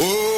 Oh,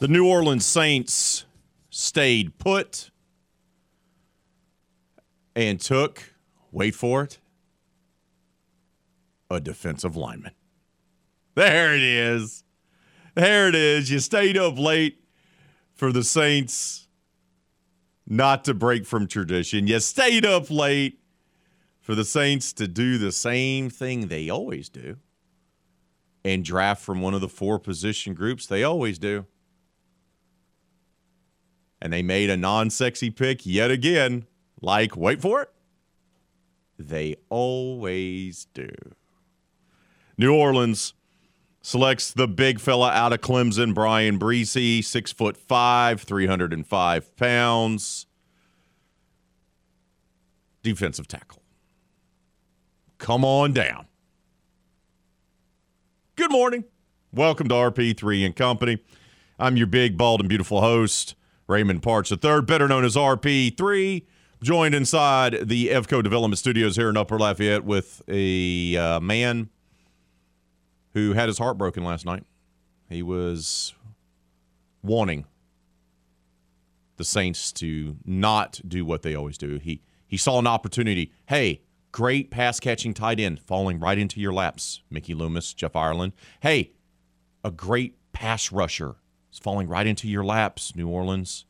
The New Orleans Saints stayed put and took, wait for it, a defensive lineman. There it is. There it is. You stayed up late for the Saints not to break from tradition. You stayed up late for the Saints to do the same thing they always do and draft from one of the four position groups they always do and they made a non sexy pick yet again. Like, wait for it. They always do. New Orleans selects the big fella out of Clemson, Bryan Bresee, six foot five, 305 pounds. Defensive tackle. Come on down. Good morning. Welcome to RP3 and Company. I'm your big, bald, and beautiful host. Raymond Parts III, better known as RP3, joined inside the EVCO Development Studios here in Upper Lafayette with a uh, man who had his heart broken last night. He was wanting the Saints to not do what they always do. He he saw an opportunity. Hey, great pass catching tight end falling right into your laps, Mickey Loomis, Jeff Ireland. Hey, a great pass rusher it's falling right into your laps, New Orleans.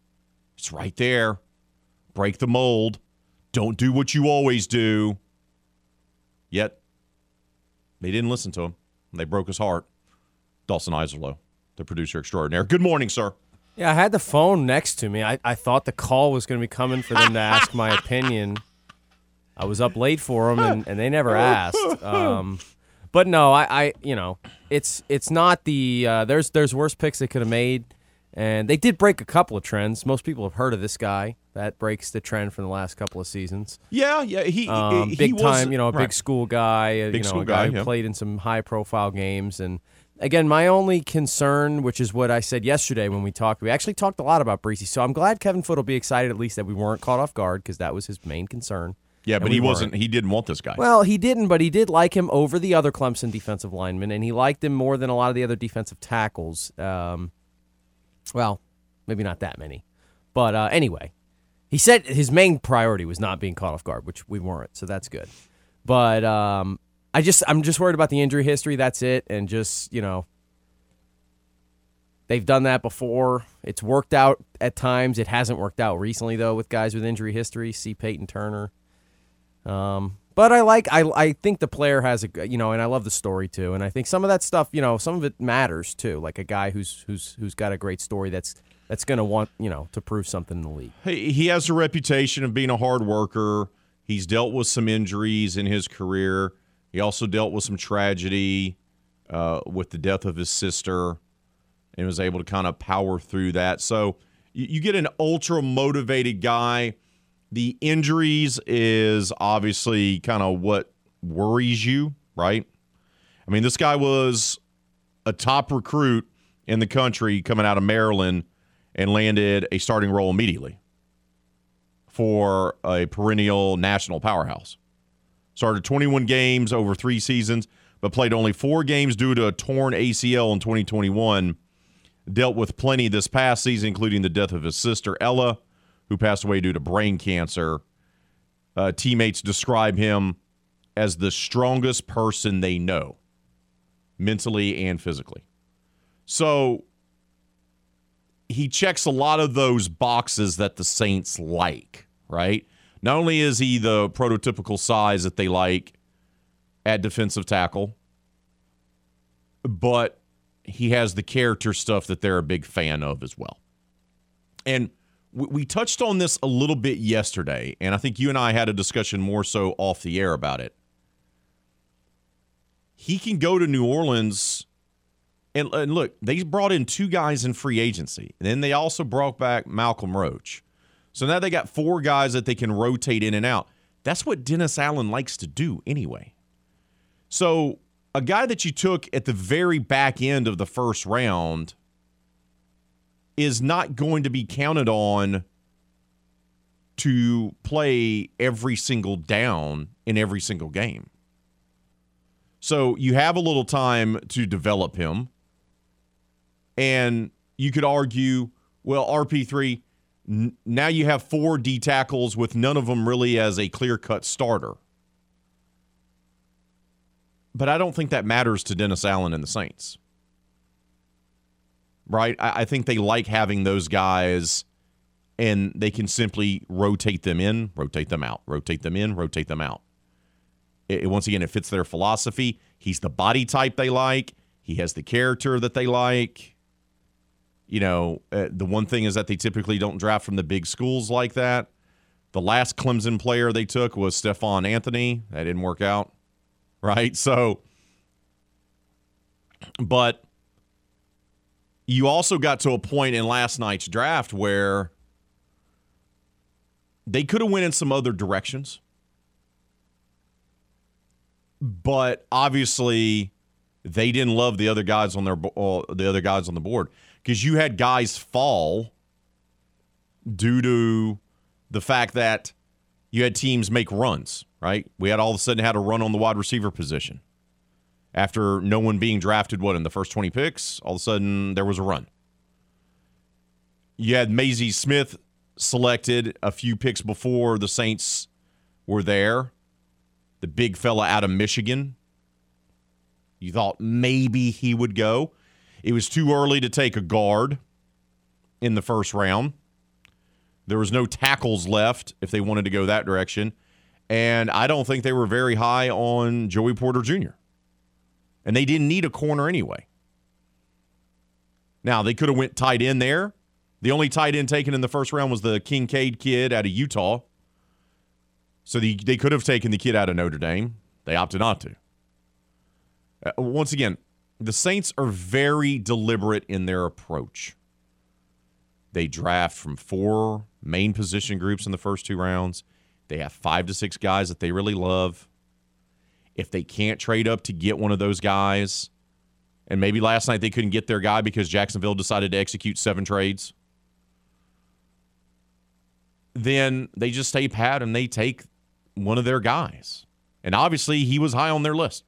It's right there. Break the mold. Don't do what you always do. Yet, they didn't listen to him. They broke his heart. Dawson Iserlo, the producer extraordinaire. Good morning, sir. Yeah, I had the phone next to me. I, I thought the call was going to be coming for them to ask my opinion. I was up late for them, and, and they never asked. Um, but no, I, I you know, it's it's not the uh, there's there's worse picks they could have made, and they did break a couple of trends. Most people have heard of this guy that breaks the trend from the last couple of seasons. Yeah, yeah, he, um, he big was, time, you know, a right. big school guy, uh, Big you know, school a guy, guy, who yeah. played in some high profile games and. Again, my only concern, which is what I said yesterday when we talked, we actually talked a lot about Bresee. So I'm glad Kevin Foote will be excited at least that we weren't caught off guard because that was his main concern. Yeah, but we he weren't. wasn't. He didn't want this guy. Well, he didn't, but he did like him over the other Clemson defensive linemen, and he liked him more than a lot of the other defensive tackles. Um, well, maybe not that many, but uh, anyway, he said his main priority was not being caught off guard, which we weren't, so that's good. But um, I just, I'm just worried about the injury history. That's it, and just you know, they've done that before. It's worked out at times. It hasn't worked out recently though with guys with injury history. See Payton Turner. Um, but I like I I think the player has a you know, and I love the story too. And I think some of that stuff, you know, some of it matters too. Like a guy who's who's who's got a great story that's that's going to want you know to prove something in the league. He, he has a reputation of being a hard worker. He's dealt with some injuries in his career. He also dealt with some tragedy uh, with the death of his sister and was able to kind of power through that. So you, you get an ultra motivated guy. The injuries is obviously kind of what worries you, right? I mean, this guy was a top recruit in the country coming out of Maryland and landed a starting role immediately for a perennial national powerhouse. Started 21 games over three seasons, but played only four games due to a torn ACL in 2021. Dealt with plenty this past season, including the death of his sister, Ella, who passed away due to brain cancer. Uh, teammates describe him as the strongest person they know, mentally and physically. So he checks a lot of those boxes that the Saints like, right? Not only is he the prototypical size that they like at defensive tackle, but he has the character stuff that they're a big fan of as well. And we, touched on this a little bit yesterday, and I think you and I had a discussion more so off the air about it. He can go to New Orleans. And, and look, they brought in two guys in free agency. And then they also brought back Malcolm Roach. So now they got four guys that they can rotate in and out. That's what Dennis Allen likes to do anyway. So a guy that you took at the very back end of the first round is not going to be counted on to play every single down in every single game. So you have a little time to develop him. And you could argue, well, RP3, n- now you have four D tackles with none of them really as a clear cut starter. But I don't think that matters to Dennis Allen and the Saints. Right? I, I think they like having those guys and they can simply rotate them in, rotate them out, rotate them in, rotate them out. It, once again, it fits their philosophy. He's the body type they like. He has the character that they like. You know, uh, the one thing is that they typically don't draft from the big schools like that. The last Clemson player they took was Stephone Anthony. That didn't work out right? So, but you also got to a point in last night's draft where they could have went in some other directions. But obviously, they didn't love the other guys on their uh, the other guys on the board because you had guys fall due to the fact that you had teams make runs right? We had all of a sudden had a run on the wide receiver position. After no one being drafted, what, in the first 20 picks, all of a sudden there was a run. You had Mazi Smith selected a few picks before the Saints were there, the big fella out of Michigan. You thought maybe he would go. It was too early to take a guard in the first round. There was no tackles left if they wanted to go that direction. And I don't think they were very high on Joey Porter Jr. And they didn't need a corner anyway. Now, they could have went tight end there. The only tight end taken in the first round was the Kincaid kid out of Utah. So the, they could have taken the kid out of Notre Dame. They opted not to. Uh, once again, the Saints are very deliberate in their approach. They draft from four main position groups in the first two rounds. They have five to six guys that they really love. If they can't trade up to get one of those guys, and maybe last night they couldn't get their guy because Jacksonville decided to execute seven trades, then they just stay pat and they take one of their guys. And obviously, he was high on their list.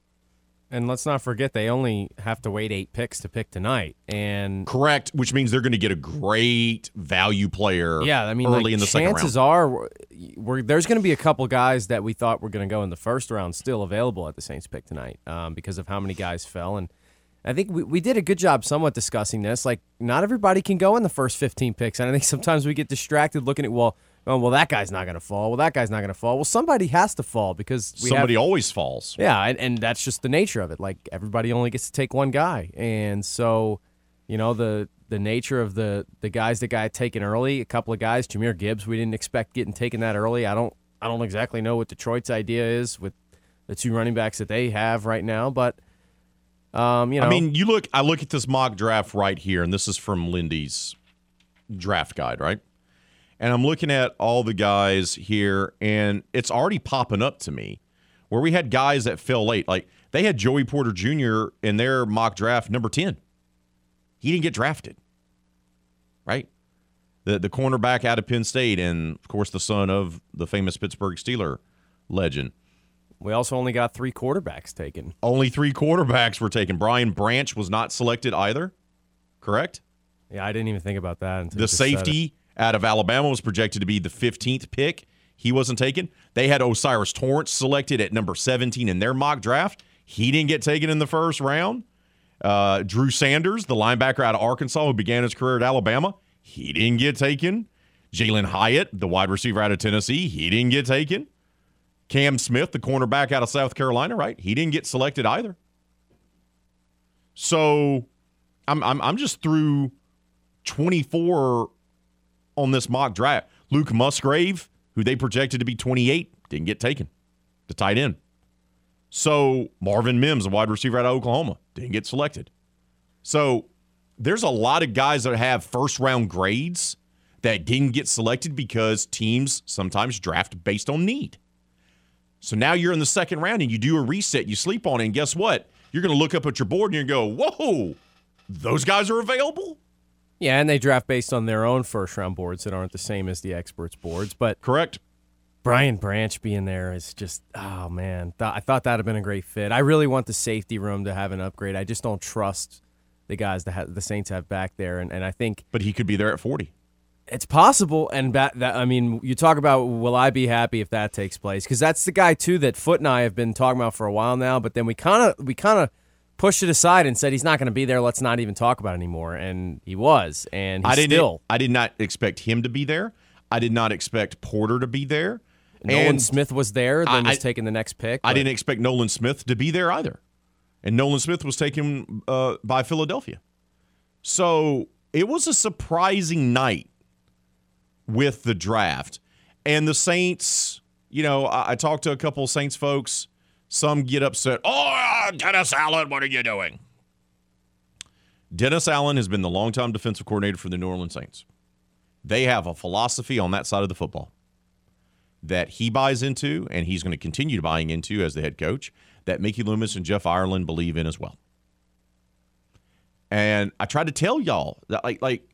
And let's not forget they only have to wait eight picks to pick tonight. And correct, which means they're going to get a great value player. Yeah, I mean, early like, in the second round. Chances are, we're, there's going to be a couple guys that we thought were going to go in the first round still available at the Saints pick tonight um, because of how many guys fell. And I think we, we did a good job somewhat discussing this. Like, not everybody can go in the first 15 picks. And I think sometimes we get distracted looking at well oh, well, that guy's not going to fall. Well, that guy's not going to fall. Well, somebody has to fall because somebody have, always falls. Yeah, and, and that's just the nature of it. Like everybody only gets to take one guy, and so you know the the nature of the the guys that got taken early. A couple of guys, Jahmyr Gibbs, we didn't expect getting taken that early. I don't I don't exactly know what Detroit's idea is with the two running backs that they have right now, but. Um, you know, I mean, you look. I look at this mock draft right here, and this is from Lindy's draft guide, right? And I'm looking at all the guys here, and it's already popping up to me where we had guys that fell late. Like they had Joey Porter Jr. in their mock draft number 10. He didn't get drafted, right? The, the cornerback out of Penn State, and of course, the son of the famous Pittsburgh Steeler legend. We also only got three quarterbacks taken. Only three quarterbacks were taken. Brian Branch was not selected either, correct? Yeah, I didn't even think about that. the safety out of Alabama was projected to be the 15th pick. He wasn't taken. They had O'Cyrus Torrence selected at number 17 in their mock draft. He didn't get taken in the first round. Uh, Drew Sanders, the linebacker out of Arkansas who began his career at Alabama, he didn't get taken. Jalin Hyatt, the wide receiver out of Tennessee, he didn't get taken. Cam Smith, the cornerback out of South Carolina, right? He didn't get selected either. So I'm I'm I'm just through 24 on this mock draft. Luke Musgrave, who they projected to be 28, didn't get taken. The tight end. So Marvin Mims, a wide receiver out of Oklahoma, didn't get selected. So there's a lot of guys that have first round grades that didn't get selected because teams sometimes draft based on need. So now you're in the second round and you do a reset, you sleep on it, and guess what? You're going to look up at your board and you go, whoa, those guys are available? Yeah, and they draft based on their own first round boards that aren't the same as the experts boards. But Correct. Brian Branch being there is just oh man, Th- I thought that'd have been a great fit. I really want the safety room to have an upgrade. I just don't trust the guys that ha- the Saints have back there, and, and I think But he could be there at 40. it's possible. And that, that I mean, you talk about will I be happy if that takes place? Because that's the guy too that Foote and I have been talking about for a while now. But then we kind of we kind of pushed it aside and said he's not going to be there. Let's not even talk about it anymore. And he was, and I didn't. still. I did not expect him to be there. I did not expect Porter to be there. Nolan and Smith was there, then I- was taking the next pick. I but- didn't expect Nolan Smith to be there either. And Nolan Smith was taken uh, by Philadelphia. So it was a surprising night with the draft. And the Saints, you know, I, I talked to a couple of Saints folks. Some get upset. Oh, uh, Dennis Allen, what are you doing? Dennis Allen has been the longtime defensive coordinator for the New Orleans Saints. They have a philosophy on that side of the football that he buys into and he's going to continue buying into as the head coach that Mickey Loomis and Jeff Ireland believe in as well. And I tried to tell y'all that like like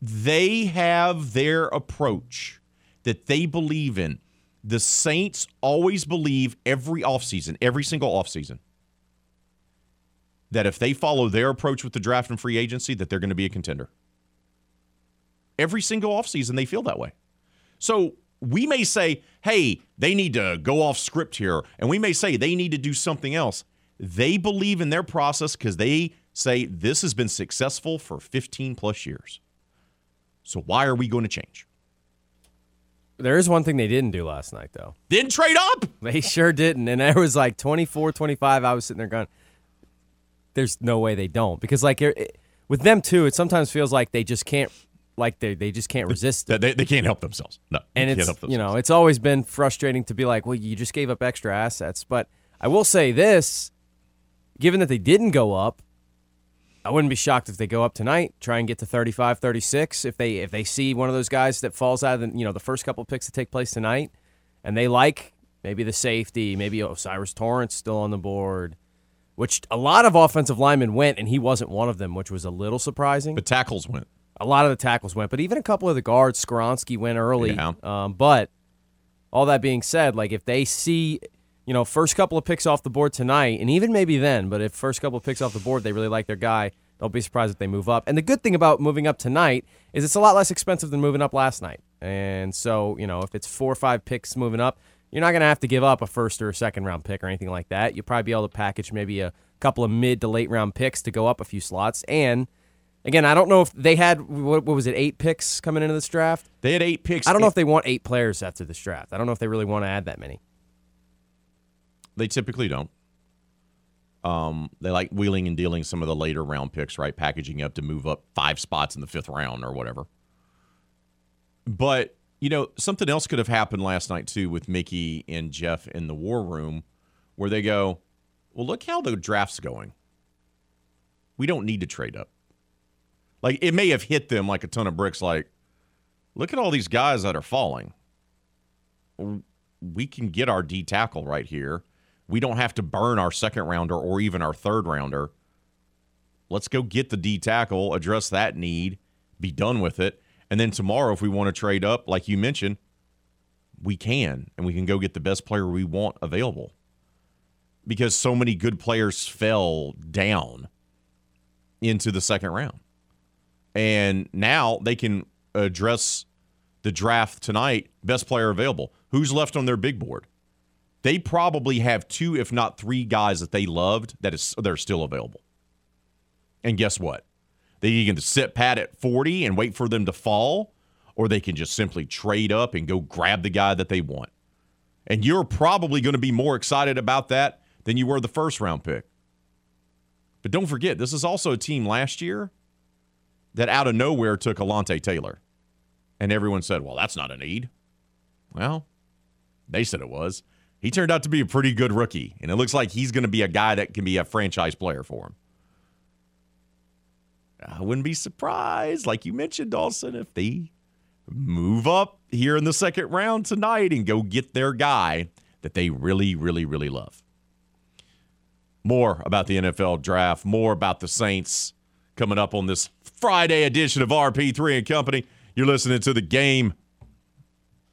they have their approach that they believe in. The Saints always believe every offseason, every single offseason, that if they follow their approach with the draft and free agency, that they're going to be a contender. Every single offseason, they feel that way. So we may say, hey, they need to go off script here. And we may say they need to do something else. They believe in their process because they say this has been successful for 15 plus years. So why are we going to change? There is one thing they didn't do last night, though. Didn't trade up. They sure didn't. And there was like 24, 25. I was sitting there going, there's no way they don't. Because, like, it, with them, too, it sometimes feels like they just can't, like, they, they just can't resist it. They, they can't help themselves. No. And it's, you know, it's always been frustrating to be like, well, you just gave up extra assets. But I will say this given that they didn't go up, I wouldn't be shocked if they go up tonight, try and get to 35, 36. If they if they see one of those guys that falls out of the you know the first couple of picks that take place tonight, and they like maybe the safety, maybe O'Cyrus Torrence still on the board, which a lot of offensive linemen went, and he wasn't one of them, which was a little surprising. The tackles went. a lot of the tackles went, but even a couple of the guards, Skoronski went early. Yeah. Um, but all that being said, like if they see, you know, first couple of picks off the board tonight, and even maybe then, but if first couple of picks off the board, they really like their guy, don't be surprised if they move up. And the good thing about moving up tonight is it's a lot less expensive than moving up last night. And so, you know, if it's four or five picks moving up, you're not going to have to give up a first or a second round pick or anything like that. You'll probably be able to package maybe a couple of mid to late round picks to go up a few slots. And again, I don't know if they had, what, what was it, eight picks coming into this draft? They had eight picks. I don't know if they want eight players after this draft. I don't know if they really want to add that many. They typically don't. Um, they like wheeling and dealing some of the later round picks, right? Packaging up to move up five spots in the fifth round or whatever. But, you know, something else could have happened last night, too, with Mickey and Jeff in the war room where they go, well, look how the draft's going. We don't need to trade up. Like, it may have hit them like a ton of bricks, like, look at all these guys that are falling. We can get our D tackle right here. We don't have to burn our second rounder or even our third rounder. Let's go get the D tackle, address that need, be done with it. And then tomorrow, if we want to trade up, like you mentioned, we can, and we can go get the best player we want available. Because so many good players fell down into the second round. And now they can address the draft tonight, best player available. Who's left on their big board? They probably have two, if not three, guys that they loved that is they're still available. And guess what? They can sit pat at 40 and wait for them to fall, or they can just simply trade up and go grab the guy that they want. And you're probably going to be more excited about that than you were the first round pick. But don't forget, this is also a team last year that out of nowhere took Alontae Taylor. And everyone said, well, that's not a need. Well, they said it was. He turned out to be a pretty good rookie, and it looks like he's going to be a guy that can be a franchise player for him. I wouldn't be surprised, like you mentioned, Dawson, if they move up here in the second round tonight and go get their guy that they really, really, really love. More about the NFL draft, more about the Saints coming up on this Friday edition of RP3 and Company. You're listening to the game.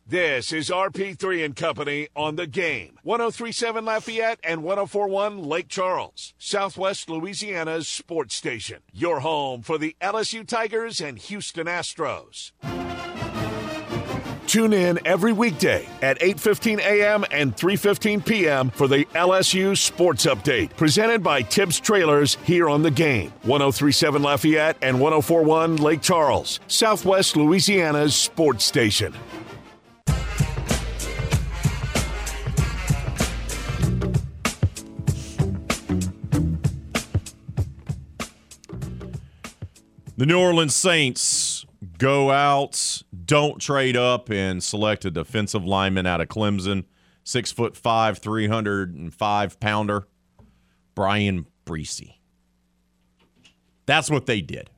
This is RP3 and Company on the game. 1037 Lafayette and 1041 Lake Charles, Southwest Louisiana's sports station. Your home for the LSU Tigers and Houston Astros. Tune in every weekday at 8:15 a.m. and 3:15 p.m. for the LSU Sports Update, presented by Tibbs Trailers here on the game. 1037 Lafayette and 1041 Lake Charles, Southwest Louisiana's sports station. The New Orleans Saints go out, don't trade up, and select a defensive lineman out of Clemson, six foot five, three hundred and five pounder, Bryan Bresee. That's what they did.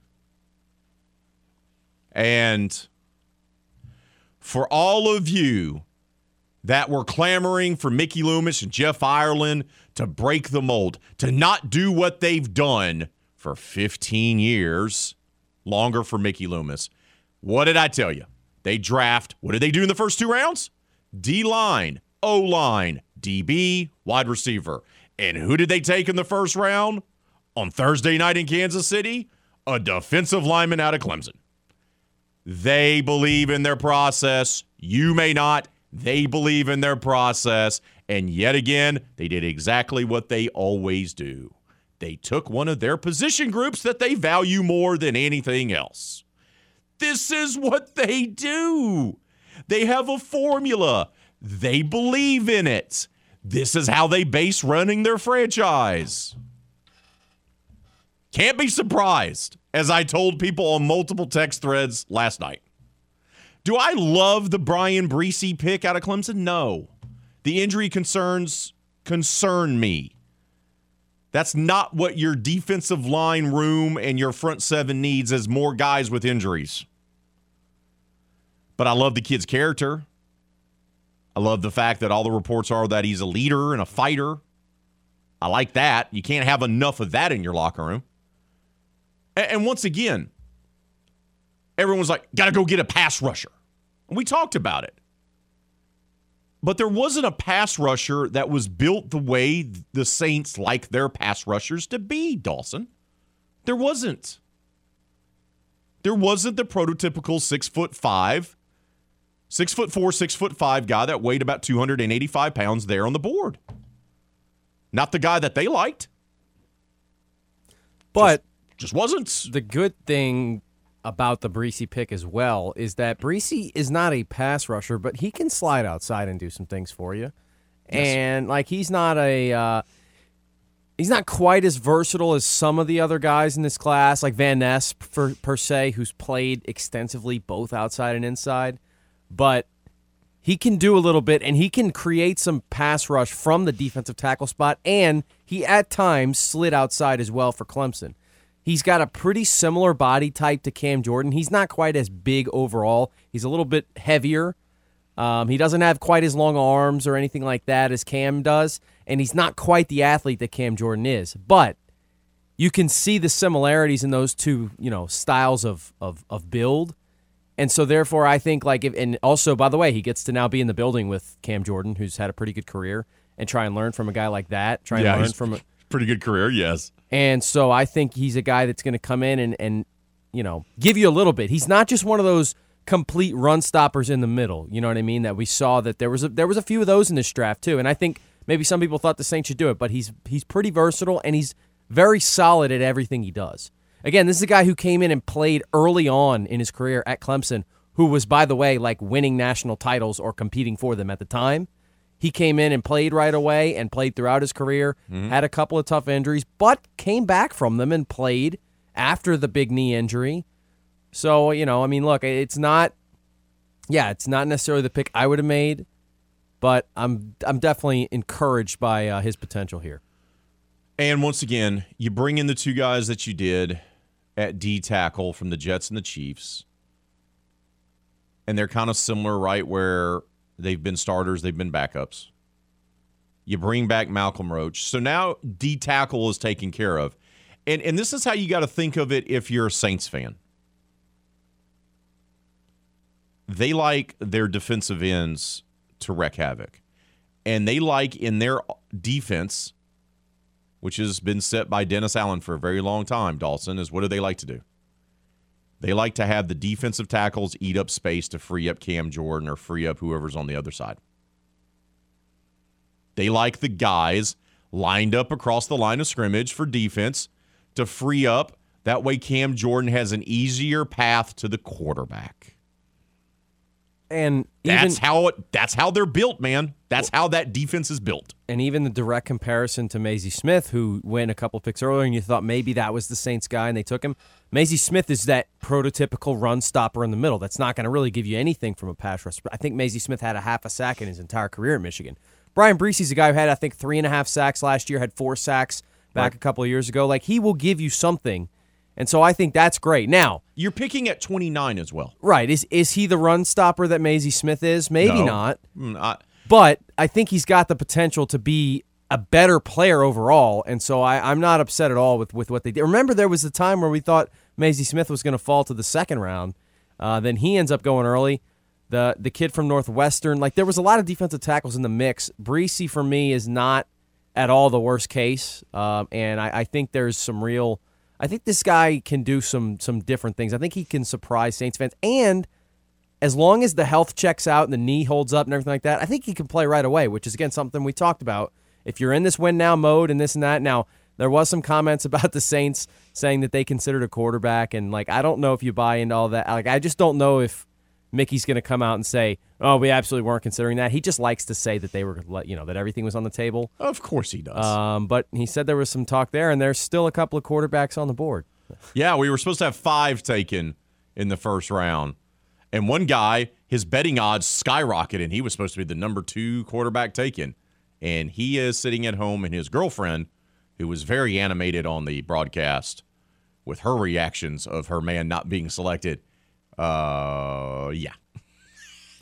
And for all of you that were clamoring for Mickey Loomis and Jeff Ireland to break the mold, to not do what they've done for 15 years, longer for Mickey Loomis. What did I tell you? They draft. What did they do in the first two rounds? D line, O line, DB, wide receiver. And who did they take in the first round? On Thursday night in Kansas City? A defensive lineman out of Clemson. They believe in their process. You may not. They believe in their process. And yet again, they did exactly what they always do. They took one of their position groups that they value more than anything else. This is what they do. They have a formula. They believe in it. This is how they base running their franchise. Can't be surprised, as I told people on multiple text threads last night. Do I love the Bryan Bresee pick out of Clemson? No. The injury concerns concern me. That's not what your defensive line room and your front seven needs as more guys with injuries. But I love the kid's character. I love the fact that all the reports are that he's a leader and a fighter. I like that. You can't have enough of that in your locker room. And once again, everyone's like, got to go get a pass rusher. And we talked about it. But there wasn't a pass rusher that was built the way the Saints like their pass rushers to be, Dawson. There wasn't. There wasn't the prototypical six foot five, six foot four, six foot five guy that weighed about 285 pounds there on the board. Not the guy that they liked. But just, just wasn't. The good thing about the Bresee pick as well is that Bresee is not a pass rusher, but he can slide outside and do some things for you. Yes. And like he's not a uh, he's not quite as versatile as some of the other guys in this class, like Van Ness for, per se, who's played extensively both outside and inside. But he can do a little bit, and he can create some pass rush from the defensive tackle spot, and he at times slid outside as well for Clemson. He's got a pretty similar body type to Cam Jordan. He's not quite as big overall. He's a little bit heavier. Um, he doesn't have quite as long arms or anything like that as Cam does, and he's not quite the athlete that Cam Jordan is. But you can see the similarities in those two, you know, styles of of, of build. And so therefore I think like if and also by the way, he gets to now be in the building with Cam Jordan, who's had a pretty good career, and try and learn from a guy like that. Try and yeah, learn from a pretty good career, yes. And so I think he's a guy that's going to come in and, and, you know, give you a little bit. He's not just one of those complete run stoppers in the middle. You know what I mean? That we saw that there was a, there was a few of those in this draft too. And I think maybe some people thought the Saints should do it, but he's he's pretty versatile and he's very solid at everything he does. Again, this is a guy who came in and played early on in his career at Clemson, who was by the way like winning national titles or competing for them at the time. He came in and played right away and played throughout his career. Had a couple of tough injuries, but came back from them and played after the big knee injury. So you know, I mean, look, it's not. Yeah, it's not necessarily the pick I would have made, but I'm I'm definitely encouraged by uh, his potential here. And once again, you bring in the two guys that you did at D tackle from the Jets and the Chiefs. And they're kind of similar, right? Where they've been starters, they've been backups. You bring back Malcolm Roach. So now D tackle is taken care of. And and this is how you got to think of it if you're a Saints fan. They like their defensive ends to wreak havoc. And they like in their defense which has been set by Dennis Allen for a very long time, Dawson, is what do they like to do? They like to have the defensive tackles eat up space to free up Cam Jordan or free up whoever's on the other side. They like the guys lined up across the line of scrimmage for defense to free up. That way, Cam Jordan has an easier path to the quarterback. And even, That's how it. That's how they're built, man. That's how that defense is built. and even the direct comparison to Mazi Smith, who went a couple picks earlier, and you thought maybe that was the Saints guy, and they took him. Mazi Smith is that prototypical run stopper in the middle. That's not going to really give you anything from a pass rush. I think Mazi Smith had a half a sack in his entire career at Michigan. Bryan Bresee's a guy who had, I think, three and a half sacks last year, had four sacks back a couple of years ago. Like he will give you something, and so I think that's great. Now, You're picking at 29 as well. right is is he the run stopper that Mazi Smith is? Maybe No. not. Mm, I- but I think he's got the potential to be a better player overall, and so I, I'm not upset at all with, with what they did. Remember, there was a time where we thought Mazi Smith was going to fall to the second round. Uh, then he ends up going early. The the kid from Northwestern, like there was a lot of defensive tackles in the mix. Bresee for me is not at all the worst case, um, and I, I think there's some real. I think this guy can do some some different things. I think he can surprise Saints fans and as long as the health checks out and the knee holds up and everything like that, I think he can play right away, which is again something we talked about. If you're in this win now mode and this and that, now there was some comments about the Saints saying that they considered a quarterback, and like I don't know if you buy into all that. Like I just don't know if Mickey's going to come out and say, "Oh, we absolutely weren't considering that." He just likes to say that they were, you know, that everything was on the table. Of course he does. Um, but he said there was some talk there, and there's still a couple of quarterbacks on the board. yeah, we were supposed to have five taken in the first round. And one guy, his betting odds skyrocketed. And he was supposed to be the number two quarterback taken. And he is sitting at home, and his girlfriend, who was very animated on the broadcast with her reactions of her man not being selected. Uh, yeah. A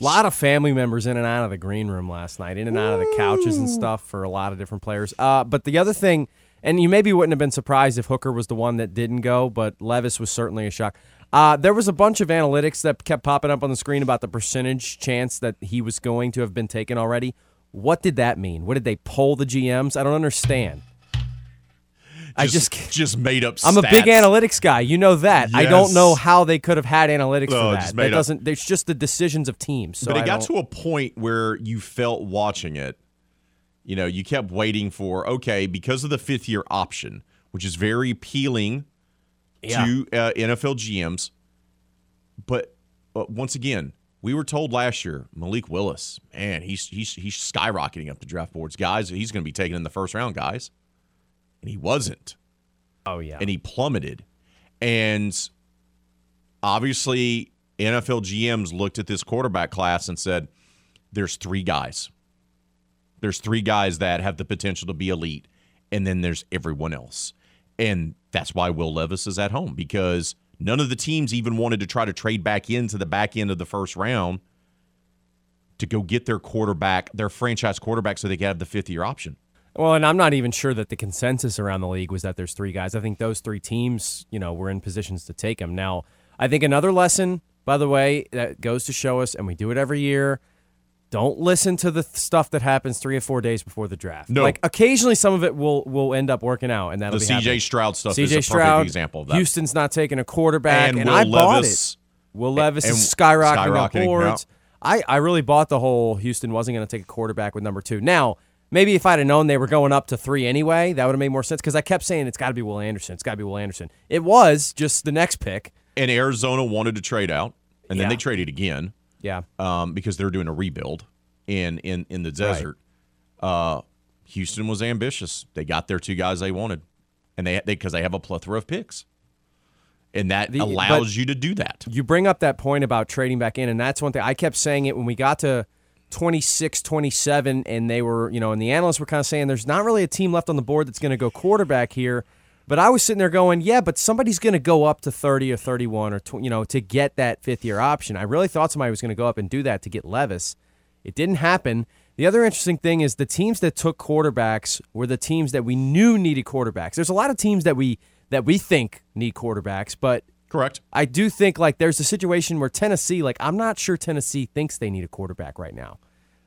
lot of family members in and out of the green room last night, in and out of the couches and stuff for a lot of different players. Uh, but the other thing, and you maybe wouldn't have been surprised if Hooker was the one that didn't go, but Levis was certainly a shock. Uh, there was a bunch of analytics that kept popping up on the screen about the percentage chance that he was going to have been taken already. What did that mean? What did they poll the GMs? I don't understand. I just just made up. Stuff. I'm a big analytics guy. You know that. I don't know how they could have had analytics No, for that. just That made up. doesn't. It's just the decisions of teams. So but it I got don't- to a point where you felt watching it, you know, you kept waiting for, okay, because of the fifth year option, which is very appealing Yeah. to uh, NFL GMs. But uh, once again, we were told last year, Malik Willis, man, he's he's he's skyrocketing up the draft boards, guys. He's going to be taken in the first round, guys, and he wasn't Oh yeah. and he plummeted. And obviously, NFL GMs looked at this quarterback class and said, there's three guys. There's three guys that have the potential to be elite, and then there's everyone else. And that's why Will Levis is at home because none of the teams even wanted to try to trade back into the back end of the first round to go get their quarterback, their franchise quarterback, so they could have the fifth year option. Well, and I'm not even sure that the consensus around the league was that there's three guys. I think those three teams, you know, were in positions to take him. Now, I think another lesson, by the way, that goes to show us, and we do it every year. Don't listen to the stuff that happens three or four days before the draft. No. like occasionally some of it will will end up working out, and that'll The be happening. CJ Stroud stuff CJ is a Stroud, perfect example of that. Houston's not taking a quarterback, And and, Will I bought Levis- it. Will Levis and is skyrocketing, skyrocketing, boards. I, I really bought the whole Houston wasn't going to take a quarterback with number two. Now, maybe if I'd have known they were going up to three anyway, that would have made more sense because I kept saying it's got to be Will Anderson. It's got to be Will Anderson. It was just the next pick. and Arizona wanted to trade out, and then Yeah. they traded again Yeah. um, because they're doing a rebuild in in in the desert. uh, Houston was ambitious. They got their two guys they wanted, and they because they, have a plethora of picks, and that The- allows you to do that. You bring up that point about trading back in, and that's one thing I kept saying it when we got to 26, 27, and they were, you know, and the analysts were kind of saying there's not really a team left on the board that's going to go quarterback here. But I was sitting there going, yeah, but somebody's going to go up to 30 or 31 or, tw- you know, to get that fifth year option. I really thought somebody was going to go up and do that to get Levis. It didn't happen. The other interesting thing is the teams that took quarterbacks were the teams that we knew needed quarterbacks. There's a lot of teams that we that we think need quarterbacks, but Correct. I do think like there's a situation where Tennessee, like I'm not sure Tennessee thinks they need a quarterback right now,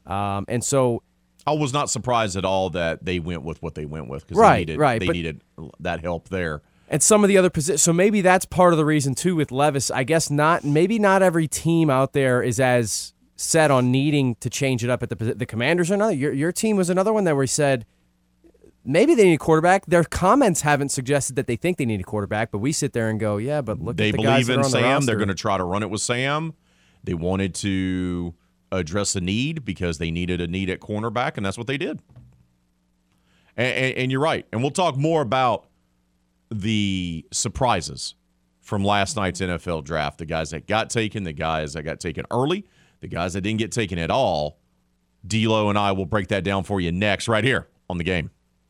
um, and so I was not surprised at all that they went with what they went with because Right, they needed, right, they but- needed that help there. and some of the other positions. So maybe that's part of the reason too with Levis. I guess not. Maybe not every team out there is as set on needing to change it up at the the Commanders. Another. Your your team was another one that we said maybe they need a quarterback. Their comments haven't suggested that they think they need a quarterback, but we sit there and go, yeah, but look they at the guys believe in on the Sam. They're going to try to run it with Sam. They wanted to address a need because they needed a need at cornerback, and that's what they did. And, and, and you're right. And we'll talk more about the surprises from last night's NFL draft. The guys that got taken, the guys that got taken early, the guys that didn't get taken at all. D'Lo and I will break that down for you next, right here on the game.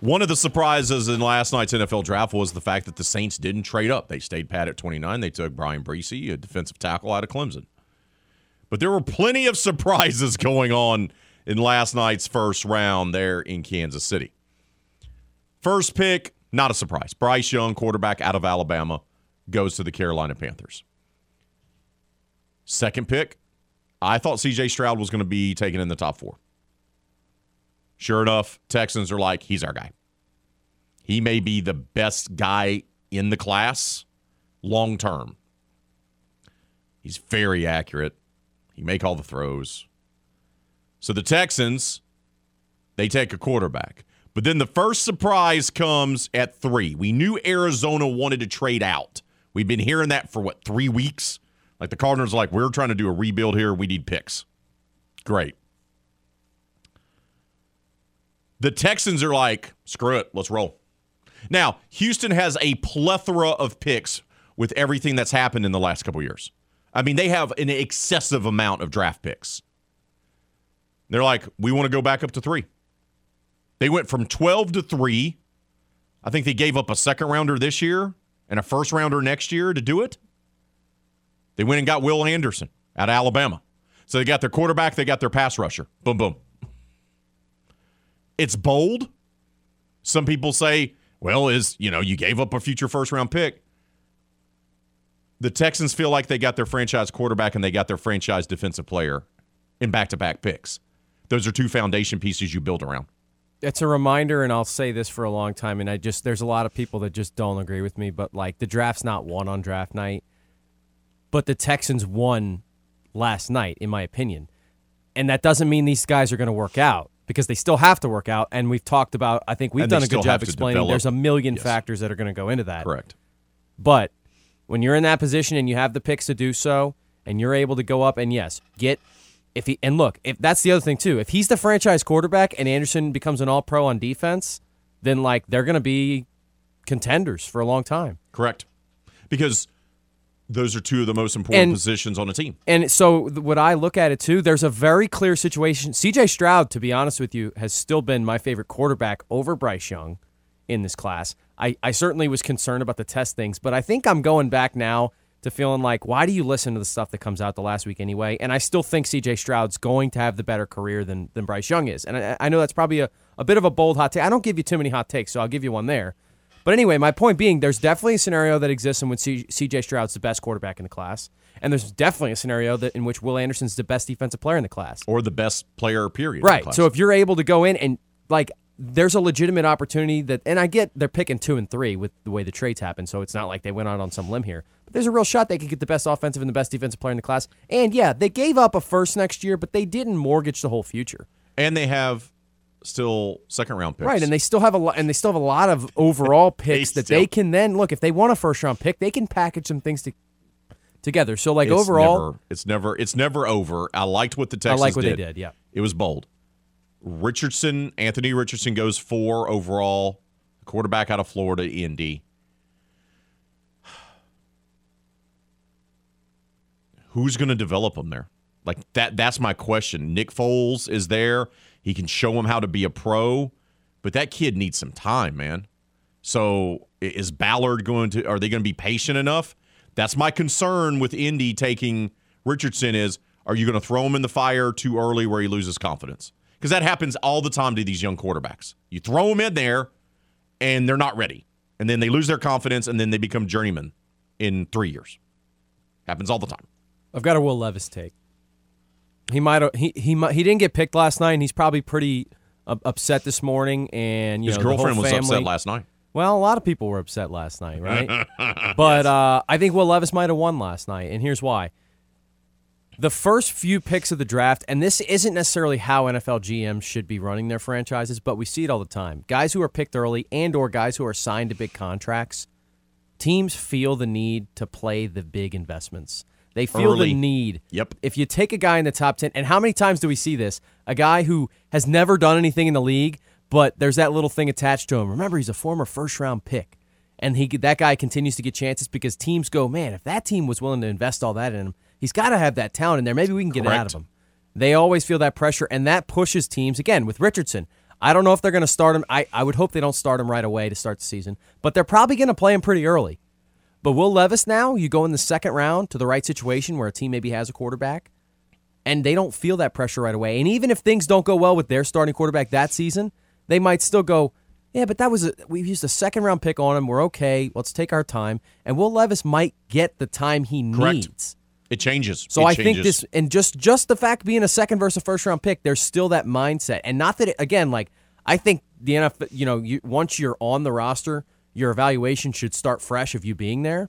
One of the surprises in last night's NFL draft was the fact that the Saints didn't trade up. They stayed pat at 29. They took Bryan Bresee, a defensive tackle out of Clemson. But there were plenty of surprises going on in last night's first round there in Kansas City. First pick, not a surprise. Bryce Young, quarterback out of Alabama, goes to the Carolina Panthers. Second pick, I thought CJ Stroud was going to be taken in the top four. Sure enough, Texans are like, he's our guy. He may be the best guy in the class long term. He's very accurate. He make all the throws. So the Texans, they take a quarterback. But then the first surprise comes at three. We knew Arizona wanted to trade out. We've been hearing that for what, three weeks? Like the Cardinals, are like, we're trying to do a rebuild here. We need picks. Great. The Texans are like, screw it, let's roll. Now, Houston has a plethora of picks with everything that's happened in the last couple years. I mean, they have an excessive amount of draft picks. They're like, we want to go back up to three. They went from 12 to three. I think they gave up a second rounder this year and a first rounder next year to do it. They went and got Will Anderson out of Alabama. So they got their quarterback, they got their pass rusher. Boom, boom. It's bold. Some people say, well, is, you know, you gave up a future first round pick. The Texans feel like they got their franchise quarterback and they got their franchise defensive player in back to back picks. Those are two foundation pieces you build around. it's a reminder, and I'll say this for a long time, and I just there's a lot of people that just don't agree with me, but like the draft's not won on draft night, but the Texans won last night, in my opinion, and that doesn't mean these guys are going to work out because they still have to work out, and we've talked about. I think we've And done a good job explaining. develop- There's a million Yes. factors that are going to go into that. Correct. But when you're in that position and you have the picks to do so, and you're able to go up and yes, get if he and look, if that's the other thing too, if he's the franchise quarterback and Anderson becomes an all pro on defense, then like they're gonna be contenders for a long time. Correct. Because those are two of the most important And- positions on a team. And so what I look at it too, there's a very clear situation. CJ Stroud, to be honest with you, has still been my favorite quarterback over Bryce Young in this class. I, I certainly was concerned about the test things, but I think I'm going back now to feeling like, why do you listen to the stuff that comes out the last week anyway? And I still think CJ Stroud's going to have the better career than, than Bryce Young is. And I, I know that's probably a, a bit of a bold hot take. I don't give you too many hot takes, so I'll give you one there. But anyway, my point being, there's definitely a scenario that exists in which CJ Stroud's the best quarterback in the class. And there's definitely a scenario that in which Will Anderson's the best defensive player in the class. or the best player period. in the Right. So if you're able to go in and like there's a legitimate opportunity that and I get they're picking two and three with the way the trades happen, so it's not like they went out on some limb here. But there's a real shot they could get the best offensive and the best defensive player in the class. And yeah, they gave up a first next year, but they didn't mortgage the whole future. and they have still second round picks. Right, and they still have a lot, and they still have a lot of overall picks that still- they can then look if they want a first round pick, they can package some things to, together. So like It's overall, never, it's never it's never over. I liked what the I Texans like what did. they did. Yeah, It was bold. Richardson, Anthony Richardson goes four overall, quarterback out of Florida, Indy. Who's going to develop him there? Like that that's my question. Nick Foles is there. He can show him how to be a pro, but that kid needs some time, man. So is Ballard going to are they going to be patient enough? That's my concern with Indy taking Richardson is are you going to throw him in the fire too early where he loses confidence? Because that happens all the time to these young quarterbacks. You throw them in there and they're not ready. And then they lose their confidence and then they become journeymen in 3 years. Happens all the time. I've got a Will Levis take. He might have he he might, he didn't get picked last night, and he's probably pretty upset this morning. And you His know, girlfriend was upset last night. Well, a lot of people were upset last night, right? but uh, I think Will Levis might have won last night, and here's why. The first few picks of the draft, and this isn't necessarily how NFL GMs should be running their franchises, but we see it all the time. Guys who are picked early and or guys who are signed to big contracts, teams feel the need to play the big investments. They feel Early. the need. Yep. If you take a guy in the top 10, and how many times do we see this? A guy who has never done anything in the league, but there's that little thing attached to him. Remember, he's a former first round pick. And he that guy continues to get chances because teams go, man, if that team was willing to invest all that in him, he's got to have that talent in there. Maybe we can get it out of him. They always feel that pressure, and that pushes teams. Again, with Richardson, I don't know if they're going to start him. I, I would hope they don't start him right away to start the season, but they're probably going to play him pretty early. But Will Levis now, you go in the second round to the right situation where a team maybe has a quarterback, and they don't feel that pressure right away. And even if things don't go well with their starting quarterback that season, they might still go, yeah, but that was a we used a second round pick on him. We're okay. Let's take our time. And Will Levis might get the time he Correct. needs. It changes. So It I think this, and just just the fact being a second versus first round pick, there's still that mindset, and not that it, again, like I think the NFL, you know, you, once you're on the roster, your evaluation should start fresh of you being there.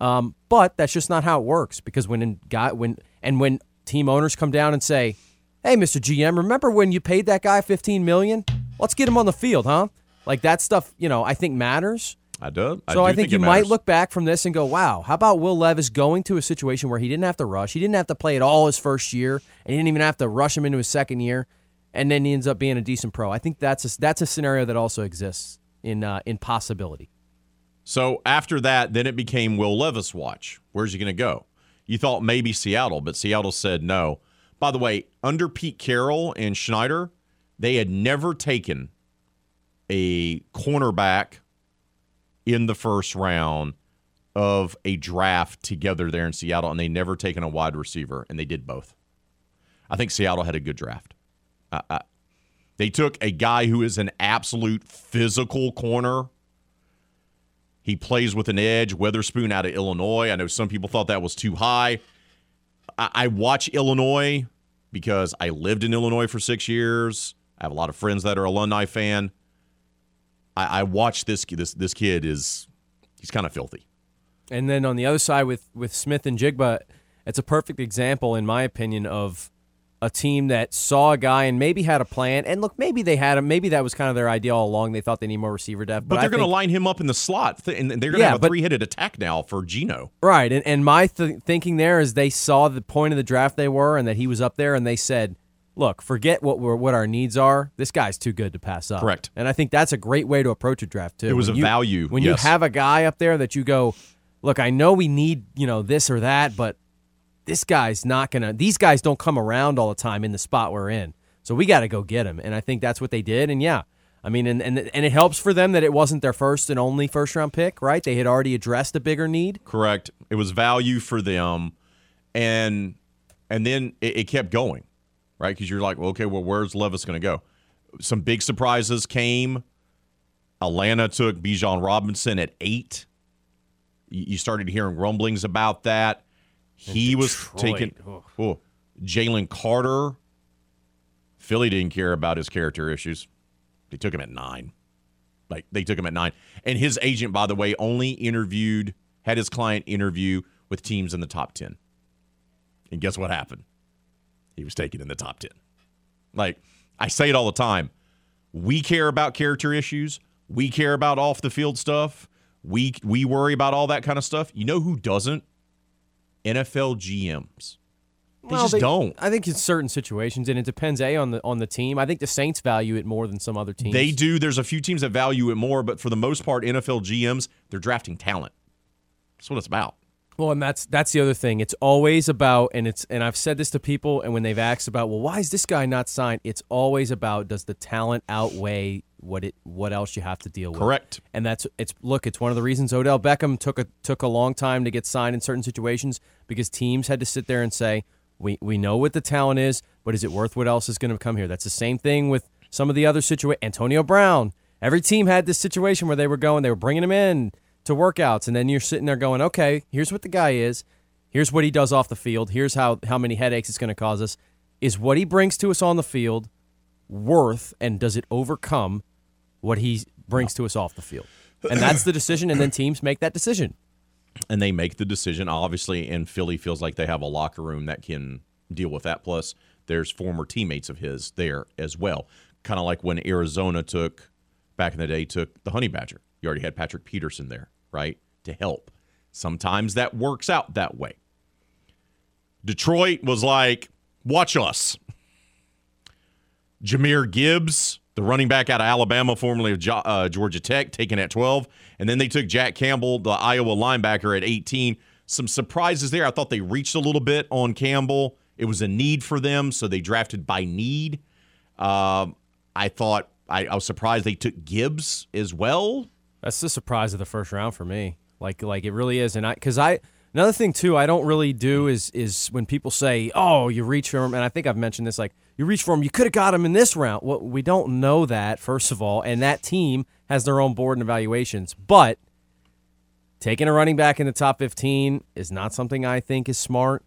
Um, but that's just not how it works because when in guy when and when team owners come down and say, "Hey, Mr. GM, remember when you paid that guy 15 million? Let's get him on the field, huh?" Like that stuff, you know, I think matters. I do. So I, do think, you might look back from this and go, wow, how about Will Levis going to a situation where he didn't have to rush? He didn't have to play at all his first year, and he didn't even have to rush him into his second year, and then he ends up being a decent pro. I think that's a, that's a scenario that also exists in uh, in possibility. So after that, then it became Will Levis watch. Where's he going to go? You thought maybe Seattle, but Seattle said no. By the way, under Pete Carroll and Schneider, they had never taken a cornerback in the first round of a draft together there in Seattle, and they never taken a wide receiver, and they did both. I think Seattle had a good draft. I, they took a guy who is an absolute physical corner. He plays with an edge. Witherspoon out of Illinois. I know some people thought that was too high. I, I watch Illinois because I lived in Illinois for six years. I have a lot of friends that are alumni fan. I, I watch this this this kid is he's kind of filthy. And then on the other side with with Smith-Njigba, it's a perfect example, in my opinion, of a team that saw a guy and maybe had a plan. And look, maybe they had him. Maybe that was kind of their idea all along. They thought they need more receiver depth. But, But, they're going to line him up in the slot, th- and they're going to Yeah, have a three headed attack now for Geno. Right, and, and my th- thinking there is they saw the point of the draft they were, and that he was up there, and they said, "Look, forget what we're, what our needs are. This guy's too good to pass up." Correct. And I think that's a great way to approach a draft too. It was When a you- value, when yes. you have a guy up there that you go, "Look, I know we need you know this or that, but this guy's not gonna. These guys don't come around all the time in the spot we're in, so we got to go get him." And I think that's what they did. And yeah. I mean, and, and and it helps for them that it wasn't their first and only first round pick, right? They had already addressed a bigger need. Correct. It was value for them, and and then it, it kept going, right? Because you're like, well, okay, well, where's Levis going to go? Some big surprises came. Atlanta took Bijan Robinson at eight. You you started hearing rumblings about that. He was ugh. oh, Jalen Carter. Philly didn't care about his character issues. They took him at nine. Like they took him at nine. And his agent, by the way, only interviewed, had his client interview with teams in the top 10. And guess what happened? He was taken in the top 10. Like I say it all the time. We care about character issues. We care about off the field stuff. We we worry about all that kind of stuff. You know who doesn't? NFL GMs. They Well, just don't. I think in certain situations, and it depends a on the on the team. I think the Saints value it more than some other teams. They do. There's a few teams that value it more, but for the most part, NFL GMs, they're drafting talent. That's what it's about. Well, and that's that's the other thing. It's always about, and it's and I've said this to people, and when they've asked about, well, why is this guy not signed? It's always about does the talent outweigh what it what else you have to deal with? Correct. And that's it's look, it's one of the reasons Odell Beckham took a took a long time to get signed in certain situations because teams had to sit there and say, we we know what the talent is, but is it worth what else is going to come here? That's the same thing with some of the other situations. Antonio Brown. Every team had this situation where they were going, they were bringing him in to workouts, and then you're sitting there going, okay, here's what the guy is, here's what he does off the field, here's how how many headaches it's going to cause us. Is what he brings to us on the field worth, and does it overcome what he brings to us off the field? And that's the decision, and then teams make that decision. and they make the decision. Obviously and philly feels like they have a locker room that can deal with that. Plus there's former teammates of his there as well. Kind of like when arizona took back in the day took the honey badger. You already had patrick peterson there right to help. Sometimes that works out that way. Detroit was like watch us. Jahmyr Gibbs, the running back out of Alabama, formerly of uh, Georgia Tech, taken at 12. And then they took Jack Campbell, the Iowa linebacker, at 18. Some surprises there. I thought they reached a little bit on Campbell. It was a need for them, so they drafted by need. Um, I thought, I, I was surprised they took Gibbs as well. That's the surprise of the first round for me. Like like it really is, and I because I another thing too I don't really do is is when people say oh you reach for him, and I think I've mentioned this like you reach for him, you could have got him in this round. Well, we don't know that first of all, and that team has their own board and evaluations, but taking a running back in the top 15 is not something I think is smart.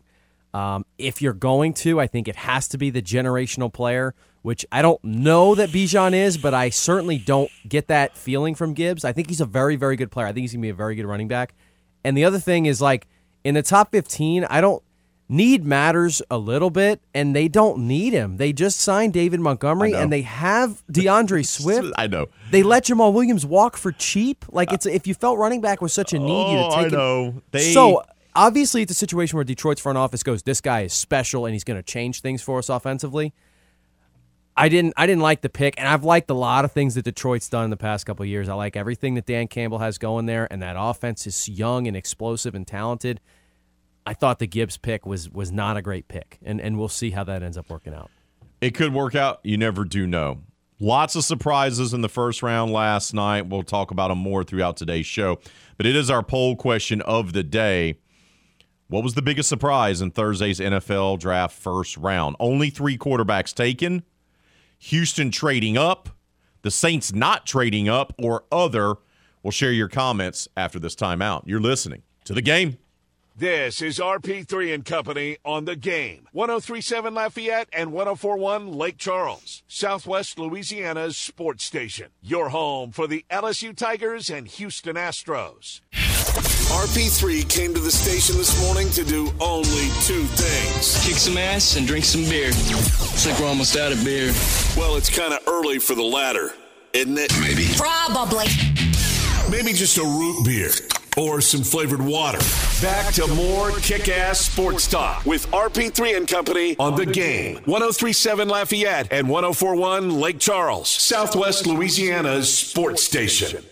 Um, if you're going to, I think it has to be the generational player, which I don't know that Bijan is, but I certainly don't get that feeling from Gibbs. I think he's a very, very good player. I think he's going to be a very good running back. And the other thing is, like, in the top 15, I don't need matters a little bit, and they don't need him. They just signed David Montgomery, and they have DeAndre Swift. I know. They let Jamaal Williams walk for cheap. Like uh, it's if you felt running back was such a need, you'd Oh, have I taken. know. They- so obviously, it's a situation where Detroit's front office goes, "This guy is special, and he's going to change things for us offensively." I didn't. I didn't like the pick, and I've liked a lot of things that Detroit's done in the past couple of years. I like everything that Dan Campbell has going there, and that offense is young and explosive and talented. I thought the Gibbs pick was was not a great pick, and and we'll see how that ends up working out. It could work out. You never do know. Lots of surprises in the first round last night. We'll talk about them more throughout today's show. But it is our poll question of the day. What was the biggest surprise in Thursday's NFL draft first round? Only three quarterbacks taken. Houston trading up, the Saints not trading up, or other. We'll share your comments after this timeout. You're listening to the game. This is RP3 and Company on the game. 1037 Lafayette and 1041 Lake Charles, Southwest Louisiana's sports station. Your home for the LSU Tigers and Houston Astros. RP3 came to the station this morning to do only two things. kick some ass and drink some beer. It's like we're almost out of beer. Well, it's kind of early for the latter, isn't it? Maybe. Probably. Maybe just a root beer or some flavored water. Back to more kick ass sports talk. With RP3 and Company on the game. 1037 Lafayette and 1041 Lake Charles, Southwest Louisiana's sports station.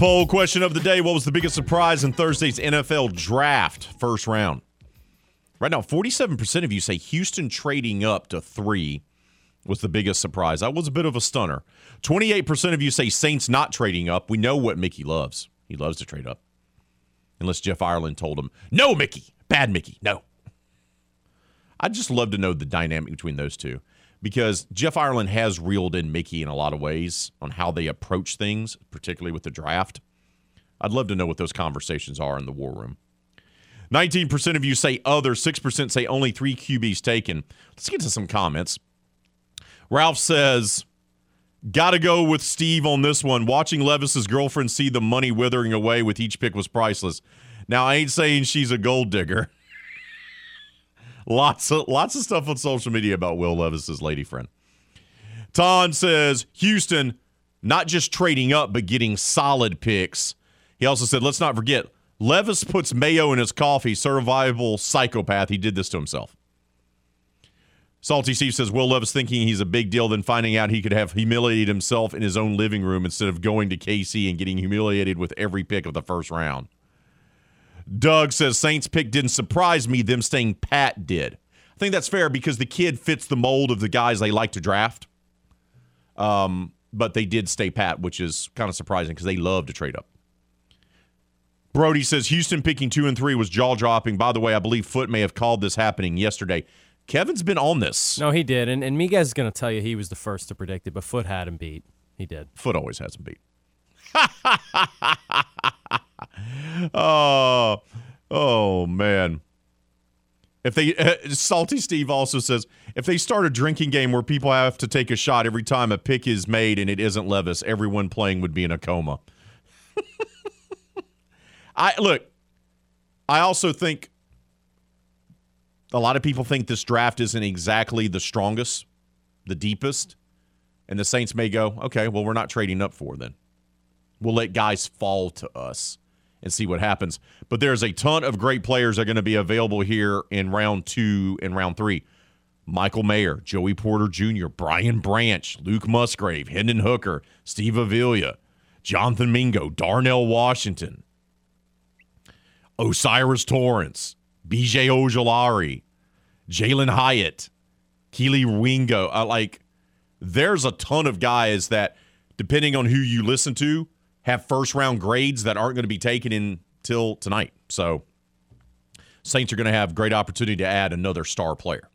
Poll question of the day What was the biggest surprise in Thursday's NFL draft first round? Right now, 47% of you say Houston trading up to three was the biggest surprise. That was a bit of a stunner. 28% of you say Saints not trading up. We know what Mickey loves. He loves to trade up. Unless Jeff Ireland told him, no, Mickey, bad Mickey, no. I'd just love to know the dynamic between those two. because Jeff Ireland has reeled in Mickey in a lot of ways on how they approach things, particularly with the draft. I'd love to know what those conversations are in the war room. 19% of you say other, 6% say only three QBs taken. Let's get to some comments. Ralph says, Gotta go with Steve on this one. Watching Levis's girlfriend see the money withering away with each pick was priceless. Now I ain't saying she's a gold digger. lots of lots of stuff on social media about Will Levis's lady friend. Ton says Houston not just trading up but getting solid picks. He also said, let's not forget, Levis puts mayo in his coffee. Survivable psychopath. He did this to himself. Salty Steve says Will Levis thinking he's a big deal, then finding out he could have humiliated himself in his own living room instead of going to KC and getting humiliated with every pick of the first round. Doug says Saints pick didn't surprise me, them staying pat did. I think that's fair because the kid fits the mold of the guys they like to draft. Um, but they did stay pat, which is kind of surprising because they love to trade up. Brody says Houston picking two and three was jaw dropping. By the way, I believe Foote may have called this happening yesterday. Kevin's been on this. No, he did. And, and Miguez is going to tell you he was the first to predict it, but Foote had him beat. He did. Foote always has him beat. oh, oh man. If they uh, Salty Steve also says if they start a drinking game where people have to take a shot every time a pick is made and it isn't Levis, everyone playing would be in a coma. I look. I also think a lot of people think this draft isn't exactly the strongest, the deepest, and the Saints may go, okay, well we're not trading up for then. We'll let guys fall to us and see what happens. But there's a ton of great players that are going to be available here in round two and round three. Michael Mayer, Joey Porter Jr., Brian Branch, Luke Musgrave, Hendon Hooker, Steve Avila, Jonathan Mingo, Darnell Washington, O'Cyrus Torrence, BJ Ojulari, Jalin Hyatt, Keely Wingo. Uh, like, there's a ton of guys that, depending on who you listen to, have first round grades that aren't going to be taken until tonight. So, Saints are going to have great opportunity to add another star player.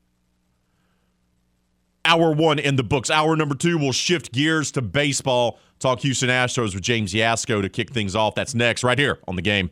Hour one in the books. Hour number two, we'll shift gears to baseball. Talk Houston Astros with James Yasko to kick things off. That's next, right here on the game.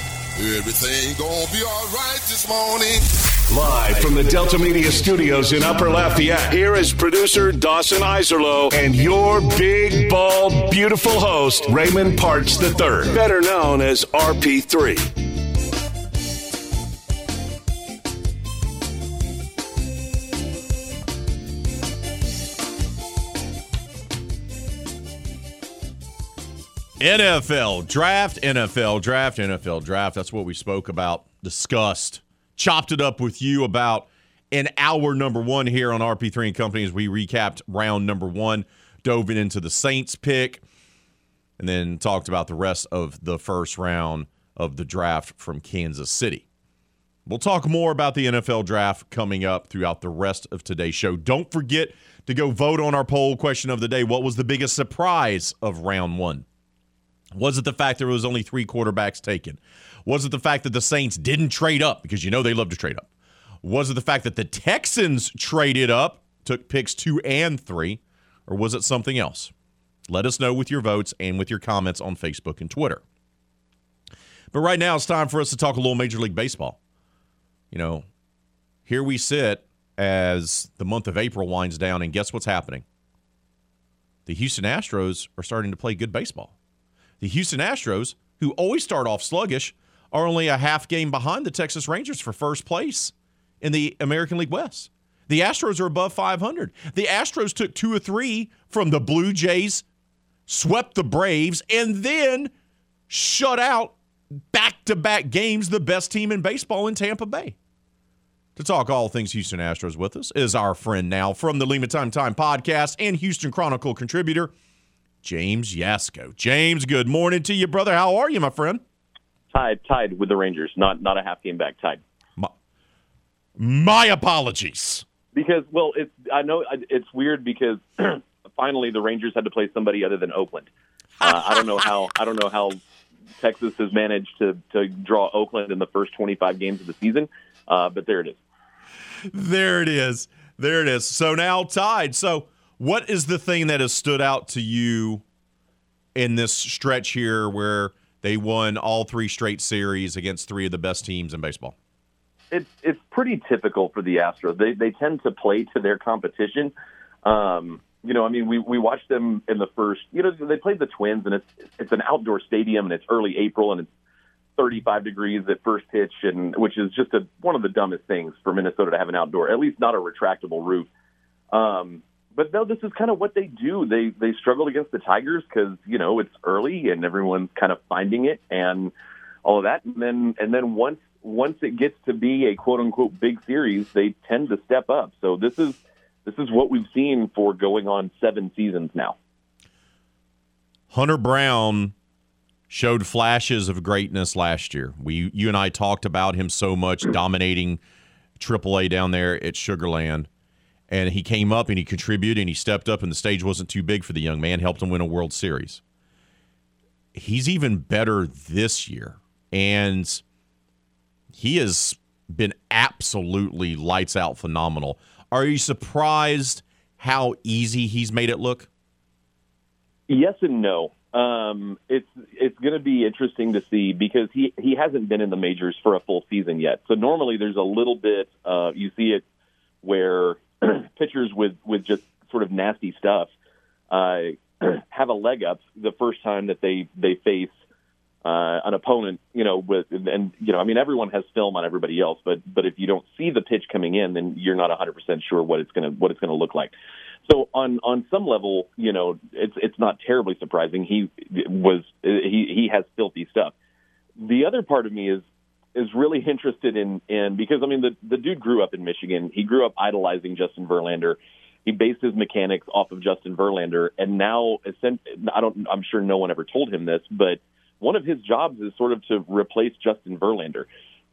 everything gonna be all right this morning. Live from the Delta Media Studios in Upper Lafayette, here is producer Dawson Iserlo and your big, bald, beautiful host, Raymond Partsch III, better known as RP3. NFL draft, NFL draft, NFL draft. That's what we spoke about, discussed, chopped it up with you about in hour number one here on RP3 and Company as we recapped round number one, dove into the Saints pick, and then talked about the rest of the first round of the draft from Kansas City. We'll talk more about the NFL draft coming up throughout the rest of today's show. Don't forget to go vote on our poll question of the day. What was the biggest surprise of round one? Was it the fact there was only three quarterbacks taken? Was it the fact that the Saints didn't trade up because you know they love to trade up? Was it the fact that the Texans traded up, took picks two and three, or was it something else? Let us know with your votes and with your comments on Facebook and Twitter. But right now, it's time for us to talk a little Major League Baseball. You know, here we sit as the month of April winds down, and guess what's happening? The Houston Astros are starting to play good baseball. The Houston Astros, who always start off sluggish, are only a half game behind the Texas Rangers for first place in the American League West. The Astros are above 500. The Astros took two or three from the Blue Jays, swept the Braves, and then shut out back to back games the best team in baseball in Tampa Bay. To talk all things Houston Astros with us is our friend now from the Lima Time Time podcast and Houston Chronicle contributor, James Yasko. James, good morning to you, brother. How are you, my friend? Tied, tied with the Rangers. Not not a half game back. Tied. My apologies. Because well, it's I know it's weird because finally the Rangers had to play somebody other than Oakland. Uh, I don't know how I don't know how Texas has managed to to draw Oakland in the first 25 games of the season, uh, but there it is. There it is. There it is. So now tied. So what is the thing that has stood out to you in this stretch here where they won all three straight series against three of the best teams in baseball? It's it's pretty typical for the Astros. They they tend to play to their competition. Um, you know, I mean, we we watched them in the first. You know, they played the Twins, and it's it's an outdoor stadium, and it's early April, and it's 35 degrees at first pitch, and which is just a, one of the dumbest things for Minnesota to have an outdoor, at least not a retractable roof. Um, but no, this is kind of what they do. They they struggled against the Tigers because you know it's early and everyone's kind of finding it and all of that. And then and then once once it gets to be a quote unquote big series, they tend to step up. So this is this is what we've seen for going on seven seasons now. Hunter Brown showed flashes of greatness last year. We you and I talked about him so much dominating AAA down there at Sugarland and he came up and he contributed and he stepped up and the stage wasn't too big for the young man helped him win a world series. He's even better this year and he has been absolutely lights out phenomenal. Are you surprised how easy he's made it look? Yes and no. Um, it's it's going to be interesting to see because he he hasn't been in the majors for a full season yet. So normally there's a little bit uh, you see it where pitchers with with just sort of nasty stuff uh, have a leg up the first time that they they face uh, an opponent. You know, with and you know, I mean, everyone has film on everybody else, but but if you don't see the pitch coming in, then you're not 100 percent sure what it's gonna what it's gonna look like. So on on some level, you know, it's it's not terribly surprising. He was he he has filthy stuff. The other part of me is is really interested in in because I mean the the dude grew up in Michigan. He grew up idolizing Justin Verlander. He based his mechanics off of Justin Verlander, and now I don't. I'm sure no one ever told him this, but one of his jobs is sort of to replace Justin Verlander.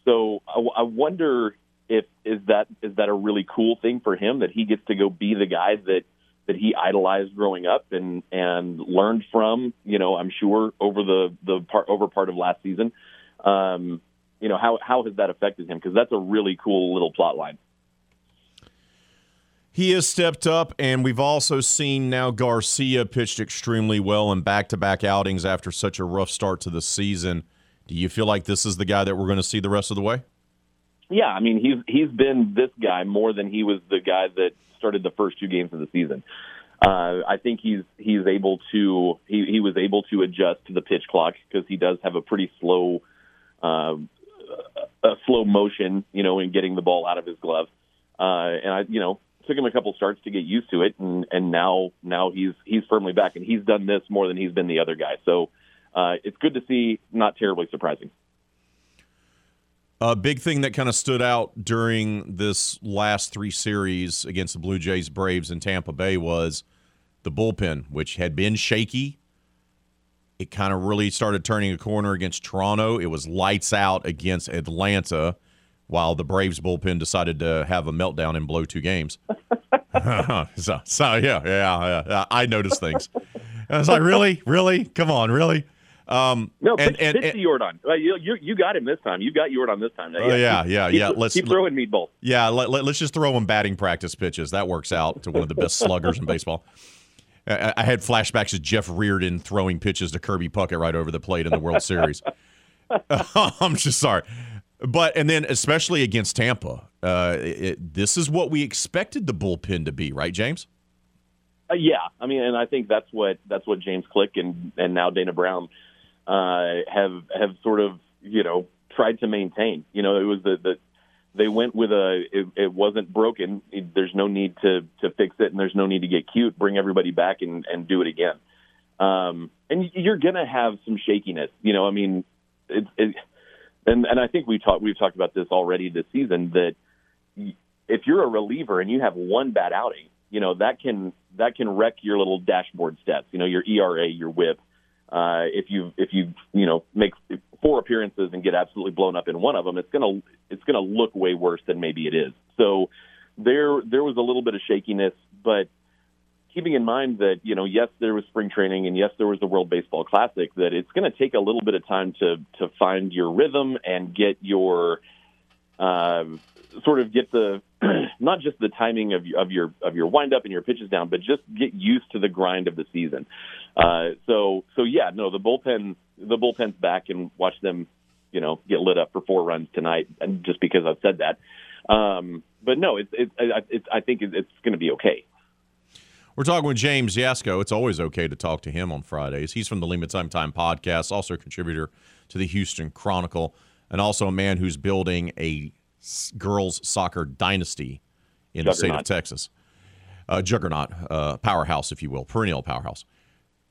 So I, I wonder if is that is that a really cool thing for him that he gets to go be the guy that that he idolized growing up and and learned from. You know, I'm sure over the the part over part of last season. Um, you know how how has that affected him? Because that's a really cool little plot line. He has stepped up, and we've also seen now Garcia pitched extremely well in back to back outings after such a rough start to the season. Do you feel like this is the guy that we're going to see the rest of the way? Yeah, I mean he's he's been this guy more than he was the guy that started the first two games of the season. Uh, I think he's he's able to he, he was able to adjust to the pitch clock because he does have a pretty slow uh, a slow motion, you know, in getting the ball out of his glove. Uh, and I, you know, took him a couple starts to get used to it, and and now now he's he's firmly back, and he's done this more than he's been the other guy. So uh, it's good to see, not terribly surprising. A big thing that kind of stood out during this last three series against the Blue Jays, Braves, and Tampa Bay was the bullpen, which had been shaky it kind of really started turning a corner against Toronto. It was lights out against Atlanta, while the Braves bullpen decided to have a meltdown and blow two games. so, so yeah, yeah, yeah, I noticed things. I was like, really, really, come on, really. Um, no, pitch, and, pitch and, to Yordan. You, you, you got him this time. You got Yordan this time. Oh, yeah, yeah, yeah. Keep, let's keep throwing meatballs. Yeah, let, let, let's just throw him batting practice pitches. That works out to one of the best sluggers in baseball. I had flashbacks of Jeff Reardon throwing pitches to Kirby Puckett right over the plate in the World Series. I'm just sorry. But and then especially against Tampa, uh, it, this is what we expected the bullpen to be, right, James? Uh, yeah, I mean, and I think that's what that's what James Click and and now Dana Brown uh, have have sort of you know tried to maintain. You know, it was the the they went with a it, it wasn't broken. It, there's no need to to fix it, and there's no need to get cute. Bring everybody back and and do it again. Um, and you're gonna have some shakiness. You know, I mean, it, it, and and I think we talked we've talked about this already this season that if you're a reliever and you have one bad outing, you know that can that can wreck your little dashboard stats. You know, your ERA, your WHIP. Uh, if you if you you know make four appearances and get absolutely blown up in one of them, it's gonna it's gonna look way worse than maybe it is. So there there was a little bit of shakiness, but keeping in mind that you know yes there was spring training and yes there was the World Baseball Classic, that it's to take a little bit of time to to find your rhythm and get your uh, sort of get the not just the timing of of your of your windup and your pitches down, but just get used to the grind of the season. Uh, so so yeah, no, the bullpen the bullpen's back and watch them, you know, get lit up for four runs tonight. And just because I've said that, um, but no, it's I think it's going to be okay. We're talking with James Yasko. It's always okay to talk to him on Fridays. He's from the Lima Time Time podcast, also a contributor to the Houston Chronicle, and also a man who's building a girls soccer dynasty in juggernaut. the state of Texas. Uh, juggernaut, uh, powerhouse, if you will, perennial powerhouse.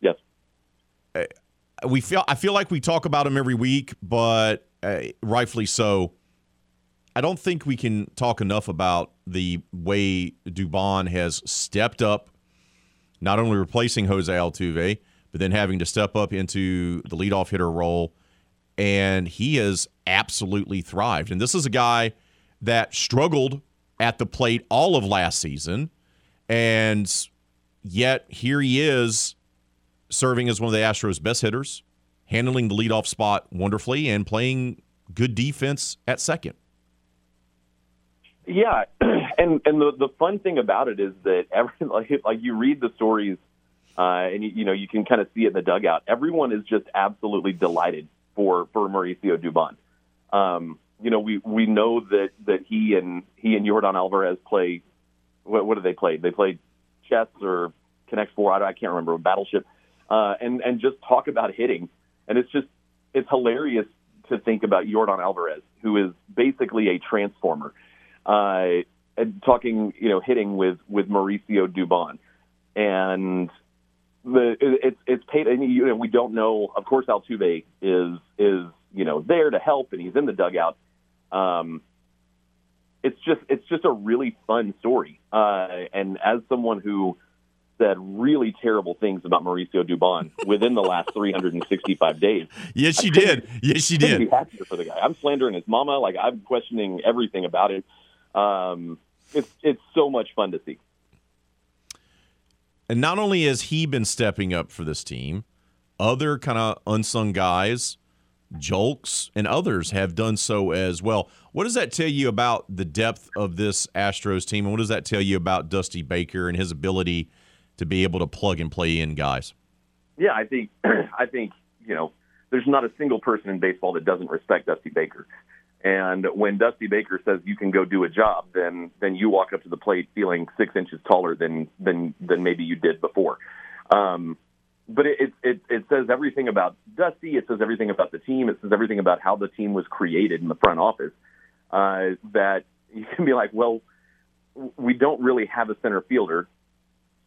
Yes. Uh, we feel. I feel like we talk about him every week, but uh, rightfully so. I don't think we can talk enough about the way Dubon has stepped up not only replacing Jose Altuve, but then having to step up into the leadoff hitter role. And he has absolutely thrived. And this is a guy that struggled at the plate all of last season. And yet here he is serving as one of the Astros' best hitters, handling the leadoff spot wonderfully, and playing good defense at second. Yeah, and and the the fun thing about it is that every like like you read the stories, uh, and you, you know you can kind of see it in the dugout. Everyone is just absolutely delighted for for Mauricio Dubon. Um, you know, we we know that that he and he and Yordan Alvarez play. What, what do they play? They play chess or Connect Four. I, I can't remember. Battleship, uh, and and just talk about hitting. And it's just it's hilarious to think about Yordan Alvarez, who is basically a transformer uh, talking, you know, hitting with with Mauricio Dubon, and the it's it's paid. And you know, we don't know. Of course, Altuve is is you know there to help, and he's in the dugout. Um, it's just it's just a really fun story. Uh, and as someone who said really terrible things about Mauricio Dubon within the last 365 days. Yes, she did. Yes, you did. Be happier for the guy. I'm slandering his mama. Like I'm questioning everything about it um, it's it's so much fun to see. And not only has he been stepping up for this team, other kind of unsung guys, Julks, and others have done so as well. What does that tell you about the depth of this Astros team, and what does that tell you about Dusty Baker and his ability to be able to plug and play in guys? Yeah, I think I think you know there's not a single person in baseball that doesn't respect Dusty Baker. And when Dusty Baker says you can go do a job, then then you walk up to the plate feeling six inches taller than than than maybe you did before. Um, but it, it it says everything about Dusty. It says everything about the team. It says everything about how the team was created in the front office. Uh, that you can be like, well, we don't really have a center fielder,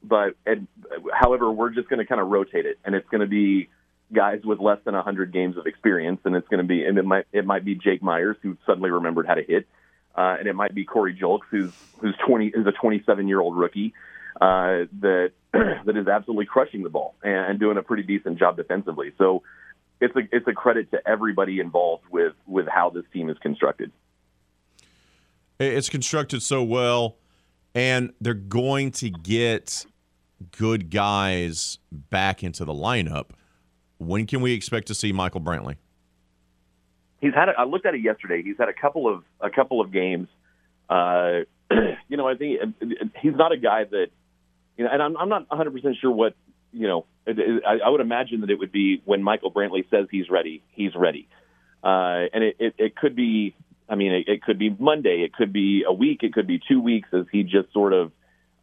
but and, however, we're just going to kind of rotate it, and it's going to be guys with less than 100 games of experience, and it's going to be, and it might it might be Jake Meyers who suddenly remembered how to hit, uh, and it might be Corey Julks who's who's 20 is a 27 year old rookie uh, that that is absolutely crushing the ball and, doing a pretty decent job defensively. So it's a it's a credit to everybody involved with with how this team is constructed. It's constructed so well, and they're going to get good guys back into the lineup when can we expect to see Michael Brantley? He's had. A, I looked at it yesterday. He's had a couple of a couple of games. Uh, you know, I think he's not a guy that you know, and I'm, I'm not 100 percent sure what you know. It, it, I, I would imagine that it would be when Michael Brantley says he's ready, he's ready, uh, and it, it, it could be. I mean, it, it could be Monday, it could be a week, it could be two weeks as he just sort of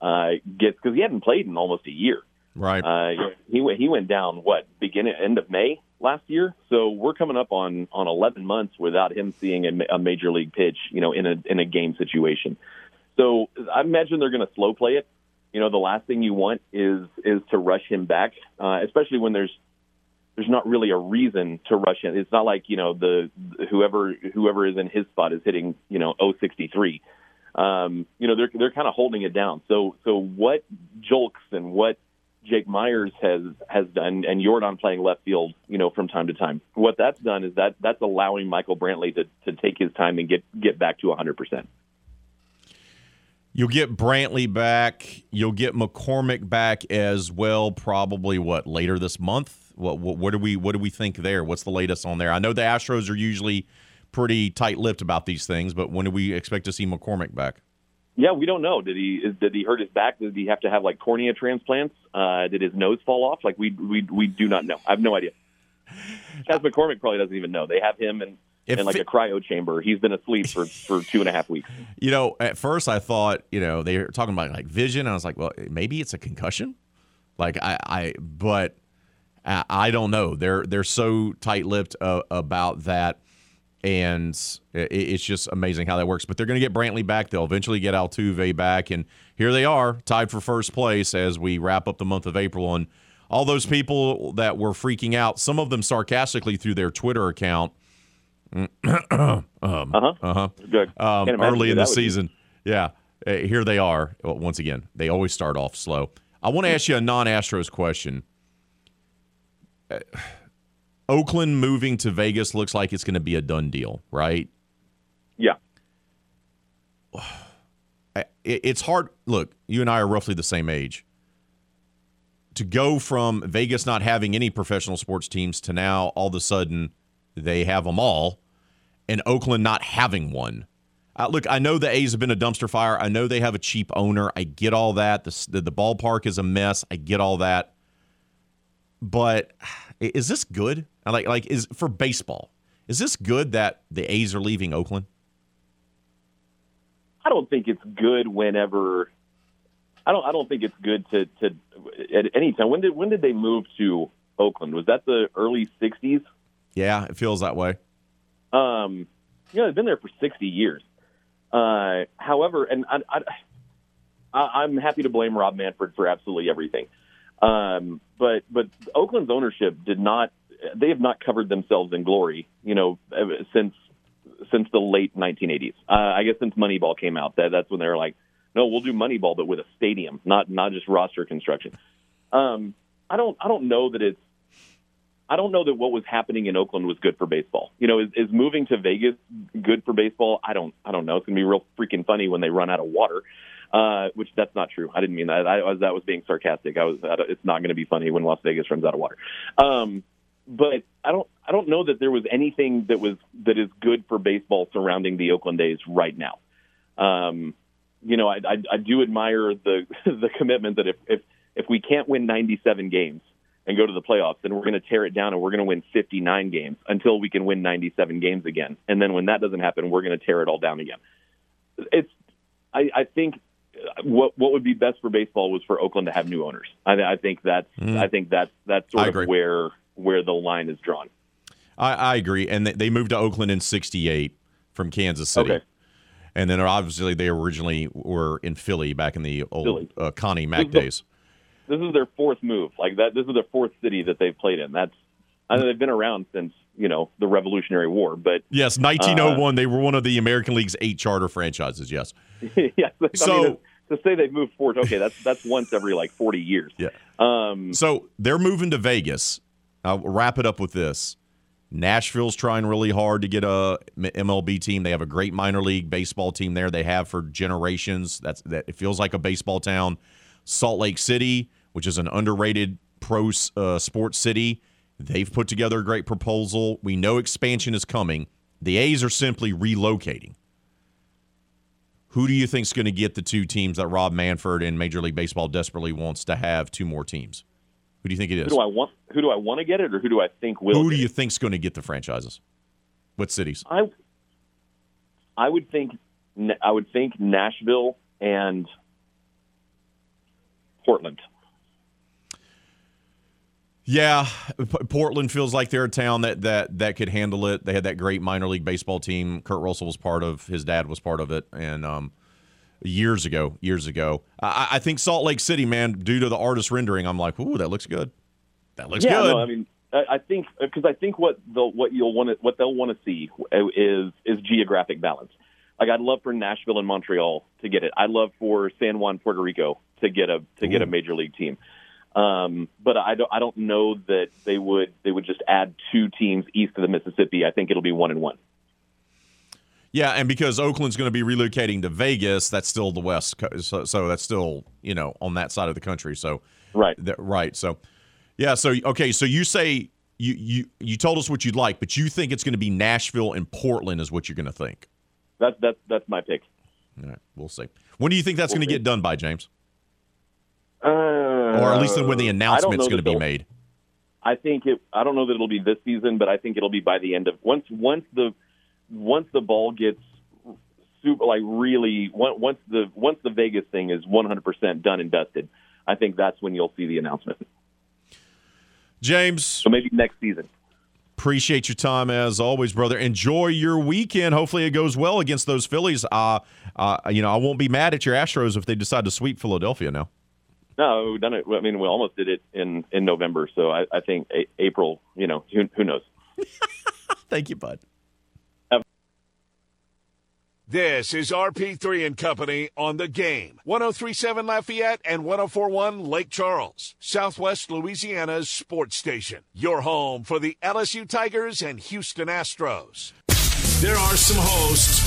uh, gets because he hadn't played in almost a year. Right. Uh, he went he went down what beginning end of May last year. So we're coming up on on 11 months without him seeing a, a major league pitch, you know, in a in a game situation. So I imagine they're going to slow play it. You know, the last thing you want is is to rush him back, uh, especially when there's there's not really a reason to rush him. It's not like you know the whoever whoever is in his spot is hitting you know 063. Um, you know they're they're kind of holding it down. So so what Julks and what Jake Meyers has has done, and Jordan playing left field, you know, from time to time. What that's done is that that's allowing Michael Brantley to to take his time and get get back to 100 percent. You'll get Brantley back. You'll get McCormick back as well. Probably what later this month. What, what what do we what do we think there? What's the latest on there? I know the Astros are usually pretty tight-lipped about these things, but when do we expect to see McCormick back? Yeah, we don't know. Did he did he hurt his back? Did he have to have like cornea transplants? Uh, did his nose fall off? Like we we we do not know. I have no idea. Chas McCormick probably doesn't even know. They have him in, in like a cryo chamber. He's been asleep for for two and a half weeks. You know, at first I thought you know they were talking about like vision. I was like, well, maybe it's a concussion. Like I I but I, I don't know. They're they're so tight-lipped uh, about that and it's just amazing how that works. But they're going to get Brantley back. They'll eventually get Altuve back, and here they are, tied for first place as we wrap up the month of April. And all those people that were freaking out, some of them sarcastically through their Twitter account, um, uh-huh. uh-huh, Good. Um, early in the season, yeah, uh, here they are. Well, once again, they always start off slow. I want to ask you a non-Astros question. Oakland moving to Vegas looks like it's going to be a done deal, right? Yeah. It's hard. Look, you and I are roughly the same age. To go from Vegas not having any professional sports teams to now all of a sudden they have them all, and Oakland not having one. Uh, look, I know the A's have been a dumpster fire. I know they have a cheap owner. I get all that. The, the, the ballpark is a mess. I get all that. But is this good? Like like is for baseball. Is this good that the A's are leaving Oakland? I don't think it's good whenever I don't I don't think it's good to to at any time. When did when did they move to Oakland? Was that the early 60s? Yeah, it feels that way. Um, you know, they've been there for 60 years. Uh, however, and I, I, I'm happy to blame Rob Manfred for absolutely everything. Um, but but Oakland's ownership did not they have not covered themselves in glory, you know, since since the late 1980s. Uh, I guess since Moneyball came out, that that's when they were like, no, we'll do Moneyball, but with a stadium, not not just roster construction. Um, I don't I don't know that it's I don't know that what was happening in Oakland was good for baseball. You know, is, is moving to Vegas good for baseball? I don't I don't know. It's gonna be real freaking funny when they run out of water. Uh, which that's not true. I didn't mean that. I was that was being sarcastic. I was. It's not going to be funny when Las Vegas runs out of water. Um, but I don't I don't know that there was anything that was that is good for baseball surrounding the Oakland A's right now. Um, you know, I, I, I do admire the the commitment that if if if we can't win 97 games and go to the playoffs, then we're going to tear it down and we're going to win 59 games until we can win 97 games again. And then when that doesn't happen, we're going to tear it all down again. It's I, I think what what would be best for baseball was for Oakland to have new owners. I, I think that's mm. I think that's that's sort of where where the line is drawn. I, I agree, and they moved to Oakland in '68 from Kansas City. Okay. And then obviously they originally were in Philly back in the old uh, Connie Mack days. This is their fourth move. Like that, this is their fourth city that they've played in. That's I know they've been around since you know the Revolutionary War, but yes, 1901 uh, they were one of the American League's eight charter franchises. Yes. yes. So. I mean, to say they've moved forward, okay, that's that's once every like 40 years. Yeah. Um, so they're moving to Vegas. I'll wrap it up with this. Nashville's trying really hard to get a MLB team. They have a great minor league baseball team there. They have for generations. That's that. It feels like a baseball town. Salt Lake City, which is an underrated pro uh, sports city, they've put together a great proposal. We know expansion is coming. The A's are simply relocating. Who do you think is going to get the two teams that Rob Manfred and Major League Baseball desperately wants to have two more teams? Who do you think it is? Who do I want? Who do I want to get it, or who do I think will? Who do you think is going to get the franchises? What cities? I I would think I would think Nashville and Portland. Yeah, Portland feels like they're a town that that that could handle it. They had that great minor league baseball team. Kurt Russell was part of. His dad was part of it, and um, years ago, years ago. I, I, think Salt Lake City, man, due to the artist rendering, I'm like, ooh, that looks good. That looks yeah, good. No, I mean, I think because I think what the what you'll want to what they'll want to see is is geographic balance. Like I'd love for Nashville and Montreal to get it. I'd love for San Juan, Puerto Rico to get a to Ooh. get a major league team. Um, but I don't I don't know that they would they would just add two teams east of the Mississippi. I think it'll be one and one. Yeah, and because Oakland's going to be relocating to Vegas, that's still the West, so, so that's still you know on that side of the country. So right, right. So yeah, so okay, so you say you you you told us what you'd like, but you think it's going to be Nashville and Portland is what you're going to think. That's that's that's my pick. All right, we'll see. When do you think that's we'll going to get done by, James? Uh, or at least when the announcement's going to be made. I think it. I don't know that it'll be this season, but I think it'll be by the end of once once the once the ball gets super like really once the once the Vegas thing is 100% done and dusted. I think that's when you'll see the announcement. James, so maybe next season. Appreciate your time as always, brother. Enjoy your weekend. Hopefully, it goes well against those Phillies. Uh, uh, you know, I won't be mad at your Astros if they decide to sweep Philadelphia now. No, we've done it. I mean, we almost did it in in November, so I, I think a- April. You know, who, who knows? Thank you, bud. This is RP3 and Company on the game. 1037 Lafayette and 1041 Lake Charles, Southwest Louisiana's sports station. Your home for the LSU Tigers and Houston Astros. There are some hosts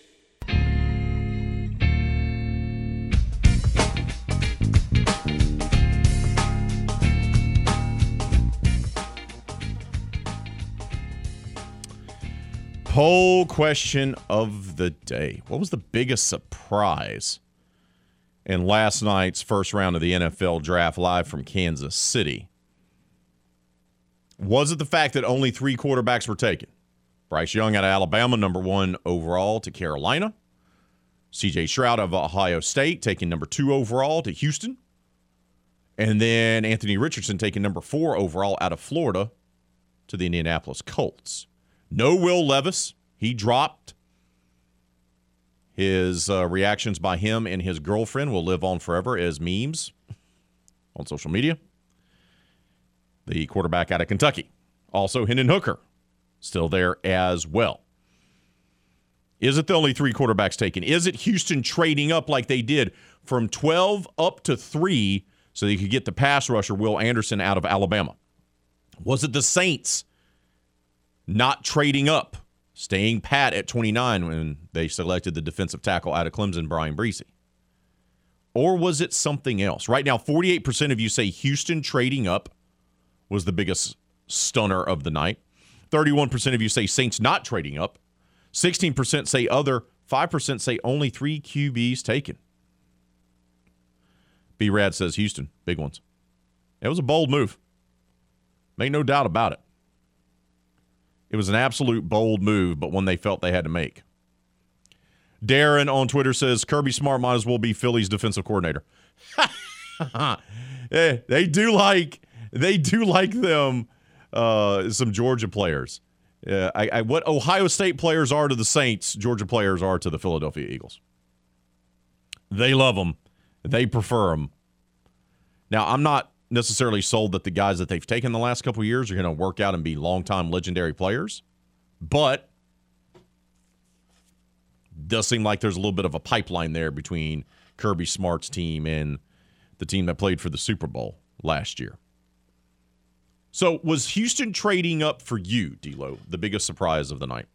Poll question of the day. What was the biggest surprise in last night's first round of the NFL draft live from Kansas City? Was it the fact that only three quarterbacks were taken? Bryce Young out of Alabama, number one overall to Carolina. CJ Stroud of Ohio State taking number two overall to Houston. And then Anthony Richardson taking number four overall out of Florida to the Indianapolis Colts. No Will Levis. He dropped. His uh, reactions by him and his girlfriend will live on forever as memes on social media. The quarterback out of Kentucky. Also, Hendon Hooker, still there as well. Is it the only three quarterbacks taken? Is it Houston trading up like they did from 12 up to 3 so they could get the pass rusher Will Anderson out of Alabama? Was it the Saints not trading up, staying pat at 29 when they selected the defensive tackle out of Clemson, Bryan Bresee? Or was it something else? Right now, 48% of you say Houston trading up was the biggest stunner of the night. 31% of you say Saints not trading up. 16% say other. 5% say only three QBs taken. B Rad says Houston, big ones. It was a bold move. Make no doubt about it. It was an absolute bold move, but one they felt they had to make. Darren on Twitter says Kirby Smart might as well be Philly's defensive coordinator. Eh, they do like they do like them uh, some Georgia players. Uh, I, I, what Ohio State players are to the Saints, Georgia players are to the Philadelphia Eagles. They love them. They prefer them. Now, I'm not necessarily sold that the guys that they've taken the last couple years are going to work out and be longtime legendary players, but does seem like there's a little bit of a pipeline there between Kirby Smart's team and the team that played for the Super Bowl last year. So, was Houston trading up for you, D'Lo, the biggest surprise of the night?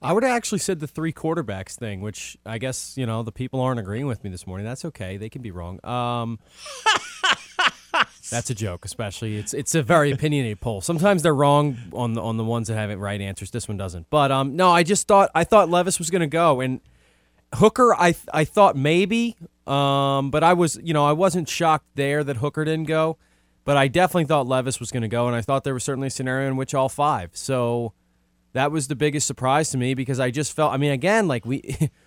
I would have actually said the three quarterbacks thing, which I guess you know the people aren't agreeing with me this morning. That's okay; they can be wrong. Um, that's a joke, especially it's it's a very opinionated poll. Sometimes they're wrong on the on the ones that have it right answers. This one doesn't. But um, no, I just thought I thought Levis was going to go and Hooker. I I thought maybe, um, but I was you know I wasn't shocked there that Hooker didn't go, but I definitely thought Levis was going to go, and I thought there was certainly a scenario in which all five. So that was the biggest surprise to me because I just felt. I mean, again, like we.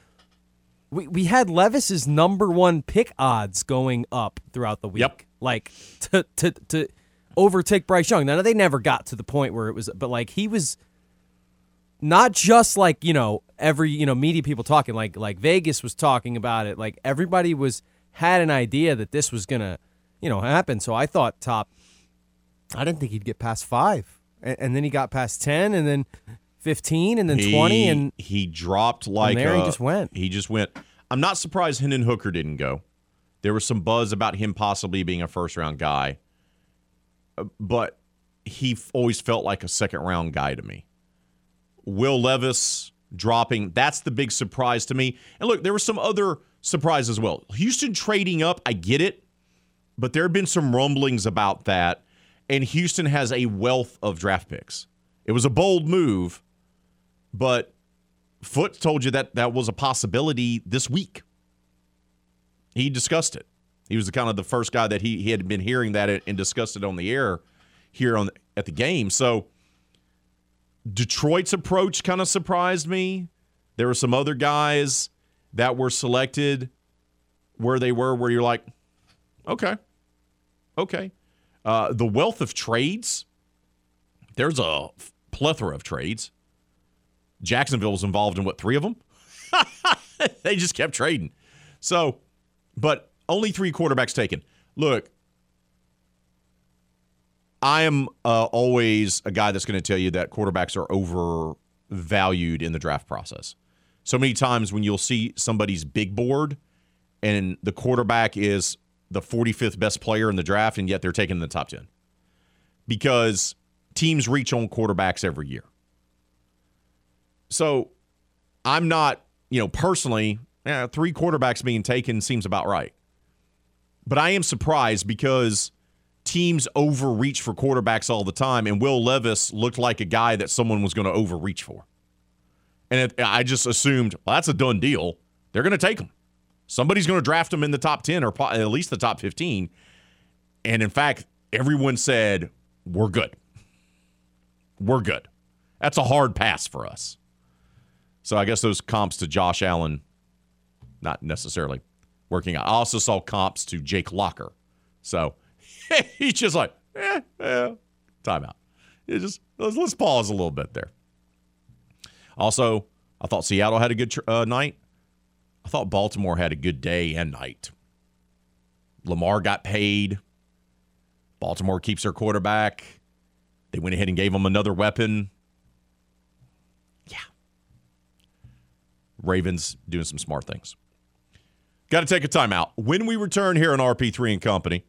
We, we had Levis's number one pick odds going up throughout the week. Yep. Like to to to overtake Bryce Young. Now they never got to the point where it was, but like he was not just like you know every you know media people talking like like Vegas was talking about it. Like everybody was had an idea that this was gonna you know happen. So I thought top. I didn't think he'd get past five, and, and then he got past ten, and then fifteen, and then He- twenty, and he dropped like there he just went. He just went. I'm not surprised Hendon Hooker didn't go. There was some buzz about him possibly being a first round guy, Uh, but he always felt like a second round guy to me. Will Levis dropping, that's the big surprise to me. And look, there was some other surprise as well. Houston trading up, I get it, but there have been some rumblings about that. And Houston has a wealth of draft picks. It was a bold move, but Foote told you that that was a possibility this week. He discussed it. He was the kind of the first guy that he, he had been hearing that and discussed it on the air here on at the game. So Detroit's approach kind of surprised me. There were some other guys that were selected where they were, where you're like, okay, okay. Uh, the wealth of trades, there's a plethora of trades. Jacksonville was involved in what, three of them? they just kept trading. So, but only three quarterbacks taken. Look, I am uh, always a guy that's going to tell you that quarterbacks are overvalued in the draft process. So many times when you'll see somebody's big board and the quarterback is the 45th best player in the draft, and yet they're taken in the top 10 because teams reach on quarterbacks every year. So I'm not, you know, personally, eh, three quarterbacks being taken seems about right. But I am surprised because teams overreach for quarterbacks all the time, and Will Levis looked like a guy that someone was going to overreach for. And it, I just assumed, well, that's a done deal. They're going to take him. Somebody's going to draft him in the top 10 or at least the top 15. And in fact, everyone said, we're good. We're good. That's a hard pass for us. So I guess those comps to Josh Allen, not necessarily working out. I also saw comps to Jake Locker. So he's just like, eh, eh, timeout. Just let's, let's pause a little bit there. Also, I thought Seattle had a good uh, night. I thought Baltimore had a good day and night. Lamar got paid. Baltimore keeps their quarterback. They went ahead and gave him another weapon. Yeah. Ravens doing some smart things. Got to take a timeout. When we return here on RP3 and Company,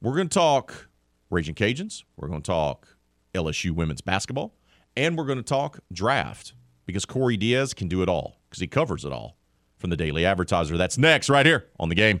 we're going to talk Raging Cajuns. We're going to talk LSU women's basketball. And we're going to talk draft because Corey Diaz can do it all because he covers it all from the Daily Advertiser. That's next, right here on the game.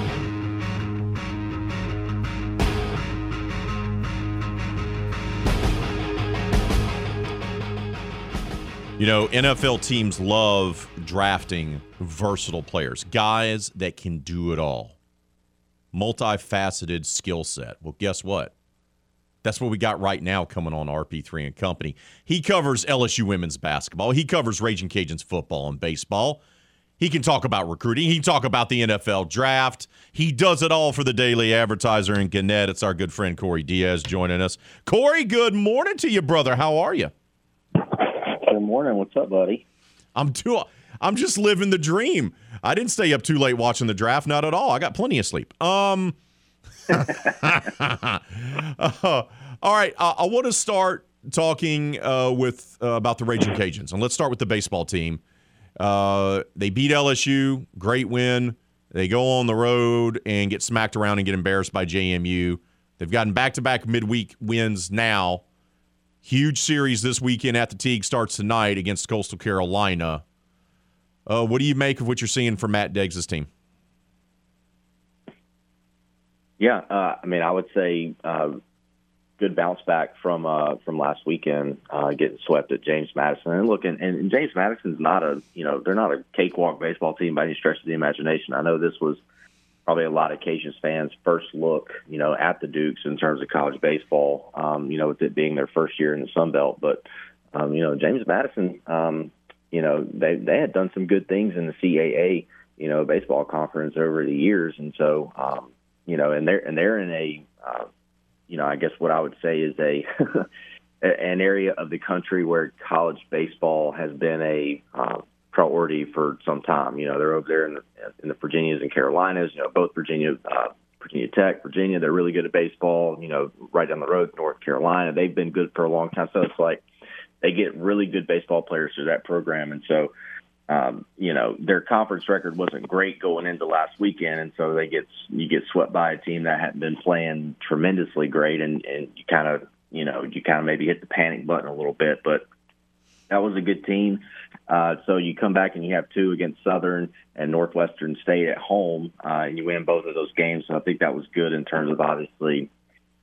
You know, NFL teams love drafting versatile players, guys that can do it all. Multifaceted skill set. Well, guess what? That's what we got right now coming on RP3 and Company. He covers LSU women's basketball. He covers Raging Cajuns football and baseball. He can talk about recruiting. He can talk about the NFL draft. He does it all for the Daily Advertiser in Gannett. It's our good friend Corey Diaz joining us. Corey, good morning to you, brother. How are you? Morning. What's up, buddy? I'm too. I'm just living the dream. I didn't stay up too late watching the draft. Not at all. I got plenty of sleep. Um. uh, all right. I, I want to start talking uh, with uh, about the Raging Cajuns, and let's start with the baseball team. Uh, they beat LSU. Great win. They go on the road and get smacked around and get embarrassed by JMU. They've gotten back-to-back midweek wins now. Huge series this weekend at the Tigue starts tonight against Coastal Carolina. Uh, what do you make of what you're seeing from Matt Deggs' team? Yeah, uh, I mean, I would say uh, good bounce back from uh, from last weekend, uh, getting swept at James Madison. And look, and, and James Madison's not a you know they're not a cakewalk baseball team by any stretch of the imagination. I know this was probably a lot of Cajuns fans' first look, you know, at the Dukes in terms of college baseball. Um, you know, with it being their first year in the Sun Belt, but um, you know, James Madison, um, you know, they they had done some good things in the CAA, you know, baseball conference over the years, and so um, you know, and they're and they're in a uh, you know, I guess what I would say is a an area of the country where college baseball has been a uh, priority for some time. You know, they're over there in the, in the Virginias and Carolinas. You know, both Virginia, uh, Virginia Tech, Virginia. They're really good at baseball. You know, right down the road, North Carolina. They've been good for a long time. So it's like they get really good baseball players through that program, and so um, you know, their conference record wasn't great going into last weekend, and so they get you get swept by a team that hadn't been playing tremendously great, and and you kind of you know you kind of maybe hit the panic button a little bit, but that was a good team. Uh, so you come back and you have two against Southern and Northwestern State at home, uh, and you win both of those games. So I think that was good in terms of obviously,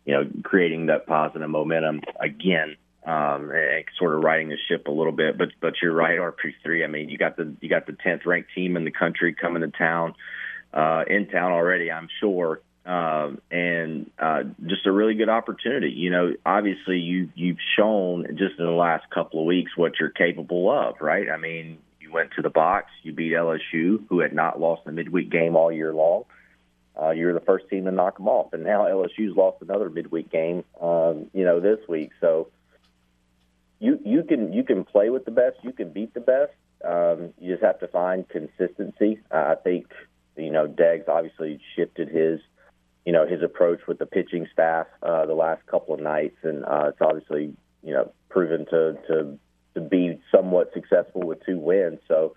you know, creating that positive momentum again um, and sort of riding the ship a little bit. But but you're right, RP three. I mean, you got the you got the tenth ranked team in the country coming to town, uh, in town already. I'm sure. Um, and uh, just a really good opportunity. You know, obviously you you've shown just in the last couple of weeks what you're capable of, right? I mean, you went to the box, you beat LSU, who had not lost a midweek game all year long. Uh, you're the first team to knock them off, and now LSU's lost another midweek game, um, you know, this week. So you you can you can play with the best, you can beat the best. Um, you just have to find consistency. Uh, I think you know Deggs obviously shifted his you know his approach with the pitching staff uh, the last couple of nights, and uh, it's obviously you know proven to to to be somewhat successful with two wins. So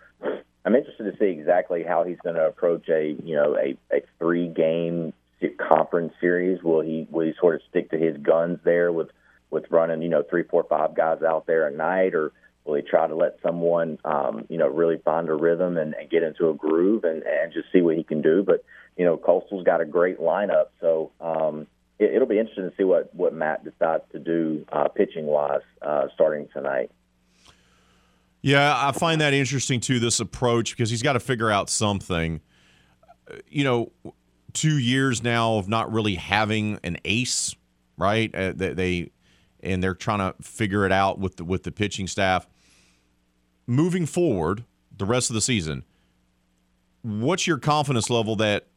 I'm interested to see exactly how he's going to approach a you know a, a three game conference series. Will he will he sort of stick to his guns there with with running, you know, three, four, five guys out there a night, or will he try to let someone, um, you know, really find a rhythm and, and get into a groove and, and just see what he can do? But you know, Coastal's got a great lineup, so um, it, it'll be interesting to see what what Matt decides to do uh, pitching wise uh, starting tonight. Yeah, I find that interesting too. This approach because he's got to figure out something. You know, two years now of not really having an ace, right? Uh, they, they and they're trying to figure it out with the, with the pitching staff. Moving forward, the rest of the season, what's your confidence level that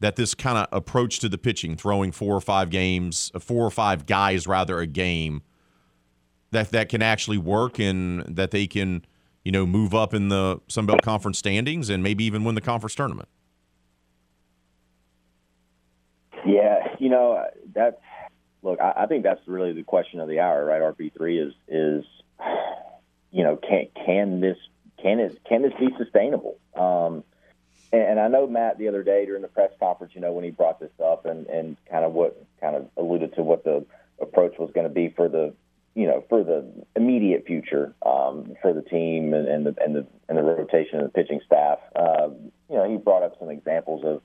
that this kind of approach to the pitching, throwing four or five games, uh, four or five guys rather a game, that that can actually work and that they can, you know, move up in the Sun Belt Conference standings and maybe even win the conference tournament? Yeah, you know that's look, I, I think that's really the question of the hour, right? RP three is is you know can can this can it can this be sustainable? Um, and, I know Matt the other day during the press conference, you know, when he brought this up and and kind of what kind of alluded to what the approach was going to be for the you know for the immediate future um, for the team and, and the and the and the rotation of the pitching staff. Uh, you know, he brought up some examples of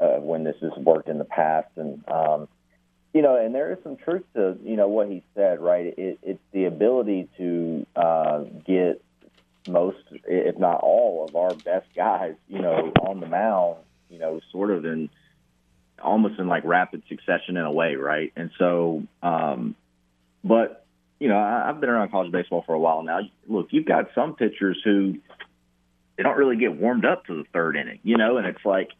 uh, when this has worked in the past and. Um, you know, and there is some truth to you know what he said, right? It, it's the ability to uh, get most, if not all, of our best guys, you know, on the mound, you know, sort of in almost in like rapid succession in a way, right? And so, um, but you know, I, I've been around college baseball for a while now. Look, you've got some pitchers who they don't really get warmed up to the third inning, you know, and it's like,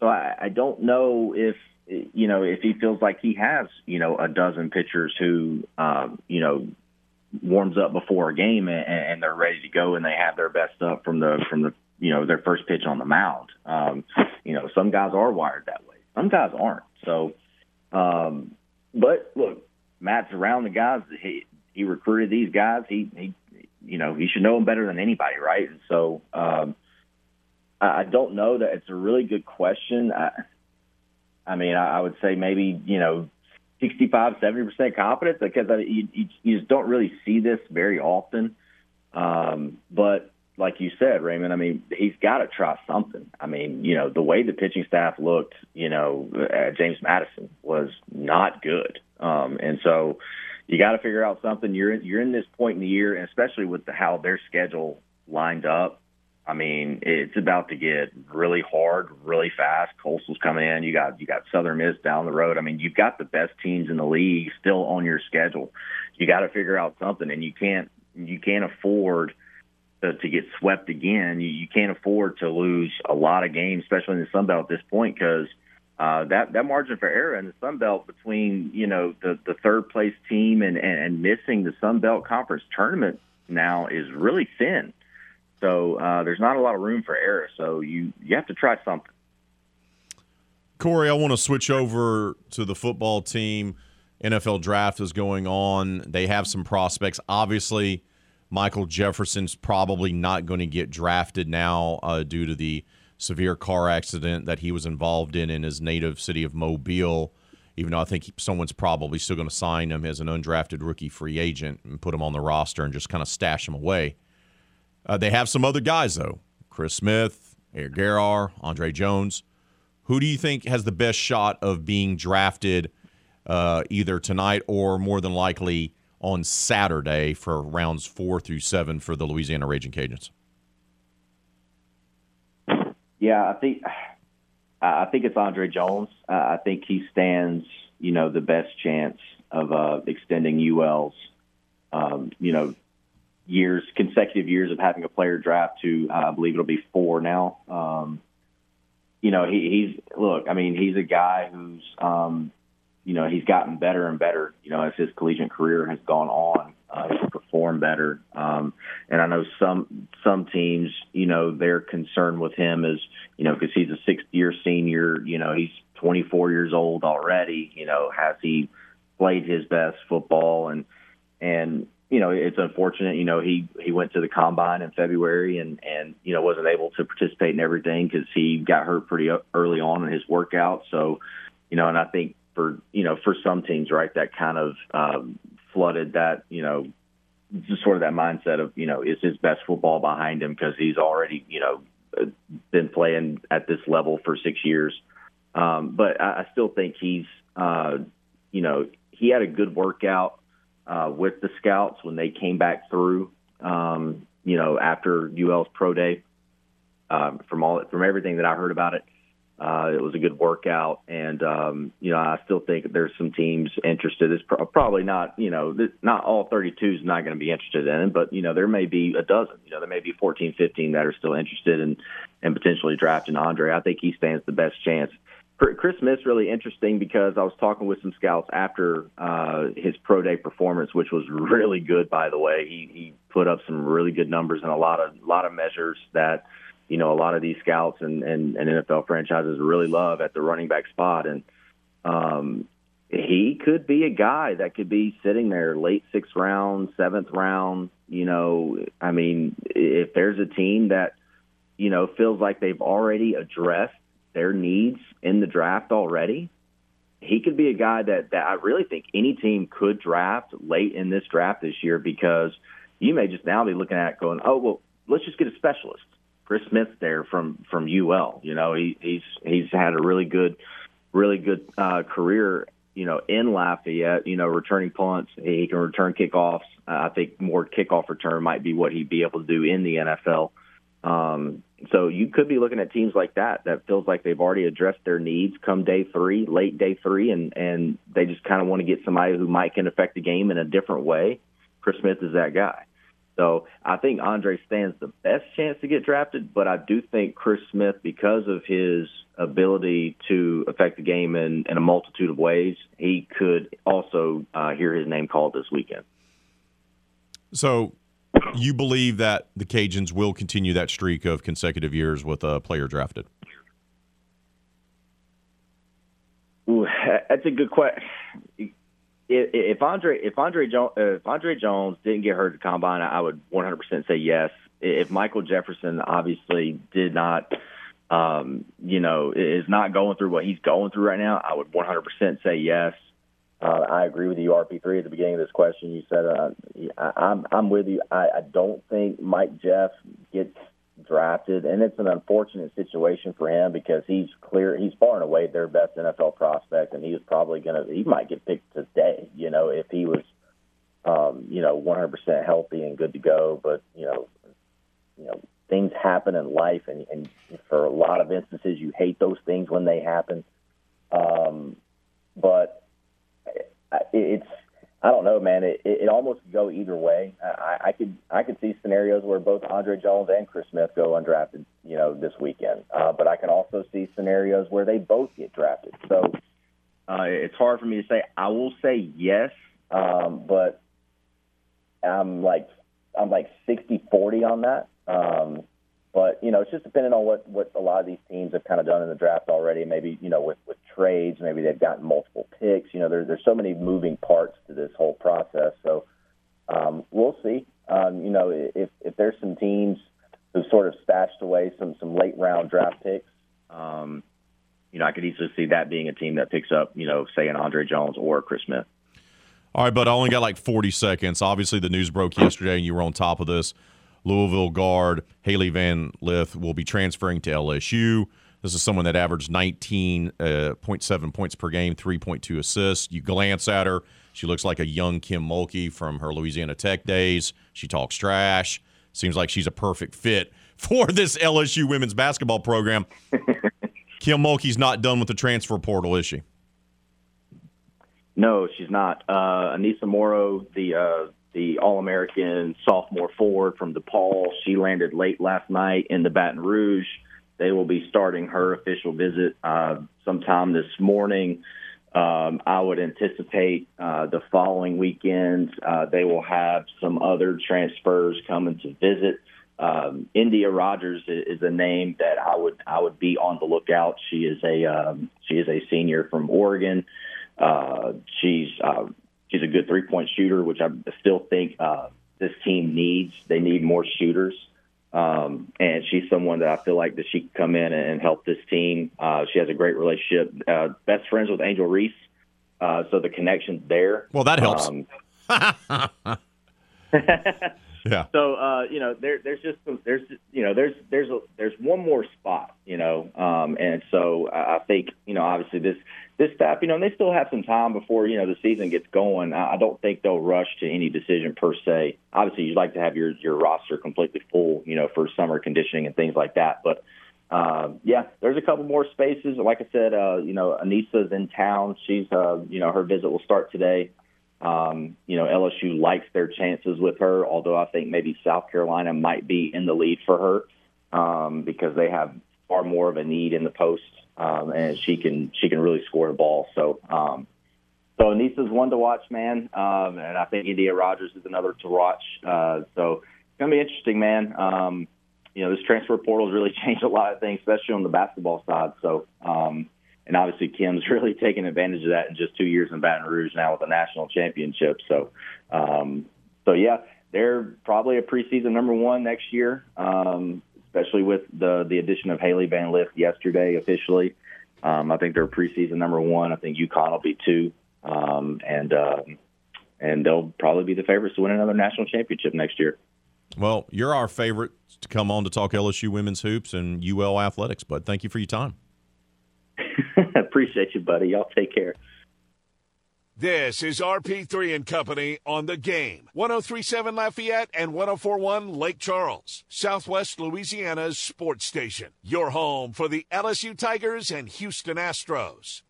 so I, I don't know if you know, if he feels like he has, you know, a dozen pitchers who, um, you know, warms up before a game and, and they're ready to go and they have their best up from the from the you know their first pitch on the mound. Um, you know, some guys are wired that way. Some guys aren't. So, um, but look, Matt's around the guys. He he recruited these guys. He he you know he should know them better than anybody, right? And so. Um, I don't know that it's a really good question. I, I mean, I, I would say maybe you know 65, 70 percent confidence because I, you, you, just don't really see this very often. Um, but like you said, Raymond, I mean, he's got to try something. I mean, you know, the way the pitching staff looked, you know, at James Madison was not good. Um, and so you got to figure out something. You're in, you're in this point in the year, and especially with the, how their schedule lined up. I mean, it's about to get really hard, really fast. Coastal's coming in. You got you got Southern Miss down the road. I mean, you've got the best teams in the league still on your schedule. You got to figure out something, and you can't you can't afford to, to get swept again. You, you can't afford to lose a lot of games, especially in the Sun Belt at this point, because uh, that that margin for error in the Sun Belt between you know the the third place team and, and and missing the Sun Belt Conference tournament now is really thin. So uh, there's not a lot of room for error. So you you have to try something. Corey, I want to switch over to the football team. NFL draft is going on. They have some prospects. Obviously, Michael Jefferson's probably not going to get drafted now uh, due to the severe car accident that he was involved in in his native city of Mobile. Even though I think someone's probably still going to sign him as an undrafted rookie free agent and put him on the roster and just kind of stash him away. Uh, they have some other guys though: Chris Smith, Eric Garror, Andre Jones. Who do you think has the best shot of being drafted uh, either tonight or more than likely on Saturday for rounds four through seven for the Louisiana Raging Cajuns? Yeah, I think I think it's Andre Jones. Uh, I think he stands, you know, the best chance of uh, extending UL's, um, you know, years, consecutive years of having a player draft to, uh, I believe it'll be four now. Um, you know, he, he's look. I mean, he's a guy who's, um, you know, he's gotten better and better. You know, as his collegiate career has gone on, uh, he's performed better. Um, and I know some some teams, you know, their concern with him is, you know, because he's a sixth year senior. You know, he's 24 years old already. You know, has he played his best football? And and you know, it's unfortunate. You know, he he went to the combine in February and and you know wasn't able to participate in everything because he got hurt pretty early on in his workout. So, you know, and I think for you know for some teams, right, that kind of um, flooded that you know just sort of that mindset of you know is his best football behind him because he's already you know been playing at this level for six years. Um, but I, I still think he's uh, you know he had a good workout uh, with the scouts when they came back through. Um, you know, after UL's pro day, um, from all from everything that I heard about it, uh, it was a good workout, and um, you know, I still think there's some teams interested. It's pro- probably not, you know, not all 32 is not going to be interested in it, but you know, there may be a dozen. You know, there may be 14, 15 that are still interested in and potentially drafting Andre. I think he stands the best chance. Chris Smith's really interesting because I was talking with some scouts after uh, his pro day performance, which was really good, by the way. He he put up some really good numbers and a lot of lot of measures that you know a lot of these scouts and, and, and NFL franchises really love at the running back spot, and um, he could be a guy that could be sitting there late sixth round, seventh round. You know, I mean, if there's a team that you know feels like they've already addressed their needs in the draft already, he could be a guy that, that I really think any team could draft late in this draft this year because you may just now be looking at going, oh well, let's just get a specialist. Chris Smith there from from UL. You know, he, he's he's had a really good, really good uh, career. You know, in Lafayette. You know, returning punts, he can return kickoffs. Uh, I think more kickoff return might be what he'd be able to do in the NFL. Um, so you could be looking at teams like that that feels like they've already addressed their needs come day three, late day three, and and they just kind of want to get somebody who might can affect the game in a different way. Chris Smith is that guy. So I think Andre stands the best chance to get drafted, but I do think Chris Smith, because of his ability to affect the game in, in a multitude of ways, he could also uh, hear his name called this weekend. So you believe that the Cajuns will continue that streak of consecutive years with a player drafted? Ooh, that's a good question. If Andre if Andre Jones if Andre Jones didn't get hurt at combine, I would 100% say yes. If Michael Jefferson obviously did not, um, you know, is not going through what he's going through right now, I would 100% say yes. Uh, I agree with you, RP3. At the beginning of this question, you said uh, I, I'm I'm with you. I, I don't think Mike Jeff gets drafted, and it's an unfortunate situation for him because he's clear he's far and away their best NFL prospect, and he was probably gonna he might get picked today, you know, if he was um, you know 100% healthy and good to go. But you know, you know things happen in life, and, and for a lot of instances, you hate those things when they happen. Um, but it's I don't know, man. It, it, it almost go either way. I, I could I could see scenarios where both Andre Jones and Chris Smith go undrafted, you know, this weekend. Uh, but I can also see scenarios where they both get drafted. So uh, it's hard for me to say. I will say yes, um, but I'm like I'm like 60-40 on that. Um, but you know, it's just depending on what what a lot of these teams have kind of done in the draft already. Maybe you know, with with trades, maybe they've gotten multiple picks. You know, there's there's so many moving parts to this whole process. So um, we'll see. Um, you know, if if there's some teams who've sort of stashed away some some late round draft picks, um, you know, I could easily see that being a team that picks up, you know, say an Andre Jones or Chris Smith. All right, but I only got like 40 seconds. Obviously, the news broke yesterday, and you were on top of this. Louisville guard Hailey Van Lith will be transferring to LSU. This is someone that averaged 19.7 uh, points per game, 3.2 assists. You glance at her, she looks like a young Kim Mulkey from her Louisiana Tech days. She talks trash. Seems like she's a perfect fit for this LSU women's basketball program. Kim Mulkey's not done with the transfer portal, is she? No, she's not. Uh, Aneesah Morrow, the uh, the All American sophomore forward from DePaul. She landed late last night in the Baton Rouge. They will be starting her official visit uh, sometime this morning. Um, I would anticipate uh, the following weekend uh, they will have some other transfers coming to visit. Um, Endyia Rogers is a name that I would I would be on the lookout. She is a um, she is a senior from Oregon. Uh, she's uh, she's a good three point shooter, which I still think uh, this team needs. They need more shooters. Um, and she's someone that I feel like that she can come in and help this team. Uh, she has a great relationship, uh, best friends with Angel Reese, uh, so the connection's there. Well, that helps. Um, yeah. So uh, you know, there, there's just some, there's you know there's there's a, there's one more spot, you know, um, and so I think you know obviously this this staff, you know, and they still have some time before you know the season gets going. I don't think they'll rush to any decision per se. Obviously, you'd like to have your your roster completely full, you know, for summer conditioning and things like that. But uh, yeah, there's a couple more spaces. Like I said, uh, you know, Aneesah's in town. She's, uh, you know, her visit will start today. Um, you know, LSU likes their chances with her, although I think maybe South Carolina might be in the lead for her um, because they have far more of a need in the post um, and she can she can really score the ball. So um, so Aneesah's one to watch, man, um, and I think Endyia Rogers is another to watch. Uh, so it's gonna be interesting, man. Um, you know, this transfer portal has really changed a lot of things, especially on the basketball side. So. Um, and obviously, Kim's really taken advantage of that in just two years in Baton Rouge now with a national championship. So, um, so yeah, they're probably a preseason number one next year. Um, especially with the the addition of Hailey Van Lith yesterday officially. Um, I think they're preseason number one. I think UConn will be two, um, and um, and they'll probably be the favorites to win another national championship next year. Well, you're our favorite to come on to talk LSU women's hoops and UL athletics, bud. Thank you for your time. Appreciate you, buddy. Y'all take care. This is RP3 and Company on the game. 1037 Lafayette and 1041 Lake Charles, Southwest Louisiana's sports station. Your home for the LSU Tigers and Houston Astros.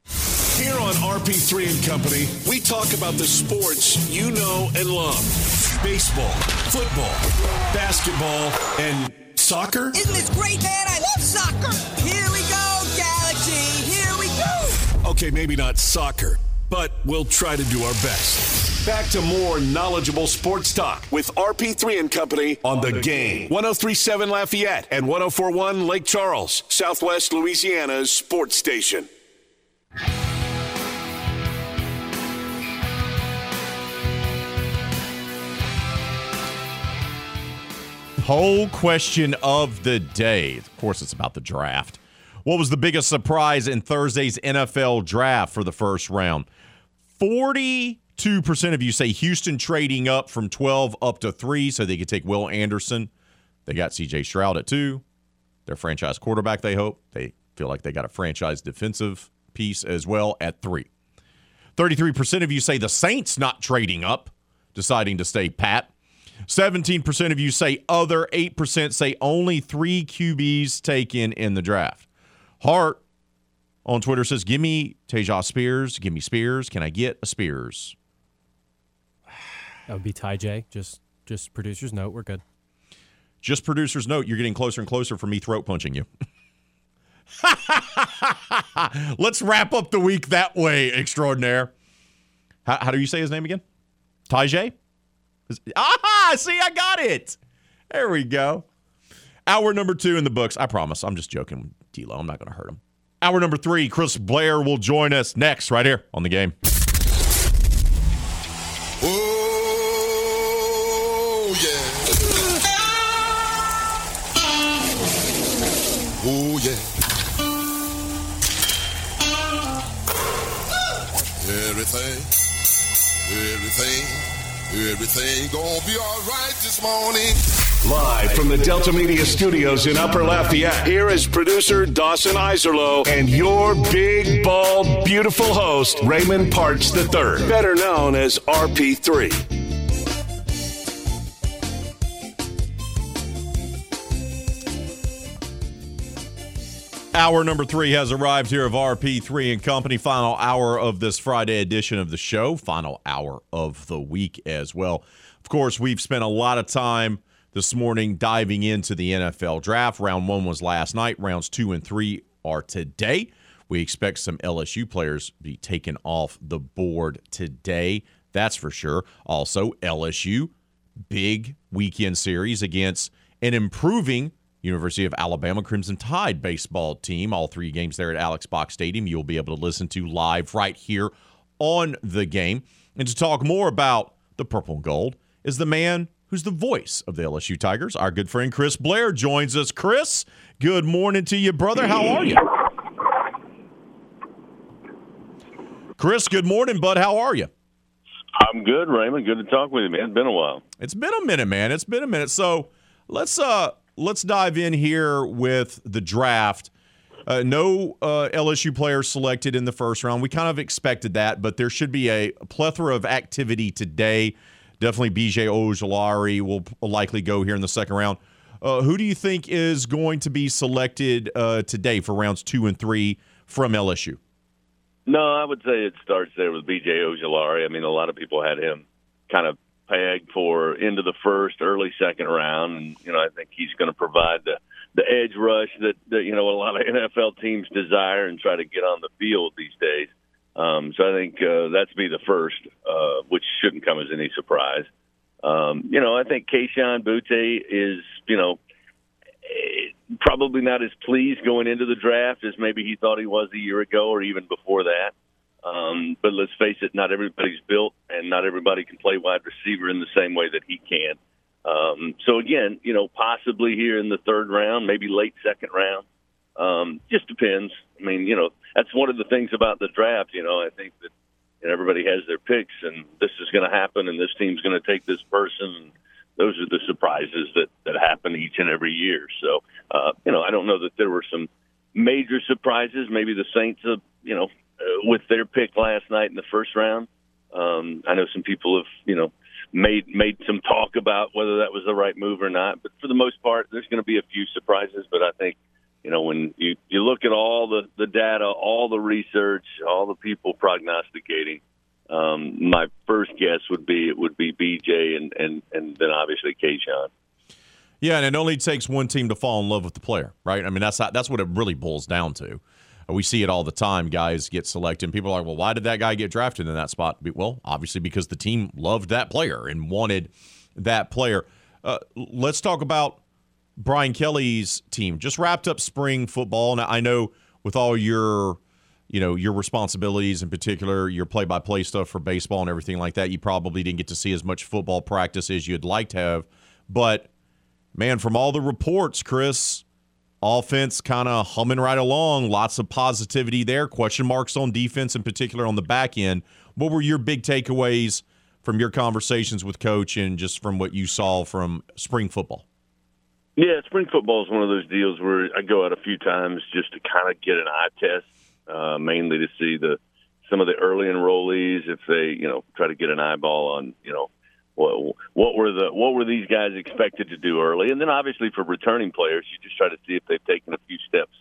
Here on RP3 and Company, we talk about the sports you know and love baseball, football, basketball, and soccer. Isn't this great, man? I love soccer. Here we go, Okay, maybe not soccer but we'll try to do our best. Back to more knowledgeable sports talk with RP3 and Company on, the, game. 1037 Lafayette and 1041 Lake Charles, Southwest Louisiana's sports station. Whole question of the day. Of course, it's about the draft. What was the biggest surprise in Thursday's NFL draft for the first round? 42% of you say Houston trading up from 12 up to 3 so they could take Will Anderson. They got CJ Stroud at two. Their franchise quarterback, they hope. They feel like they got a franchise defensive piece as well at three. 33% of you say the Saints not trading up, deciding to stay pat. 17% of you say other. 8% say only three QBs taken in the draft. Hart on Twitter says, Give me Teja Spears. Give me Spears. Can I get a Spears? That would be Tyjae Just just producer's note. We're good. Just producer's note. You're getting closer and closer for me throat punching you. Let's wrap up the week that way, extraordinaire. How, how do you say his name again? Tajay? Ah, see, I got it. There we go. Hour number two in the books. I promise. I'm just joking, D'Lo. I'm not going to hurt him. Hour number three. Chris Blair will join us next, right here on the game. Everything, gonna be all right this morning. Live from the Delta Media Studios in Upper Lafayette, here is producer Dawson Iserlo and your big, bald, beautiful host, Raymond Partsch III, better known as RP3. Hour number three has arrived here of RP3 and Company. Final hour of this Friday edition of the show. Final hour of the week as well. Of course, we've spent a lot of time this morning diving into the NFL draft. Round one was last night. Rounds two and three are today. We expect some LSU players be taken off the board today. That's for sure. Also, LSU, big weekend series against an improving University of Alabama Crimson Tide baseball team. All three games there at Alex Box Stadium. You'll be able to listen to live right here on the game. And to talk more about the purple and gold is the man who's the voice of the LSU Tigers. Our good friend Chris Blair joins us. Chris, good morning to you, brother. How are you? Chris, good morning, bud. How are you? I'm good, Raymond. Good to talk with you, man. It's been a while. It's been a minute, man. It's been a minute. So let's uh let's dive in here with the draft. Uh, no uh, LSU players selected in the first round. We kind of expected that, but there should be a plethora of activity today. Definitely BJ Ojulari will likely go here in the second round. Uh, who do you think is going to be selected uh, today for rounds two and three from LSU? No, I would say it starts there with BJ Ojulari. I mean, a lot of people had him kind of pegged for into the first, early second round, and you know I think he's going to provide the the edge rush that, that you know a lot of NFL teams desire and try to get on the field these days. Um, so I think uh, that's be the first, uh, which shouldn't come as any surprise. Um, you know, I think Kayshon Boutte is you know eh, probably not as pleased going into the draft as maybe he thought he was a year ago or even before that. Um, but let's face it, not everybody's built, and not everybody can play wide receiver in the same way that he can. Um, so again, you know, possibly here in the third round, maybe late second round. Um, just depends. I mean, you know, that's one of the things about the draft. You know, I think that you know, everybody has their picks, and this is going to happen, and this team's going to take this person. Those are the surprises that that happen each and every year. So, uh, you know, I don't know that there were some major surprises. Maybe the Saints, uh, you know, with their pick last night in the first round. Um, I know some people have, you know, made made some talk about whether that was the right move or not. But for the most part, there's going to be a few surprises. But I think, you know, when you you look at all the the data, all the research, all the people prognosticating, um, my first guess would be it would be BJ and and and then obviously Kayshon. Yeah, and it only takes one team to fall in love with the player, right? I mean, that's that's what it really boils down to. We see it all the time. Guys get selected, people are like, "Well, why did that guy get drafted in that spot?" Well, obviously because the team loved that player and wanted that player. Uh, let's talk about Brian Kelly's team. Just wrapped up spring football, and I know with all your you know your responsibilities in particular your play-by-play stuff for baseball and everything like that you probably didn't get to see as much football practice as you'd like to have but man from all the reports chris offense kind of humming right along. Lots of positivity there. Question marks on defense in particular on the back end. What were your big takeaways from your conversations with coach and just from what you saw from spring football? Yeah, spring football is one of those deals where I go out a few times just to kind of get an eye test, uh, mainly to see the some of the early enrollees if they, you know, try to get an eyeball on, you know, what what were the what were these guys expected to do early, and then obviously for returning players, you just try to see if they've taken a few steps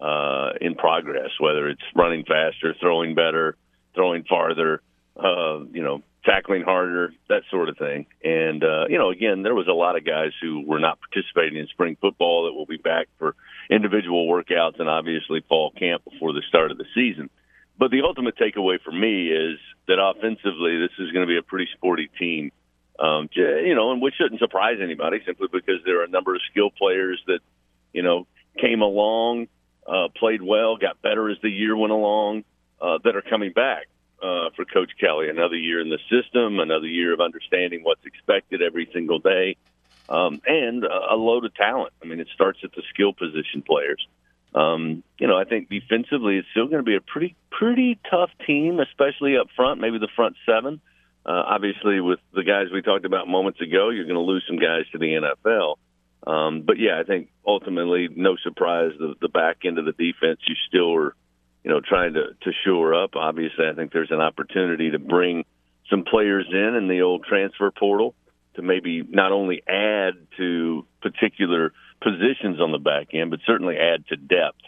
uh, in progress, whether it's running faster, throwing better, throwing farther, uh, you know, tackling harder, that sort of thing. And uh, you know, again, there was a lot of guys who were not participating in spring football that will be back for individual workouts and obviously fall camp before the start of the season. But the ultimate takeaway for me is that offensively, this is going to be a pretty sporty team. Um, you know, and which shouldn't surprise anybody simply because there are a number of skill players that, you know, came along, uh, played well, got better as the year went along, uh, that are coming back uh, for Coach Kelly. Another year in the system, another year of understanding what's expected every single day, um, and a load of talent. I mean, it starts at the skill position players. Um, you know, I think defensively, it's still going to be a pretty pretty tough team, especially up front. Maybe the front seven. Uh, obviously, with the guys we talked about moments ago, you're going to lose some guys to the NFL. Um, but yeah, I think ultimately, no surprise, the, the back end of the defense, you still are you know, trying to, to shore up. Obviously, I think there's an opportunity to bring some players in in the old transfer portal to maybe not only add to particular positions on the back end, but certainly add to depth.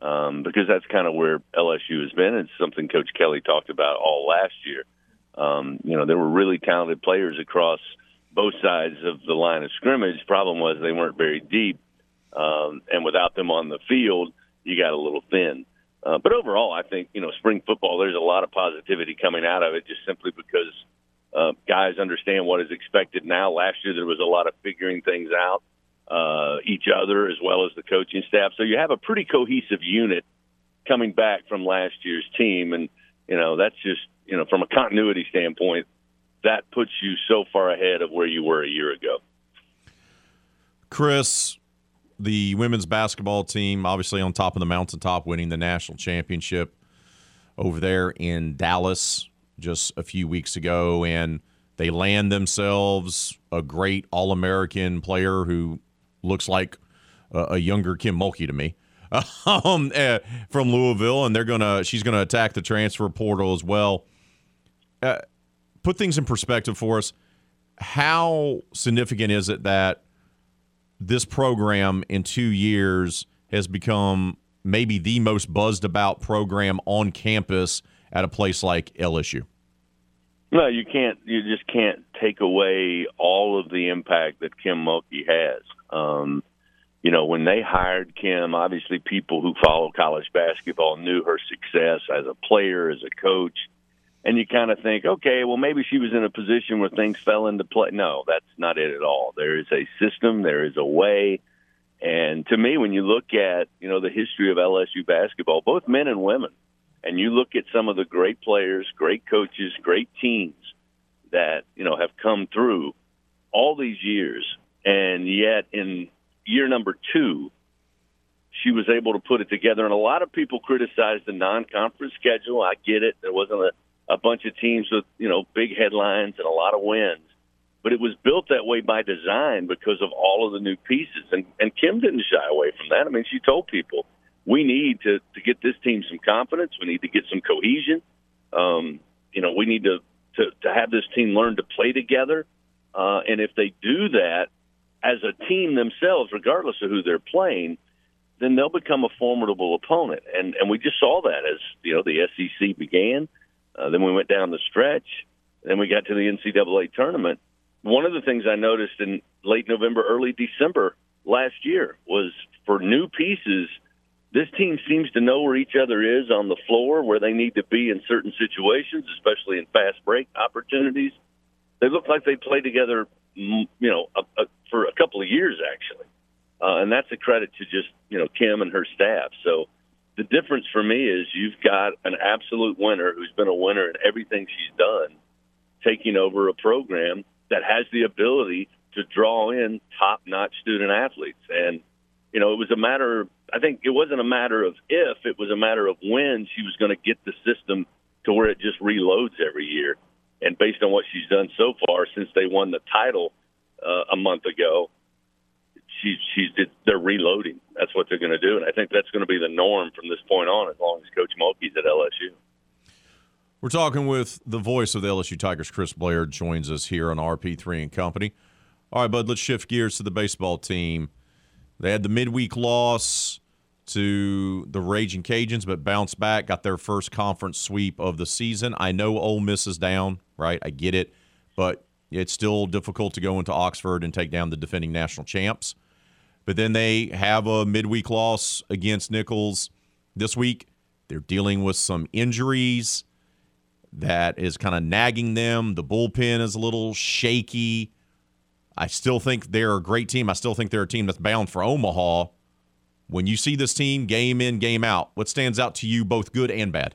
Um, because that's kind of where LSU has been. It's something Coach Kelly talked about all last year. Um, you know, there were really talented players across both sides of the line of scrimmage. Problem was they weren't very deep, um, and without them on the field, you got a little thin. Uh, but overall, I think you know spring football. There's a lot of positivity coming out of it, just simply because uh, guys understand what is expected now. Last year, there was a lot of figuring things out, uh, each other as well as the coaching staff. So you have a pretty cohesive unit coming back from last year's team, and you know that's just you know from a continuity standpoint, that puts you so far ahead of where you were a year ago. Chris, the women's basketball team, obviously on top of the mountaintop, winning the national championship over there in Dallas just a few weeks ago. And they land themselves a great All American player who looks like a, younger Kim Mulkey to me. Um, uh, from Louisville, and they're gonna she's gonna attack the transfer portal as well. Uh, put things in perspective for us. How significant is it that this program in two years has become maybe the most buzzed about program on campus at a place like LSU? No, you can't. You just can't take away all of the impact that Kim Mulkey has. Um, you know, when they hired Kim, obviously people who follow college basketball knew her success as a player, as a coach and you kind of think, okay, well, maybe she was in a position where things fell into play. No, that's not it at all. There is a system, there is a way. And to me, when you look at, you know, the history of LSU basketball, both men and women, and you look at some of the great players, great coaches, great teams that, you know, have come through all these years, and yet in year number two, she was able to put it together. And a lot of people criticized the non-conference schedule. I get it. There wasn't a a bunch of teams with you know big headlines and a lot of wins. But it was built that way by design because of all of the new pieces, and and Kim didn't shy away from that. I mean, she told people we need to to get this team some confidence. We need to get some cohesion. Um, you know, we need to to to have this team learn to play together. Uh, and if they do that as a team themselves, regardless of who they're playing, then they'll become a formidable opponent. And and we just saw that as you know the SEC began. Uh, then we went down the stretch. Then we got to the NCAA tournament. One of the things I noticed in late November, early December last year was for new pieces, this team seems to know where each other is on the floor, where they need to be in certain situations, especially in fast break opportunities. They look like they play together, you know, a, a, for a couple of years actually, uh, and that's a credit to just you know Kim and her staff. So the difference for me is you've got an absolute winner who's been a winner in everything she's done, taking over a program that has the ability to draw in top-notch student athletes. And you know, it was a matter. Of, I think it wasn't a matter of if; it was a matter of when she was going to get the system to where it just reloads every year. And based on what she's done so far since they won the title uh, a month ago, she's she's they're reloading. That's what they're going to do, and I think that's going to be the norm from this point on, as long as Coach Mulkey's at LSU. We're talking with the voice of the LSU Tigers, Chris Blair, joins us here on RP3 and Company. All right, bud, let's shift gears to the baseball team. They had the midweek loss to the Raging Cajuns, but bounced back, got their first conference sweep of the season. I know Ole Miss is down, right? I get it, but it's still difficult to go into Oxford and take down the defending national champs. But then they have a midweek loss against Nicholls this week. They're dealing with some injuries that is kind of nagging them. The bullpen is a little shaky. I still think they're a great team. I still think they're a team that's bound for Omaha. When you see this team game in, game out, what stands out to you, both good and bad?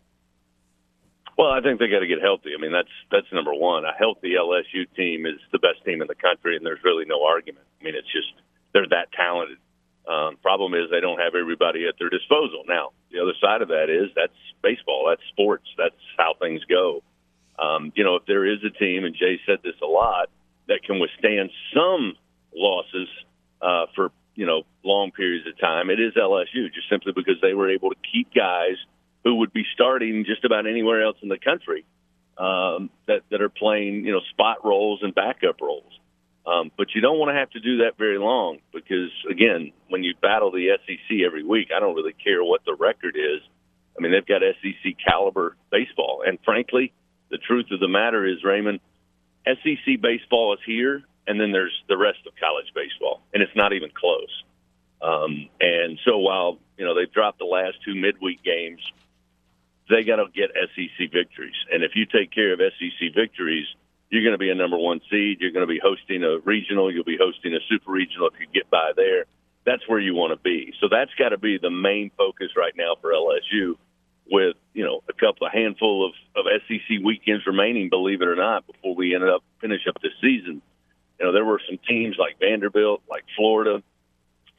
Well, I think they got to get healthy. I mean, that's that's number one. A healthy LSU team is the best team in the country, and there's really no argument. I mean, it's just they're that talented. Um, problem is they don't have everybody at their disposal. Now, the other side of that is that's baseball, that's sports, that's how things go. Um, you know, if there is a team, and Jay said this a lot, that can withstand some losses uh, for you know long periods of time, it is LSU. Just simply because they were able to keep guys who would be starting just about anywhere else in the country um, that that are playing you know spot roles and backup roles. Um, but you don't want to have to do that very long because, again, when you battle the SEC every week, I don't really care what the record is. I mean, they've got SEC caliber baseball. And frankly, the truth of the matter is, Raymond, SEC baseball is here, and then there's the rest of college baseball, and it's not even close. Um, and so while, you know, they've dropped the last two midweek games, they got to get SEC victories. And if you take care of SEC victories – you're going to be a number one seed. You're going to be hosting a regional. You'll be hosting a super regional if you get by there. That's where you want to be. So that's got to be the main focus right now for LSU. With you know a couple, a handful of, of SEC weekends remaining, believe it or not, before we ended up finish up this season. You know there were some teams like Vanderbilt, like Florida,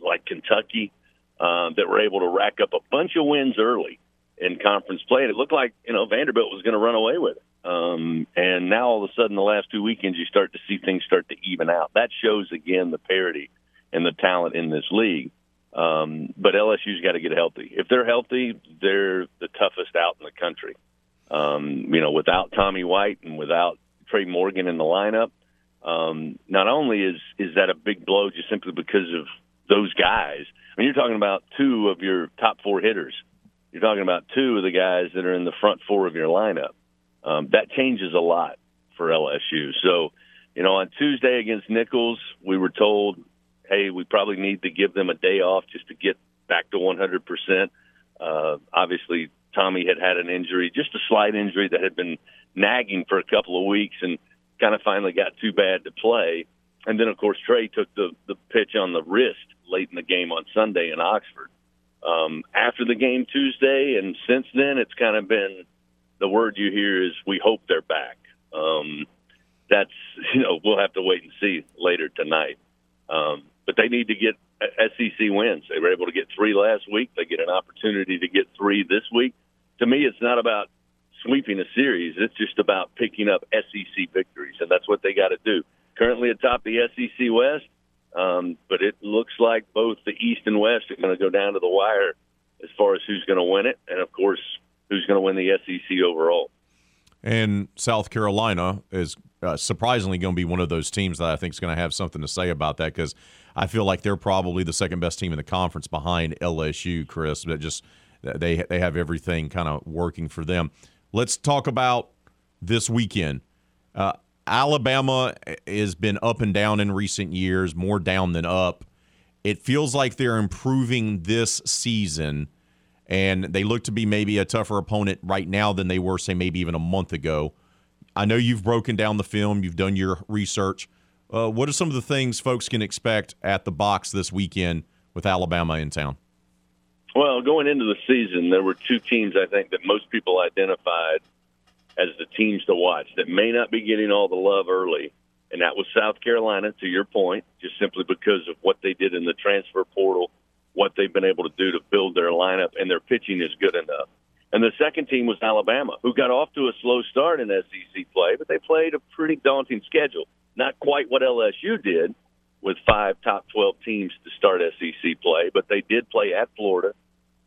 like Kentucky, um, that were able to rack up a bunch of wins early in conference play, and it looked like you know Vanderbilt was going to run away with it. Um, and now all of a sudden, the last two weekends, you start to see things start to even out. That shows again the parity and the talent in this league. Um, but LSU's got to get healthy. If they're healthy, they're the toughest out in the country. Um, you know, without Tommy White and without Trey Morgan in the lineup, um, not only is is that a big blow just simply because of those guys. I mean, you're talking about two of your top four hitters. You're talking about two of the guys that are in the front four of your lineup um, that changes a lot for LSU. So, you know, on Tuesday against Nicholls, we were told, hey, we probably need to give them a day off just to get back to 100%. Uh, obviously, Tommy had had an injury, just a slight injury that had been nagging for a couple of weeks and kind of finally got too bad to play. And then, of course, Trey took the, the pitch on the wrist late in the game on Sunday in Oxford. Um, after the game Tuesday, and since then, it's kind of been the word you hear is we hope they're back. Um, that's you know we'll have to wait and see later tonight. Um, but they need to get SEC wins. They were able to get three last week. They get an opportunity to get three this week. To me, it's not about sweeping a series. It's just about picking up SEC victories, and that's what they got to do. Currently atop the SEC West, um, but it looks like both the East and West are going to go down to the wire as far as who's going to win it. And of course, who's going to win the SEC overall. And South Carolina is uh, surprisingly going to be one of those teams that I think is going to have something to say about that because I feel like they're probably the second best team in the conference behind LSU. Chris, that just they they have everything kind of working for them. Let's talk about this weekend. Uh, Alabama has been up and down in recent years, more down than up. It feels like they're improving this season and they look to be maybe a tougher opponent right now than they were, say, maybe even a month ago. I know you've broken down the film, you've done your research. Uh, what are some of the things folks can expect at the box this weekend with Alabama in town? Well, going into the season, there were two teams I think that most people identified as the teams to watch that may not be getting all the love early. And that was South Carolina, to your point, just simply because of what they did in the transfer portal what they've been able to do to build their lineup, and their pitching is good enough. And the second team was Alabama, who got off to a slow start in SEC play, but they played a pretty daunting schedule. Not quite what LSU did, with five top 12 teams to start SEC play, but they did play at Florida.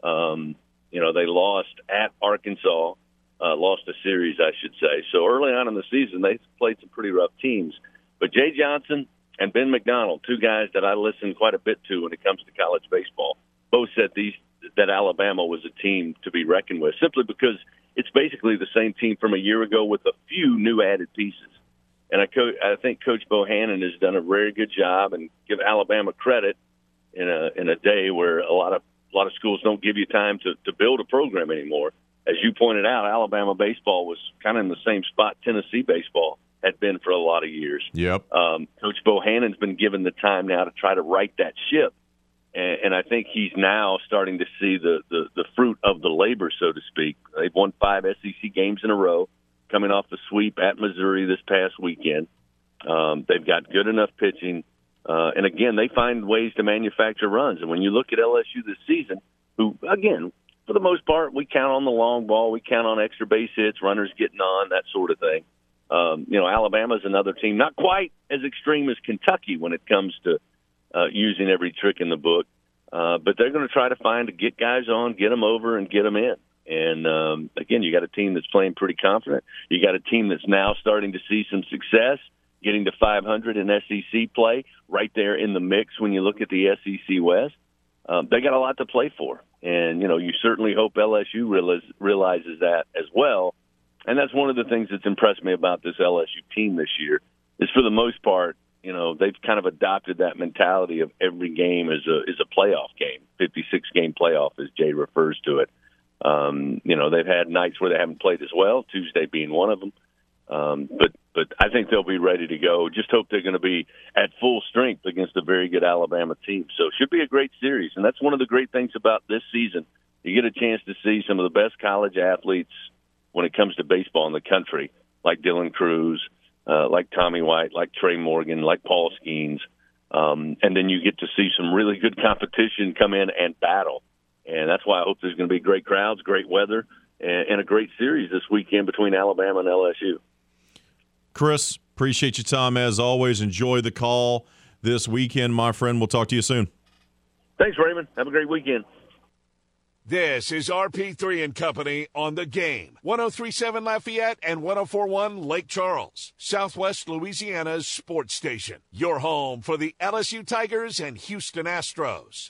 Um, you know, they lost at Arkansas, uh, lost a series, I should say. So early on in the season, they played some pretty rough teams. But Jay Johnson and Ben McDonald, two guys that I listen quite a bit to when it comes to college baseball, both said these that Alabama was a team to be reckoned with, simply because it's basically the same team from a year ago with a few new added pieces. And I, co- I think Coach Bohannon has done a very good job, and give Alabama credit in a in a day where a lot of a lot of schools don't give you time to to build a program anymore. As you pointed out, Alabama baseball was kind of in the same spot Tennessee baseball had been for a lot of years. Yep. Um, Coach Bohannon's been given the time now to try to right that ship, and, and I think he's now starting to see the, the the fruit of the labor, so to speak. They've won five SEC games in a row, coming off the sweep at Missouri this past weekend. Um, they've got good enough pitching, uh, and again, they find ways to manufacture runs. And when you look at LSU this season, who again, for the most part, we count on the long ball, we count on extra base hits, runners getting on, that sort of thing. Um, you know, Alabama's another team, not quite as extreme as Kentucky when it comes to uh, using every trick in the book, uh, but they're going to try to find to get guys on, get them over, and get them in. And um, again, you got a team that's playing pretty confident. You got a team that's now starting to see some success, getting to 500 in SEC play, right there in the mix when you look at the SEC West. Um, they got a lot to play for, and you know, you certainly hope LSU realize, realizes that as well and that's one of the things that's impressed me about this LSU team this year. Is for the most part, you know, they've kind of adopted that mentality of every game is a is a playoff game, 56 game playoff, as Jay refers to it. Um, you know, they've had nights where they haven't played as well, Tuesday being one of them. Um, but but I think they'll be ready to go. Just hope they're going to be at full strength against a very good Alabama team. So it should be a great series, and that's one of the great things about this season. You get a chance to see some of the best college athletes when it comes to baseball in the country, like Dylan Crews, uh, like Tommy White, like Trey Morgan, like Paul Skenes. Um, and then you get to see some really good competition come in and battle. And that's why I hope there's going to be great crowds, great weather, and, and a great series this weekend between Alabama and LSU. Chris, appreciate your time as always. Enjoy the call this weekend, my friend. We'll talk to you soon. Thanks, Raymond. Have a great weekend. This is RP3 and Company on the game. 1037 Lafayette and 1041 Lake Charles, Southwest Louisiana's sports station. Your home for the LSU Tigers and Houston Astros.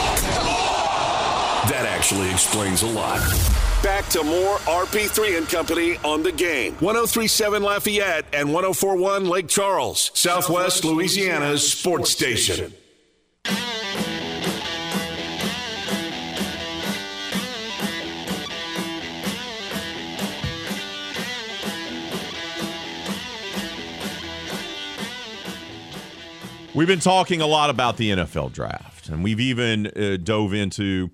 That actually explains a lot. Back to more RP3 and Company on the game. 1037 Lafayette and 1041 Lake Charles, Southwest Louisiana's sports station. We've been talking a lot about the NFL draft, and we've even uh, dove into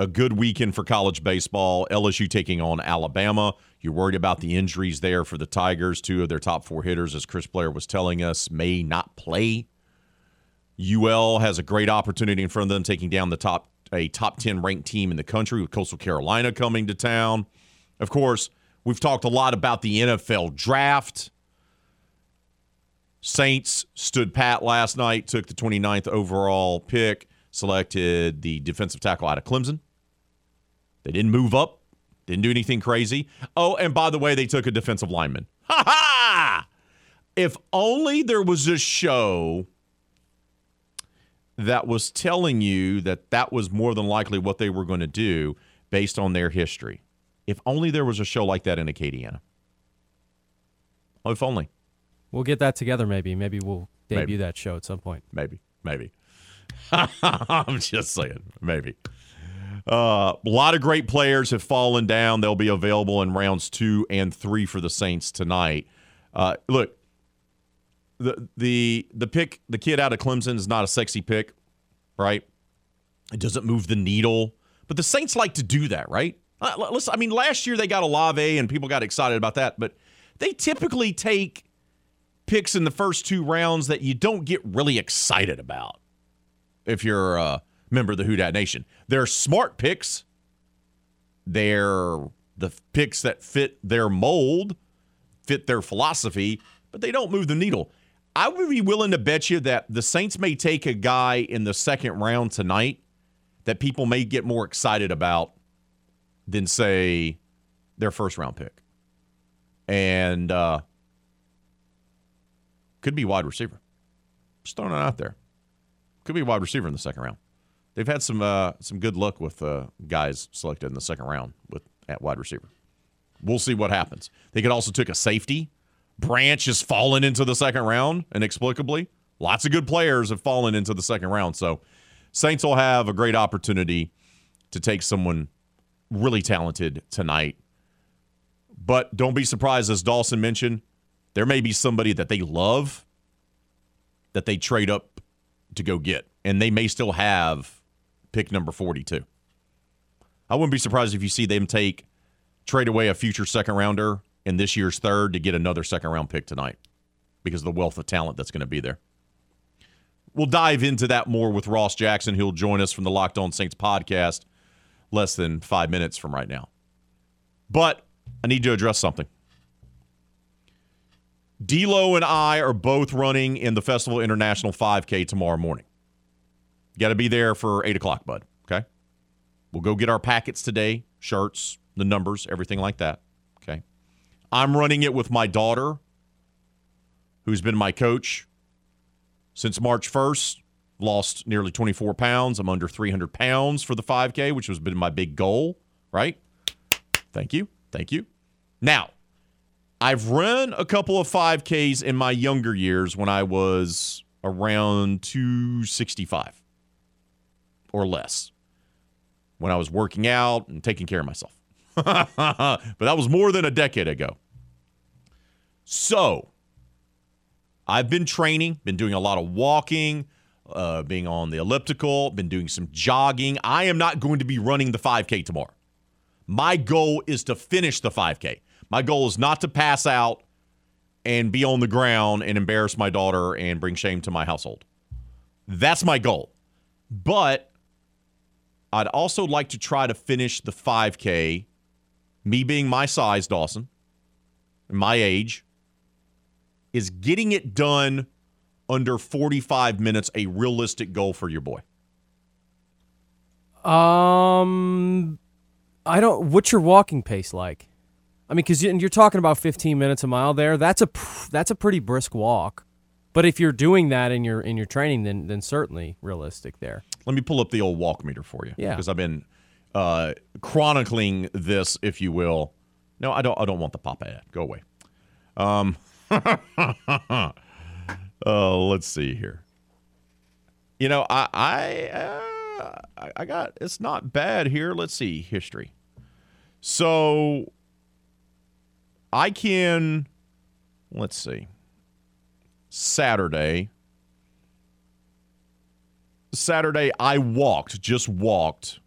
a good weekend for college baseball. LSU taking on Alabama. You're worried about the injuries there for the Tigers. Two of their top four hitters, as Chris Blair was telling us, may not play. UL has a great opportunity in front of them, taking down the top a top ten ranked team in the country with Coastal Carolina coming to town. Of course, we've talked a lot about the NFL draft. Saints stood pat last night, took the 29th overall pick, selected the defensive tackle out of Clemson. They didn't move up, didn't do anything crazy. Oh, and by the way, they took a defensive lineman. Ha ha! If only there was a show that was telling you that that was more than likely what they were going to do based on their history. If only there was a show like that in Acadiana. Oh, if only. We'll get that together maybe. Maybe we'll debut Maybe. that show at some point. Maybe, maybe. I'm just saying, maybe. Uh, a lot of great players have fallen down. They'll be available in rounds two and three for the Saints tonight. Uh, look, the the the pick, the kid out of Clemson is not a sexy pick, right? It doesn't move the needle, but the Saints like to do that, right? Uh, listen, I mean, last year they got Olave and people got excited about that, but they typically take picks in the first two rounds that you don't get really excited about if you're a member of the Who Dat Nation. They're smart picks. They're the picks that fit their mold, fit their philosophy, but they don't move the needle. I would be willing to bet you that the Saints may take a guy in the second round tonight that people may get more excited about than, say, their first round pick. And uh, could be wide receiver. Just throwing it out there. Could be wide receiver in the second round. They've had some uh, some good luck with uh, guys selected in the second round with at wide receiver. We'll see what happens. They could also take a safety. Branch has fallen into the second round inexplicably. Lots of good players have fallen into the second round. So Saints will have a great opportunity to take someone really talented tonight. But don't be surprised, as Dawson mentioned, there may be somebody that they love that they trade up to go get, and they may still have pick number 42. I wouldn't be surprised if you see them take trade away a future second rounder in this year's third to get another second round pick tonight because of the wealth of talent that's going to be there. We'll dive into that more with Ross Jackson, who'll join us from the Locked On Saints podcast less than five minutes from right now. But I need to address something. D'Lo and I are both running in the Festival International 5K tomorrow morning. Got to be there for eight o'clock, bud. Okay. We'll go get our packets today, shirts, the numbers, everything like that. Okay. I'm running it with my daughter, who's been my coach since March 1st. Lost nearly 24 pounds. I'm under 300 pounds for the 5K, which has been my big goal, right? Thank you. Thank you. Now, I've run a couple of 5Ks in my younger years when I was around 265 or less when I was working out and taking care of myself. but that was more than a decade ago. So, I've been training, been doing a lot of walking, uh, being on the elliptical, been doing some jogging. I am not going to be running the 5K tomorrow. My goal is to finish the 5K. My goal is not to pass out and be on the ground and embarrass my daughter and bring shame to my household. That's my goal. But I'd also like to try to finish the 5K, me being my size, Dawson, my age, is getting it done under 45 minutes a realistic goal for your boy? Um, I don't. What's your walking pace like? I mean, because you're talking about 15 minutes a mile there. That's a that's a pretty brisk walk. But if you're doing that in your in your training, then then certainly realistic there. Let me pull up the old walk meter for you. Yeah. Because I've been uh, chronicling this, if you will. No, I don't. I don't want the pop ad. Go away. Um. uh, let's see here. You know, I I uh, I- I got it's not bad here. Let's see history. So I can let's see. Saturday. Saturday I walked, just walked.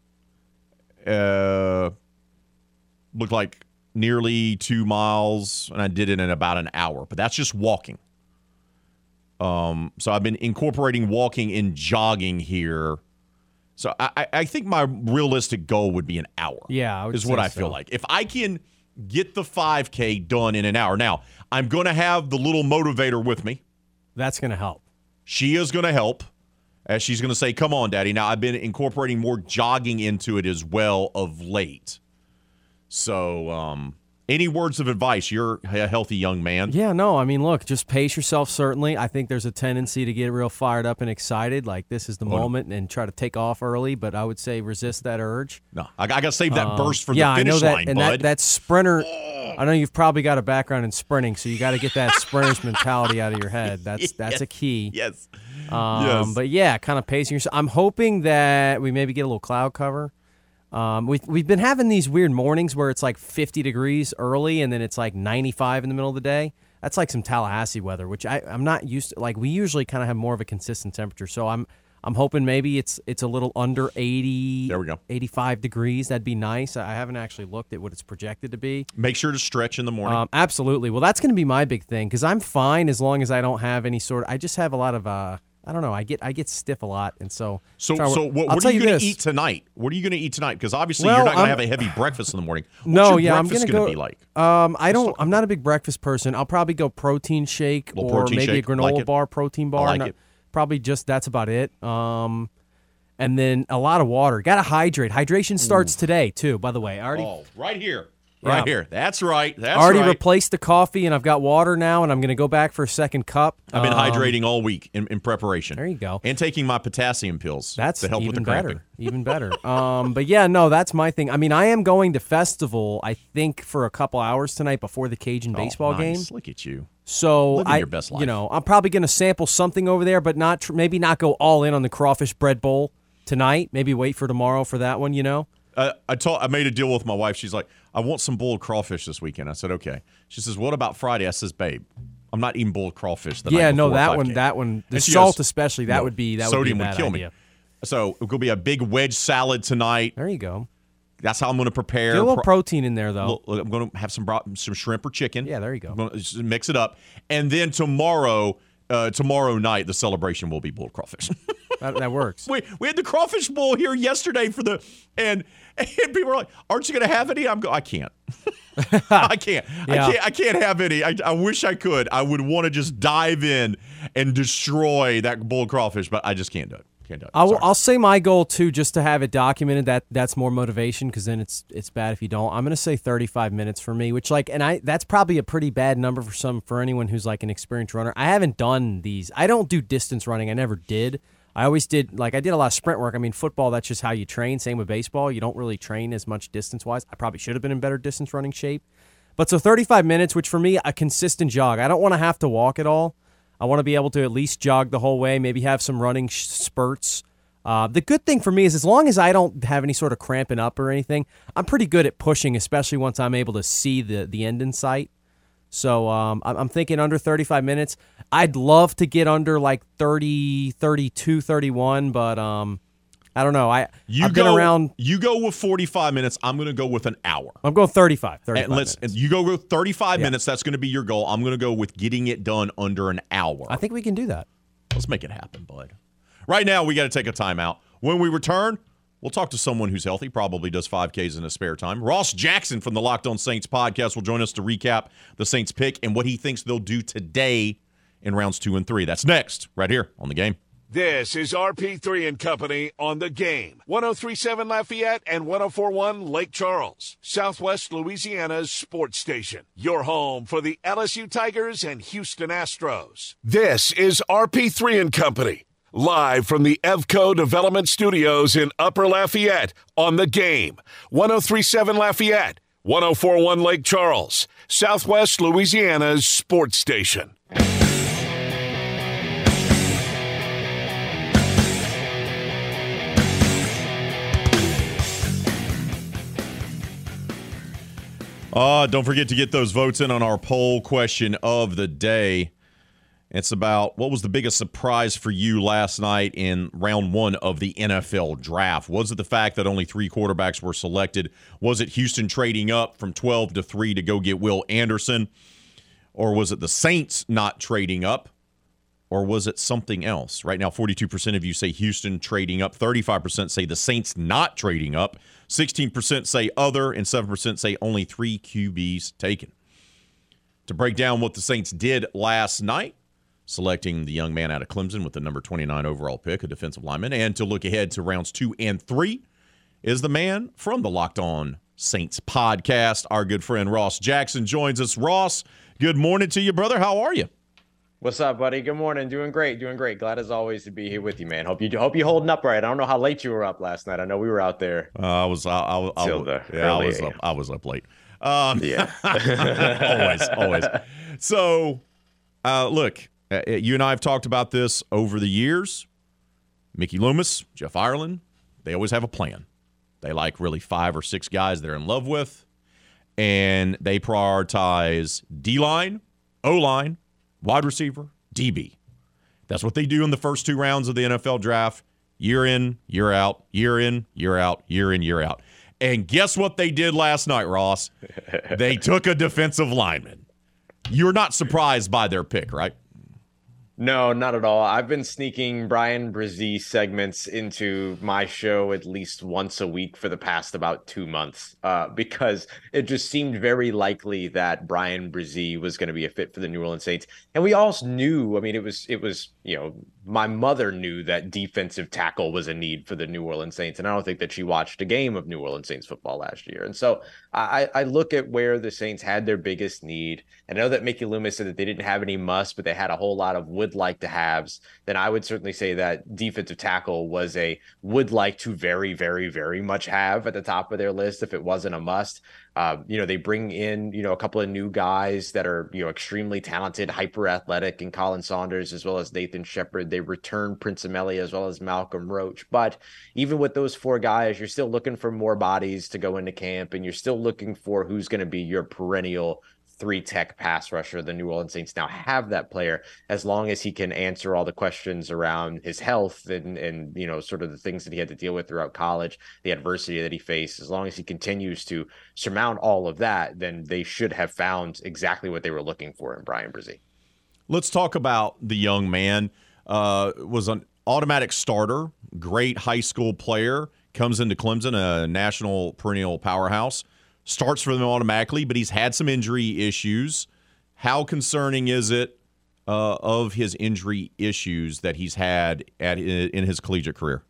Uh looked like nearly 2 miles and I did it in about an hour, but that's just walking. Um so I've been incorporating walking and jogging here. So I I- think my realistic goal would be an hour. Yeah, I is what I feel like. If I can get the 5K done in an hour. Now, I'm going to have the little motivator with me. That's going to help. She is going to help as she's going to say, Come on, Daddy. Now, I've been incorporating more jogging into it as well of late. So, um, any words of advice? You're a healthy young man. Yeah, no, I mean, look, just pace yourself. Certainly, I think there's a tendency to get real fired up and excited, like this is the Oh, no. moment, and try to take off early. But I would say resist that urge. No, I, I got to save that Um, burst for yeah, the finish I know that, line, and bud. that that sprinter. I know you've probably got a background in sprinting, so you got to get that sprinter's mentality out of your head. That's that's a key. Yes. Um, Yes. But yeah, kind of pacing yourself. I'm hoping that we maybe get a little cloud cover. Um, we've, we've been having these weird mornings where it's like 50 degrees early and then it's like 95 in the middle of the day. That's like some Tallahassee weather, which I, I'm not used to. Like we usually kind of have more of a consistent temperature. So I'm I'm hoping maybe it's it's a little under 80. There we go. 85 degrees. That'd be nice. I haven't actually looked at what it's projected to be. Make sure to stretch in the morning. Um, absolutely. Well, that's going to be my big thing because I'm fine as long as I don't have any sort. Of, I just have a lot of. Uh, I don't know. I get I get stiff a lot, and so. so, so what, what are you going to eat tonight? What are you going to eat tonight? Because obviously Well, you're not going to have a heavy breakfast in the morning. What's No, your yeah, I'm gonna gonna go. be like. Um, I don't. I'm not a big breakfast person. I'll probably go protein shake or protein maybe shake. a granola Like bar, protein bar. like No- it. Probably just that's about it. Um, and then a lot of water. Got to hydrate. Hydration starts today too. By the way, I already Oh, right here. Yeah. Right here. That's right. That's already right. replaced the coffee, and I've got water now, and I'm going to go back for a second cup. I've been Um, hydrating all week in, in preparation. There you go. And taking my potassium pills That's to help even with the cramping. better. Even better. um, but yeah, no, that's my thing. I mean, I am going to festival. I think for a couple hours tonight before the Cajun baseball oh, game. Look at you. So Living I, your best life. you know, I'm probably going to sample something over there, but not tr- maybe not go all in on the crawfish bread bowl tonight. Maybe wait for tomorrow for that one. You know. Uh, I told I made a deal with my wife. She's like, I want some boiled crawfish this weekend. I said, okay. She says, what about Friday? I says, babe, I'm not eating boiled crawfish. The Yeah, no, that 5K." one- that one- the salt goes, especially, that "No, would be- that would be a sodium would bad kill idea." me. So it's gonna be a big wedge salad tonight. There you go. That's how I'm gonna prepare. Get a little pro- protein in there though. I'm going to have some bro- some shrimp or chicken. Yeah, there you go. I'm gonna just mix it up, and then tomorrow, uh, tomorrow night, the celebration will be boiled crawfish. that, that works. we we had the crawfish bowl here yesterday for the and and people are like, "Aren't you going to have any?" I'm go, I can't. I can't. Yeah. I can't. I can't have any. I, I wish I could. I would want to just dive in and destroy that bull crawfish, but I just can't do it. Can't do it. I'll, I'll say my goal too, just to have it documented. That that's more motivation because then it's it's bad if you don't. I'm gonna say 35 minutes for me, which like, and I that's probably a pretty bad number for some for anyone who's like an experienced runner. I haven't done these. I don't do distance running. I never did. I always did like I did a lot of sprint work. I mean, football that's just how you train. Same with baseball. You don't really train as much distance wise. I probably should have been in better distance running shape. But so 35 minutes, which for me a consistent jog. I don't want to have to walk at all. I want to be able to at least jog the whole way. Maybe have some running sh- spurts. Uh, the good thing for me is as long as I don't have any sort of cramping up or anything, I'm pretty good at pushing, especially once I'm able to see the the end in sight. So um, I'm, I'm thinking under 35 minutes. I'd love to get under like 30, 32, 31, but um, I don't know. I you I've go around. You go with 45 minutes. I'm going to go with an hour. I'm going 35. 35 And let's. minutes. You go with 35 Yeah. minutes. That's going to be your goal. I'm going to go with getting it done under an hour. I think we can do that. Let's make it happen, bud. Right now, we got to take a timeout. When we return, we'll talk to someone who's healthy, probably does 5Ks in his spare time. Ross Jackson from the Locked On Saints podcast will join us to recap the Saints pick and what he thinks they'll do today in rounds two and three. That's next, right here on the game. This is RP3 and Company on the game. 1037 Lafayette and 1041 Lake Charles, Southwest Louisiana's sports station. Your home for the LSU Tigers and Houston Astros. This is RP3 and Company. Live from the Evco Development Studios in Upper Lafayette on the game. 1037 Lafayette, 1041 Lake Charles, Southwest Louisiana's sports station. Uh, don't forget to get those votes in on our poll question of the day. It's about what was the biggest surprise for you last night in round one of the NFL draft? Was it the fact that only three quarterbacks were selected? Was it Houston trading up from 12 to 3 to go get Will Anderson? Or was it the Saints not trading up? Or was it something else? Right now, 42% of you say Houston trading up, 35% say the Saints not trading up, 16% say other, and 7% say only three QBs taken. To break down what the Saints did last night, selecting the young man out of Clemson with the number 29 overall pick, a defensive lineman, and to look ahead to rounds two and three is the man from the Locked On Saints podcast. Our good friend Ross Jackson joins us. Ross, good morning to you, brother. How are you? What's up, buddy? Good morning. Doing great. Doing great. Glad as always to be here with you, man. Hope you hope you holding up right. I don't know how late you were up last night. I know we were out there. Uh, I was I, I, I, Till was- the yeah, I was up I was up late. Um, Yeah. always, always. So, uh, look, Uh, uh, you and I have talked about this over the years. Mickey Loomis, Jeff Ireland, they always have a plan. They like really five or six guys they're in love with, and they prioritize D line, O line, wide receiver, DB. That's what they do in the first two rounds of the NFL draft. year in, year out, year in, year out, year in, year out. And guess what they did last night, Ross? they took a defensive lineman. You're not surprised by their pick, right? No, not at all. I've been sneaking Bryan Bresee segments into my show at least once a week for the past about two months uh, because it just seemed very likely that Bryan Bresee was going to be a fit for the New Orleans Saints. And we all knew, I mean, it was, it was, you know, my mother knew that defensive tackle was a need for the New Orleans Saints. And I don't think that she watched a game of New Orleans Saints football last year. And so I, I look at where the Saints had their biggest need. I know that Mickey Loomis said that they didn't have any must, but they had a whole lot of would like to haves. Then I would certainly say that defensive tackle was a would like to very, very, very much have at the top of their list if it wasn't a must. Uh, you know, they bring in, you know, a couple of new guys that are, you know, extremely talented, hyper athletic, and Khalen Saunders as well as Nathan Shepard. They return Prince Emili as well as Malcolm Roach. But even with those four guys, you're still looking for more bodies to go into camp, and you're still looking for who's going to be your perennial three tech pass rusher. The New Orleans Saints now have that player as long as he can answer all the questions around his health and and you know sort of the things that he had to deal with throughout college, the adversity that he faced. As long as he continues to surmount all of that, then they should have found exactly what they were looking for in Bryan Bresee. Let's talk about the young man. Uh, was an automatic starter, great high school player, comes into Clemson, a national perennial powerhouse starts for them automatically, but he's had some injury issues. How concerning is it uh, of his injury issues that he's had at in his collegiate career?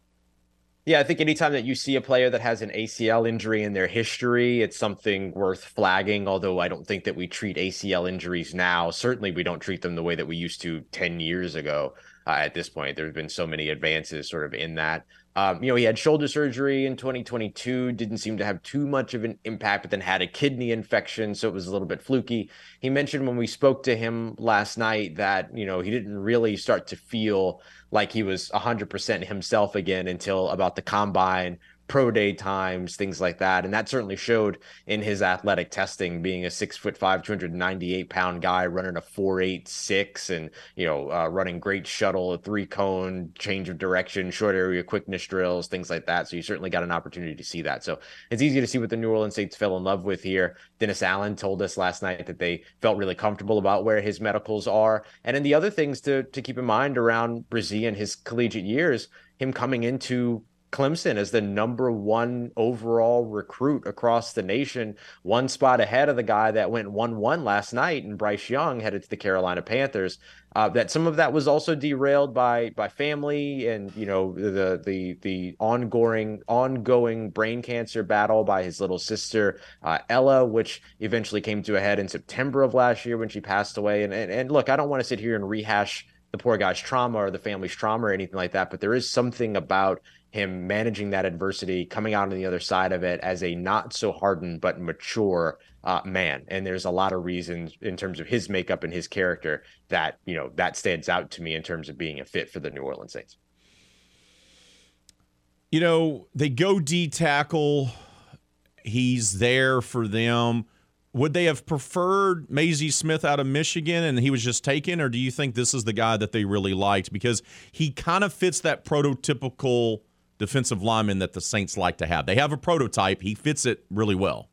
Yeah, I think anytime that you see a player that has an ACL injury in their history, it's something worth flagging. Although I don't think that we treat ACL injuries now. Certainly, we don't treat them the way that we used to 10 years ago. Uh, at this point, there's been so many advances sort of in that. Um, you know, he had shoulder surgery in 2022, didn't seem to have too much of an impact, but then had a kidney infection. So it was a little bit fluky. He mentioned when we spoke to him last night that, you know, he didn't really start to feel like he was 100% himself again until about the combine pro day times, things like that. And that certainly showed in his athletic testing, being a six foot five, 298 pound guy running a four eight six and, you know, uh, running great shuttle, a three cone, change of direction, short area quickness drills, things like that. So you certainly got an opportunity to see that. So it's easy to see what the New Orleans Saints fell in love with here. Dennis Allen told us last night that they felt really comfortable about where his medicals are. And then the other things to, to keep in mind around Bresee and his collegiate years, him coming into Clemson as the number one overall recruit across the nation, one spot ahead of the guy that went 1 1 last night and Bryce Young headed to the Carolina Panthers. Uh, that some of that was also derailed by by family and you know the the the ongoing ongoing brain cancer battle by his little sister uh, Ella, which eventually came to a head in September of last year when she passed away. And and, and look, I don't want to sit here and rehash the poor guy's trauma or the family's trauma or anything like that, but there is something about him managing that adversity, coming out on the other side of it as a not so hardened but mature uh, man. And there's a lot of reasons in terms of his makeup and his character that you know that stands out to me in terms of being a fit for the New Orleans Saints. You know, they go D tackle. He's there for them. Would they have preferred Mazi Smith out of Michigan and he was just taken, or do you think this is the guy that they really liked because he kind of fits that prototypical defensive lineman that the Saints like to have. They have a prototype. He fits it really well.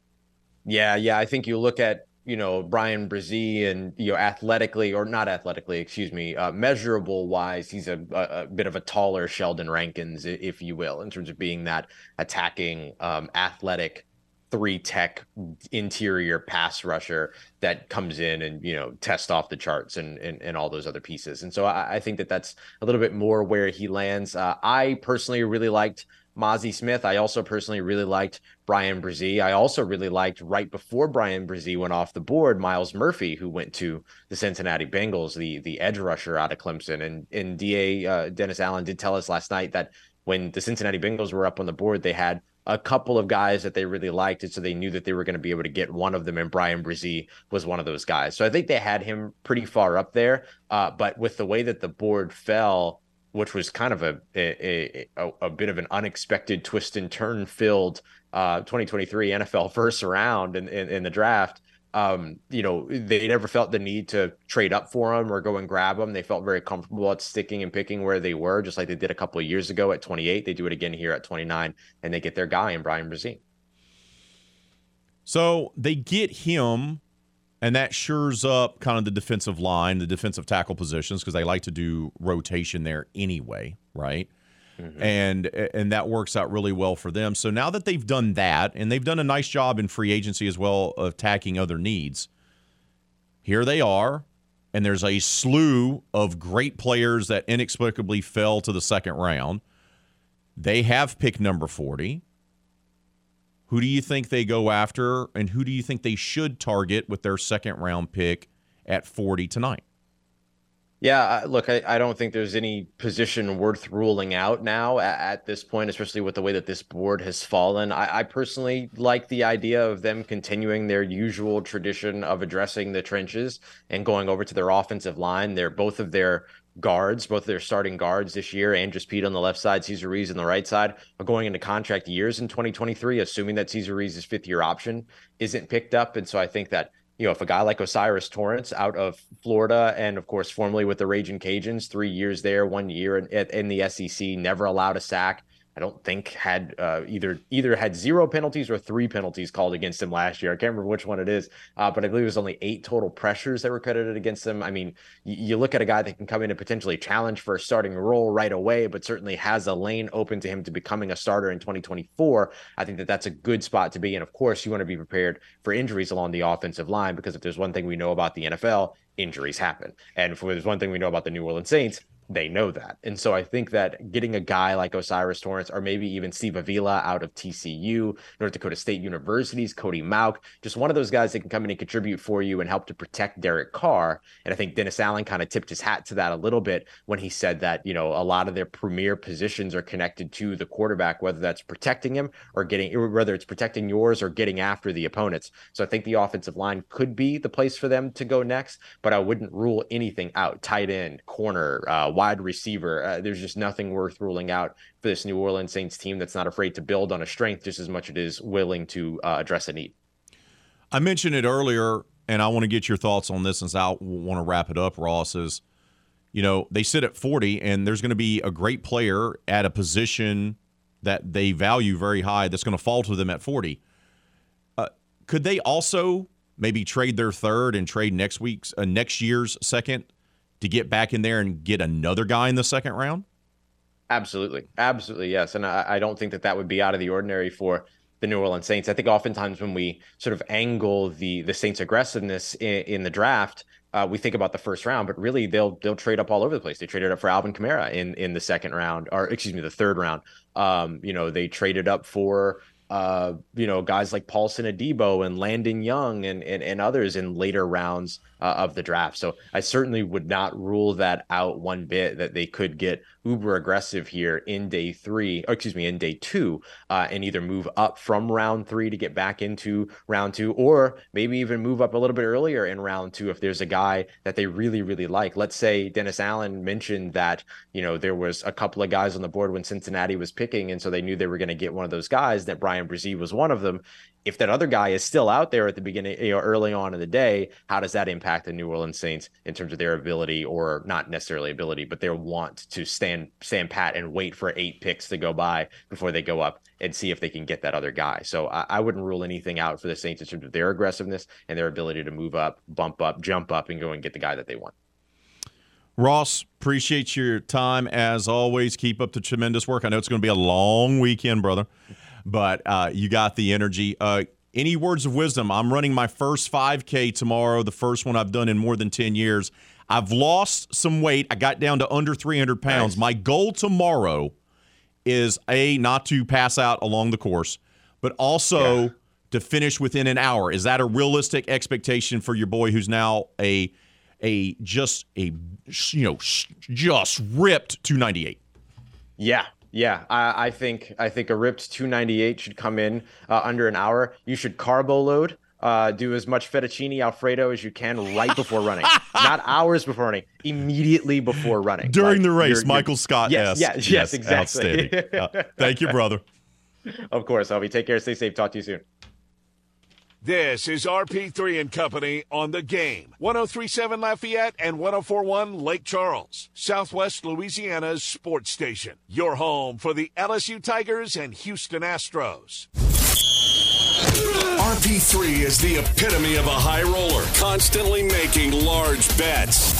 Yeah, yeah. I think you look at you know Bryan Bresee and you know athletically or not athletically, excuse me, uh, measurable wise, he's a, a, a, bit of a taller Sheldon Rankins, if you will, in terms of being that attacking, um, athletic three tech interior pass rusher that comes in and you know test off the charts and and, and all those other pieces and so I, I think that that's a little bit more where he lands uh, i personally really liked Mazi Smith. I also personally really liked Bryan Bresee. I also really liked right before Bryan Bresee went off the board, Myles Murphy, who went to the Cincinnati Bengals, the the edge rusher out of Clemson. And and Da uh, Dennis Allen did tell us last night that when the Cincinnati Bengals were up on the board, they had a couple of guys that they really liked, and so they knew that they were going to be able to get one of them, and Bryan Bresee was one of those guys. So I think they had him pretty far up there. Uh, but with the way that the board fell, which was kind of a a, a, a bit of an unexpected twist and turn filled uh, 2023 NFL first round in, in, in the draft, um, you know, they never felt the need to trade up for him or go and grab him. They felt very comfortable at sticking and picking where they were, just like they did a couple of years ago at 28. They do it again here at 29, and they get their guy in Bryan Bresee. So they get him, and that shores up kind of the defensive line, the defensive tackle positions, because they like to do rotation there anyway, right? Mm-hmm. And and that works out really well for them. So now that they've done that, and they've done a nice job in free agency as well of attacking other needs, here they are, and there's a slew of great players that inexplicably fell to the second round. They have pick number 40. Who do you think they go after, and who do you think they should target with their second round pick at 40 tonight? Yeah, look, I, I, don't think there's any position worth ruling out now at, at, this point, especially with the way that this board has fallen. I, I, personally like the idea of them continuing their usual tradition of addressing the trenches and going over to their offensive line. They're both of their guards, both their starting guards this year, Andrus Peat on the left side, Cesar Ruiz on the right side, are going into contract years in 2023, assuming that Cesar Ruiz's fifth year option isn't picked up. And so I think that you know, if a guy like O'Cyrus Torrence out of Florida and of course formerly with the Raging Cajuns, three years there, one year in, in the SEC, never allowed a sack, I don't think had uh, either either had zero penalties or three penalties called against him last year. I can't remember which one it is, uh, but I believe it was only eight total pressures that were credited against him. I mean, you, you look at a guy that can come in and potentially challenge for a starting role right away, but certainly has a lane open to him to becoming a starter in 2024. I think that that's a good spot to be. And of course, you want to be prepared for injuries along the offensive line because if there's one thing we know about the NFL, injuries happen. And if there's one thing we know about the New Orleans Saints, they know that. And so I think that getting a guy like O'Cyrus Torrence or maybe even Steve Avila out of TCU, North Dakota State University's Cody Mauch, just one of those guys that can come in and contribute for you and help to protect Derek Carr. And I think Dennis Allen kind of tipped his hat to that a little bit when he said that, you know, a lot of their premier positions are connected to the quarterback, whether that's protecting him or getting, whether it's protecting yours or getting after the opponents. So I think the offensive line could be the place for them to go next, but I wouldn't rule anything out. Tight end, corner, uh, wide receiver. Uh, there's just nothing worth ruling out for this New Orleans Saints team that's not afraid to build on a strength just as much as it is willing to uh, address a need. I mentioned it earlier, and I want to get your thoughts on this since I want to wrap it up, Ross. Is you know, they sit at 40, and there's going to be a great player at a position that they value very high that's going to fall to them at 40. Uh, could they also maybe trade their third and trade next week's uh, next year's second to get back in there and get another guy in the second round? Absolutely. Absolutely. Yes. And I, I don't think that that would be out of the ordinary for the New Orleans Saints. I think oftentimes when we sort of angle the the Saints' aggressiveness in, in the draft, uh, we think about the first round, but really they'll they'll trade up all over the place. They traded up for Alvin Kamara in in the second round, or excuse me, the third round. Um, you know, they traded up for uh, you know, guys like Paulson Adebo and Landon Young and, and, and others in later rounds uh, of the draft. So I certainly would not rule that out one bit that they could get uber aggressive here in day three, or excuse me, in day two, uh, and either move up from round three to get back into round two, or maybe even move up a little bit earlier in round two if there's a guy that they really, really like. Let's say Dennis Allen mentioned that, you know, there was a couple of guys on the board when Cincinnati was picking, and so they knew they were going to get one of those guys, that Bryan Bresee was one of them if that other guy is still out there at the beginning, you know, early on in the day, how does that impact the New Orleans Saints in terms of their ability, or not necessarily ability, but their want to stand stand pat and wait for eight picks to go by before they go up and see if they can get that other guy. So I, I wouldn't rule anything out for the Saints in terms of their aggressiveness and their ability to move up, bump up, jump up, and go and get the guy that they want. Ross, appreciate your time as always. Keep up the tremendous work. I know it's going to be a long weekend, brother but uh, you got the energy. Uh, any words of wisdom? I'm running my first 5K tomorrow, the first one I've done in more than 10 years. I've lost some weight. I got down to under 300 pounds. Nice. My goal tomorrow is A, not to pass out along the course, but also yeah. to finish within an hour. Is that a realistic expectation for your boy who's now a a just a you know just ripped 298? Yeah, yeah, I, I, think I think a ripped 298 should come in uh, under an hour. You should carbo load. Uh, do as much fettuccine alfredo as you can right before running, not hours before running, immediately before running. During like, the race, you're, Michael you're, Scott. Yes, yes, yes, yes, exactly. uh, thank you, brother. Of course, Albie. Take care. Stay safe. Talk to you soon. This is RP3 and Company on the game. 1037 Lafayette and 1041 Lake Charles, Southwest Louisiana's sports station. Your home for the LSU Tigers and Houston Astros. RP3 is the epitome of a high roller, constantly making large bets.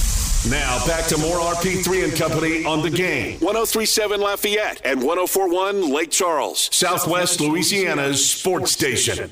Now back to more RP3 and Company on the game. 1037 Lafayette and 1041 Lake Charles, Southwest Louisiana's sports station.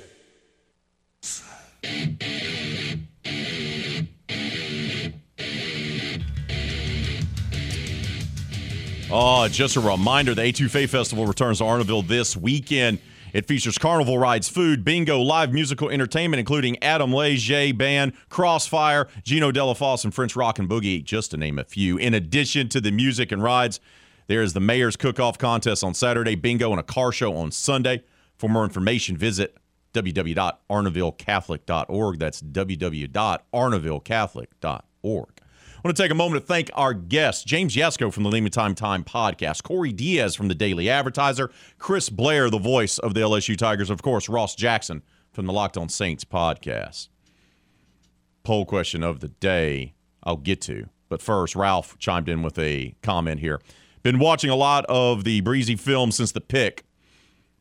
Oh, just a reminder the A2FA Festival returns to Arnaudville this weekend. It features carnival rides, food, bingo, live musical entertainment, including Adam Leger Band, Crossfire, Geno Delafose, and French Rock and Boogie, just to name a few. In addition to the music and rides, there is the Mayor's Cook-Off Contest on Saturday, bingo, and a car show on Sunday. For more information, visit www.arnavillecatholic.org. That's www.arnavillecatholic.org. I want to take a moment to thank our guests James Yasko from the Lima Time Time podcast, Corey Diaz from the Daily Advertiser, Chris Blair, the voice of the LSU Tigers, of course, Ross Jackson from the Locked On Saints podcast. Poll question of the day I'll get to. But first, Ralph chimed in with a comment here. Been watching a lot of the Bresee film since the pick.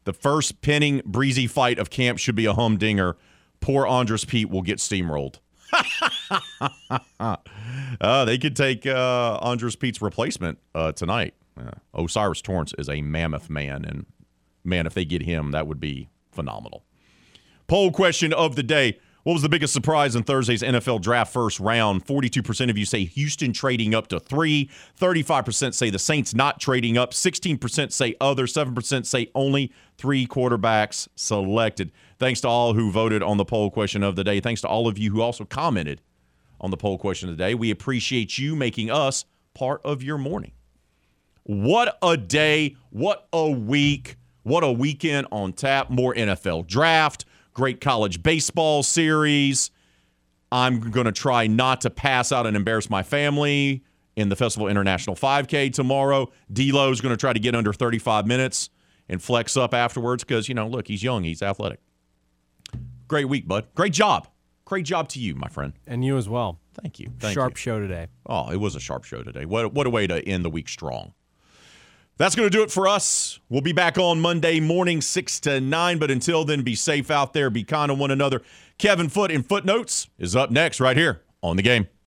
The first Penning Bresee fight of camp should be a humdinger. Poor Andrus Peat will get steamrolled. uh, they could take uh, Andrus Peat's replacement uh, tonight. Uh, O'Cyrus Torrence is a mammoth man, and man, if they get him, that would be phenomenal. Poll question of the day. What was the biggest surprise in Thursday's NFL draft first round? 42% of you say Houston trading up to three. 35% say the Saints not trading up. 16% say other. 7% say only three quarterbacks selected. Thanks to all who voted on the poll question of the day. Thanks to all of you who also commented on the poll question of the day. We appreciate you making us part of your morning. What a day. What a week. What a weekend on tap. More NFL draft great college baseball series. I'm going to try not to pass out and embarrass my family in the Festival International 5K tomorrow. D'Lo's going to try to get under 35 minutes and flex up afterwards because, you know, look, he's young, he's athletic. Great week, bud. Great job. Great job to you, my friend. And you as well. Thank you. Thank sharp you. show today. Oh, it was a sharp show today. What, what a way to end the week strong. That's going to do it for us. We'll be back on Monday morning, 6 to 9. But until then, be safe out there, be kind to one another. Kevin Foote in Footnotes is up next, right here on the game.